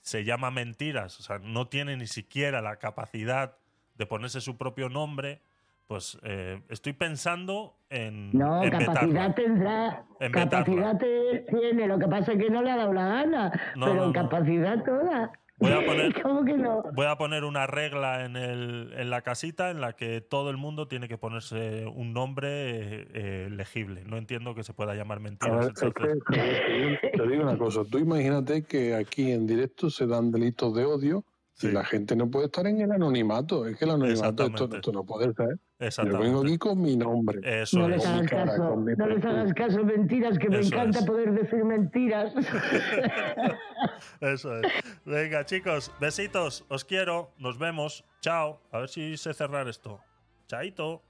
se llama mentiras, o sea, no tiene ni siquiera la capacidad de ponerse su propio nombre, pues eh, estoy pensando en. No, en capacidad vetarla. tendrá. En capacidad tiene, lo que pasa es que no le ha dado la gana. No, pero no, no. capacidad toda. Voy a poner- ¿Cómo que no? Voy a poner una regla en, el, en la casita en la que todo el mundo tiene que ponerse un nombre eh, eh, legible. No entiendo que se pueda llamar A mentiras. ver, es que, te digo- una cosa, tú imagínate que aquí en directo se dan delitos de odio y la gente no puede estar en el anonimato. Es que el anonimato esto no puede ser. Yo vengo aquí con mi nombre. Eso No les mi hagas cara, caso, mi no les hagas caso, mentiras, que me Eso encanta es. poder decir mentiras. Eso es. Venga, chicos, besitos, os quiero, nos vemos. Chao. A ver si sé cerrar esto. Chaito.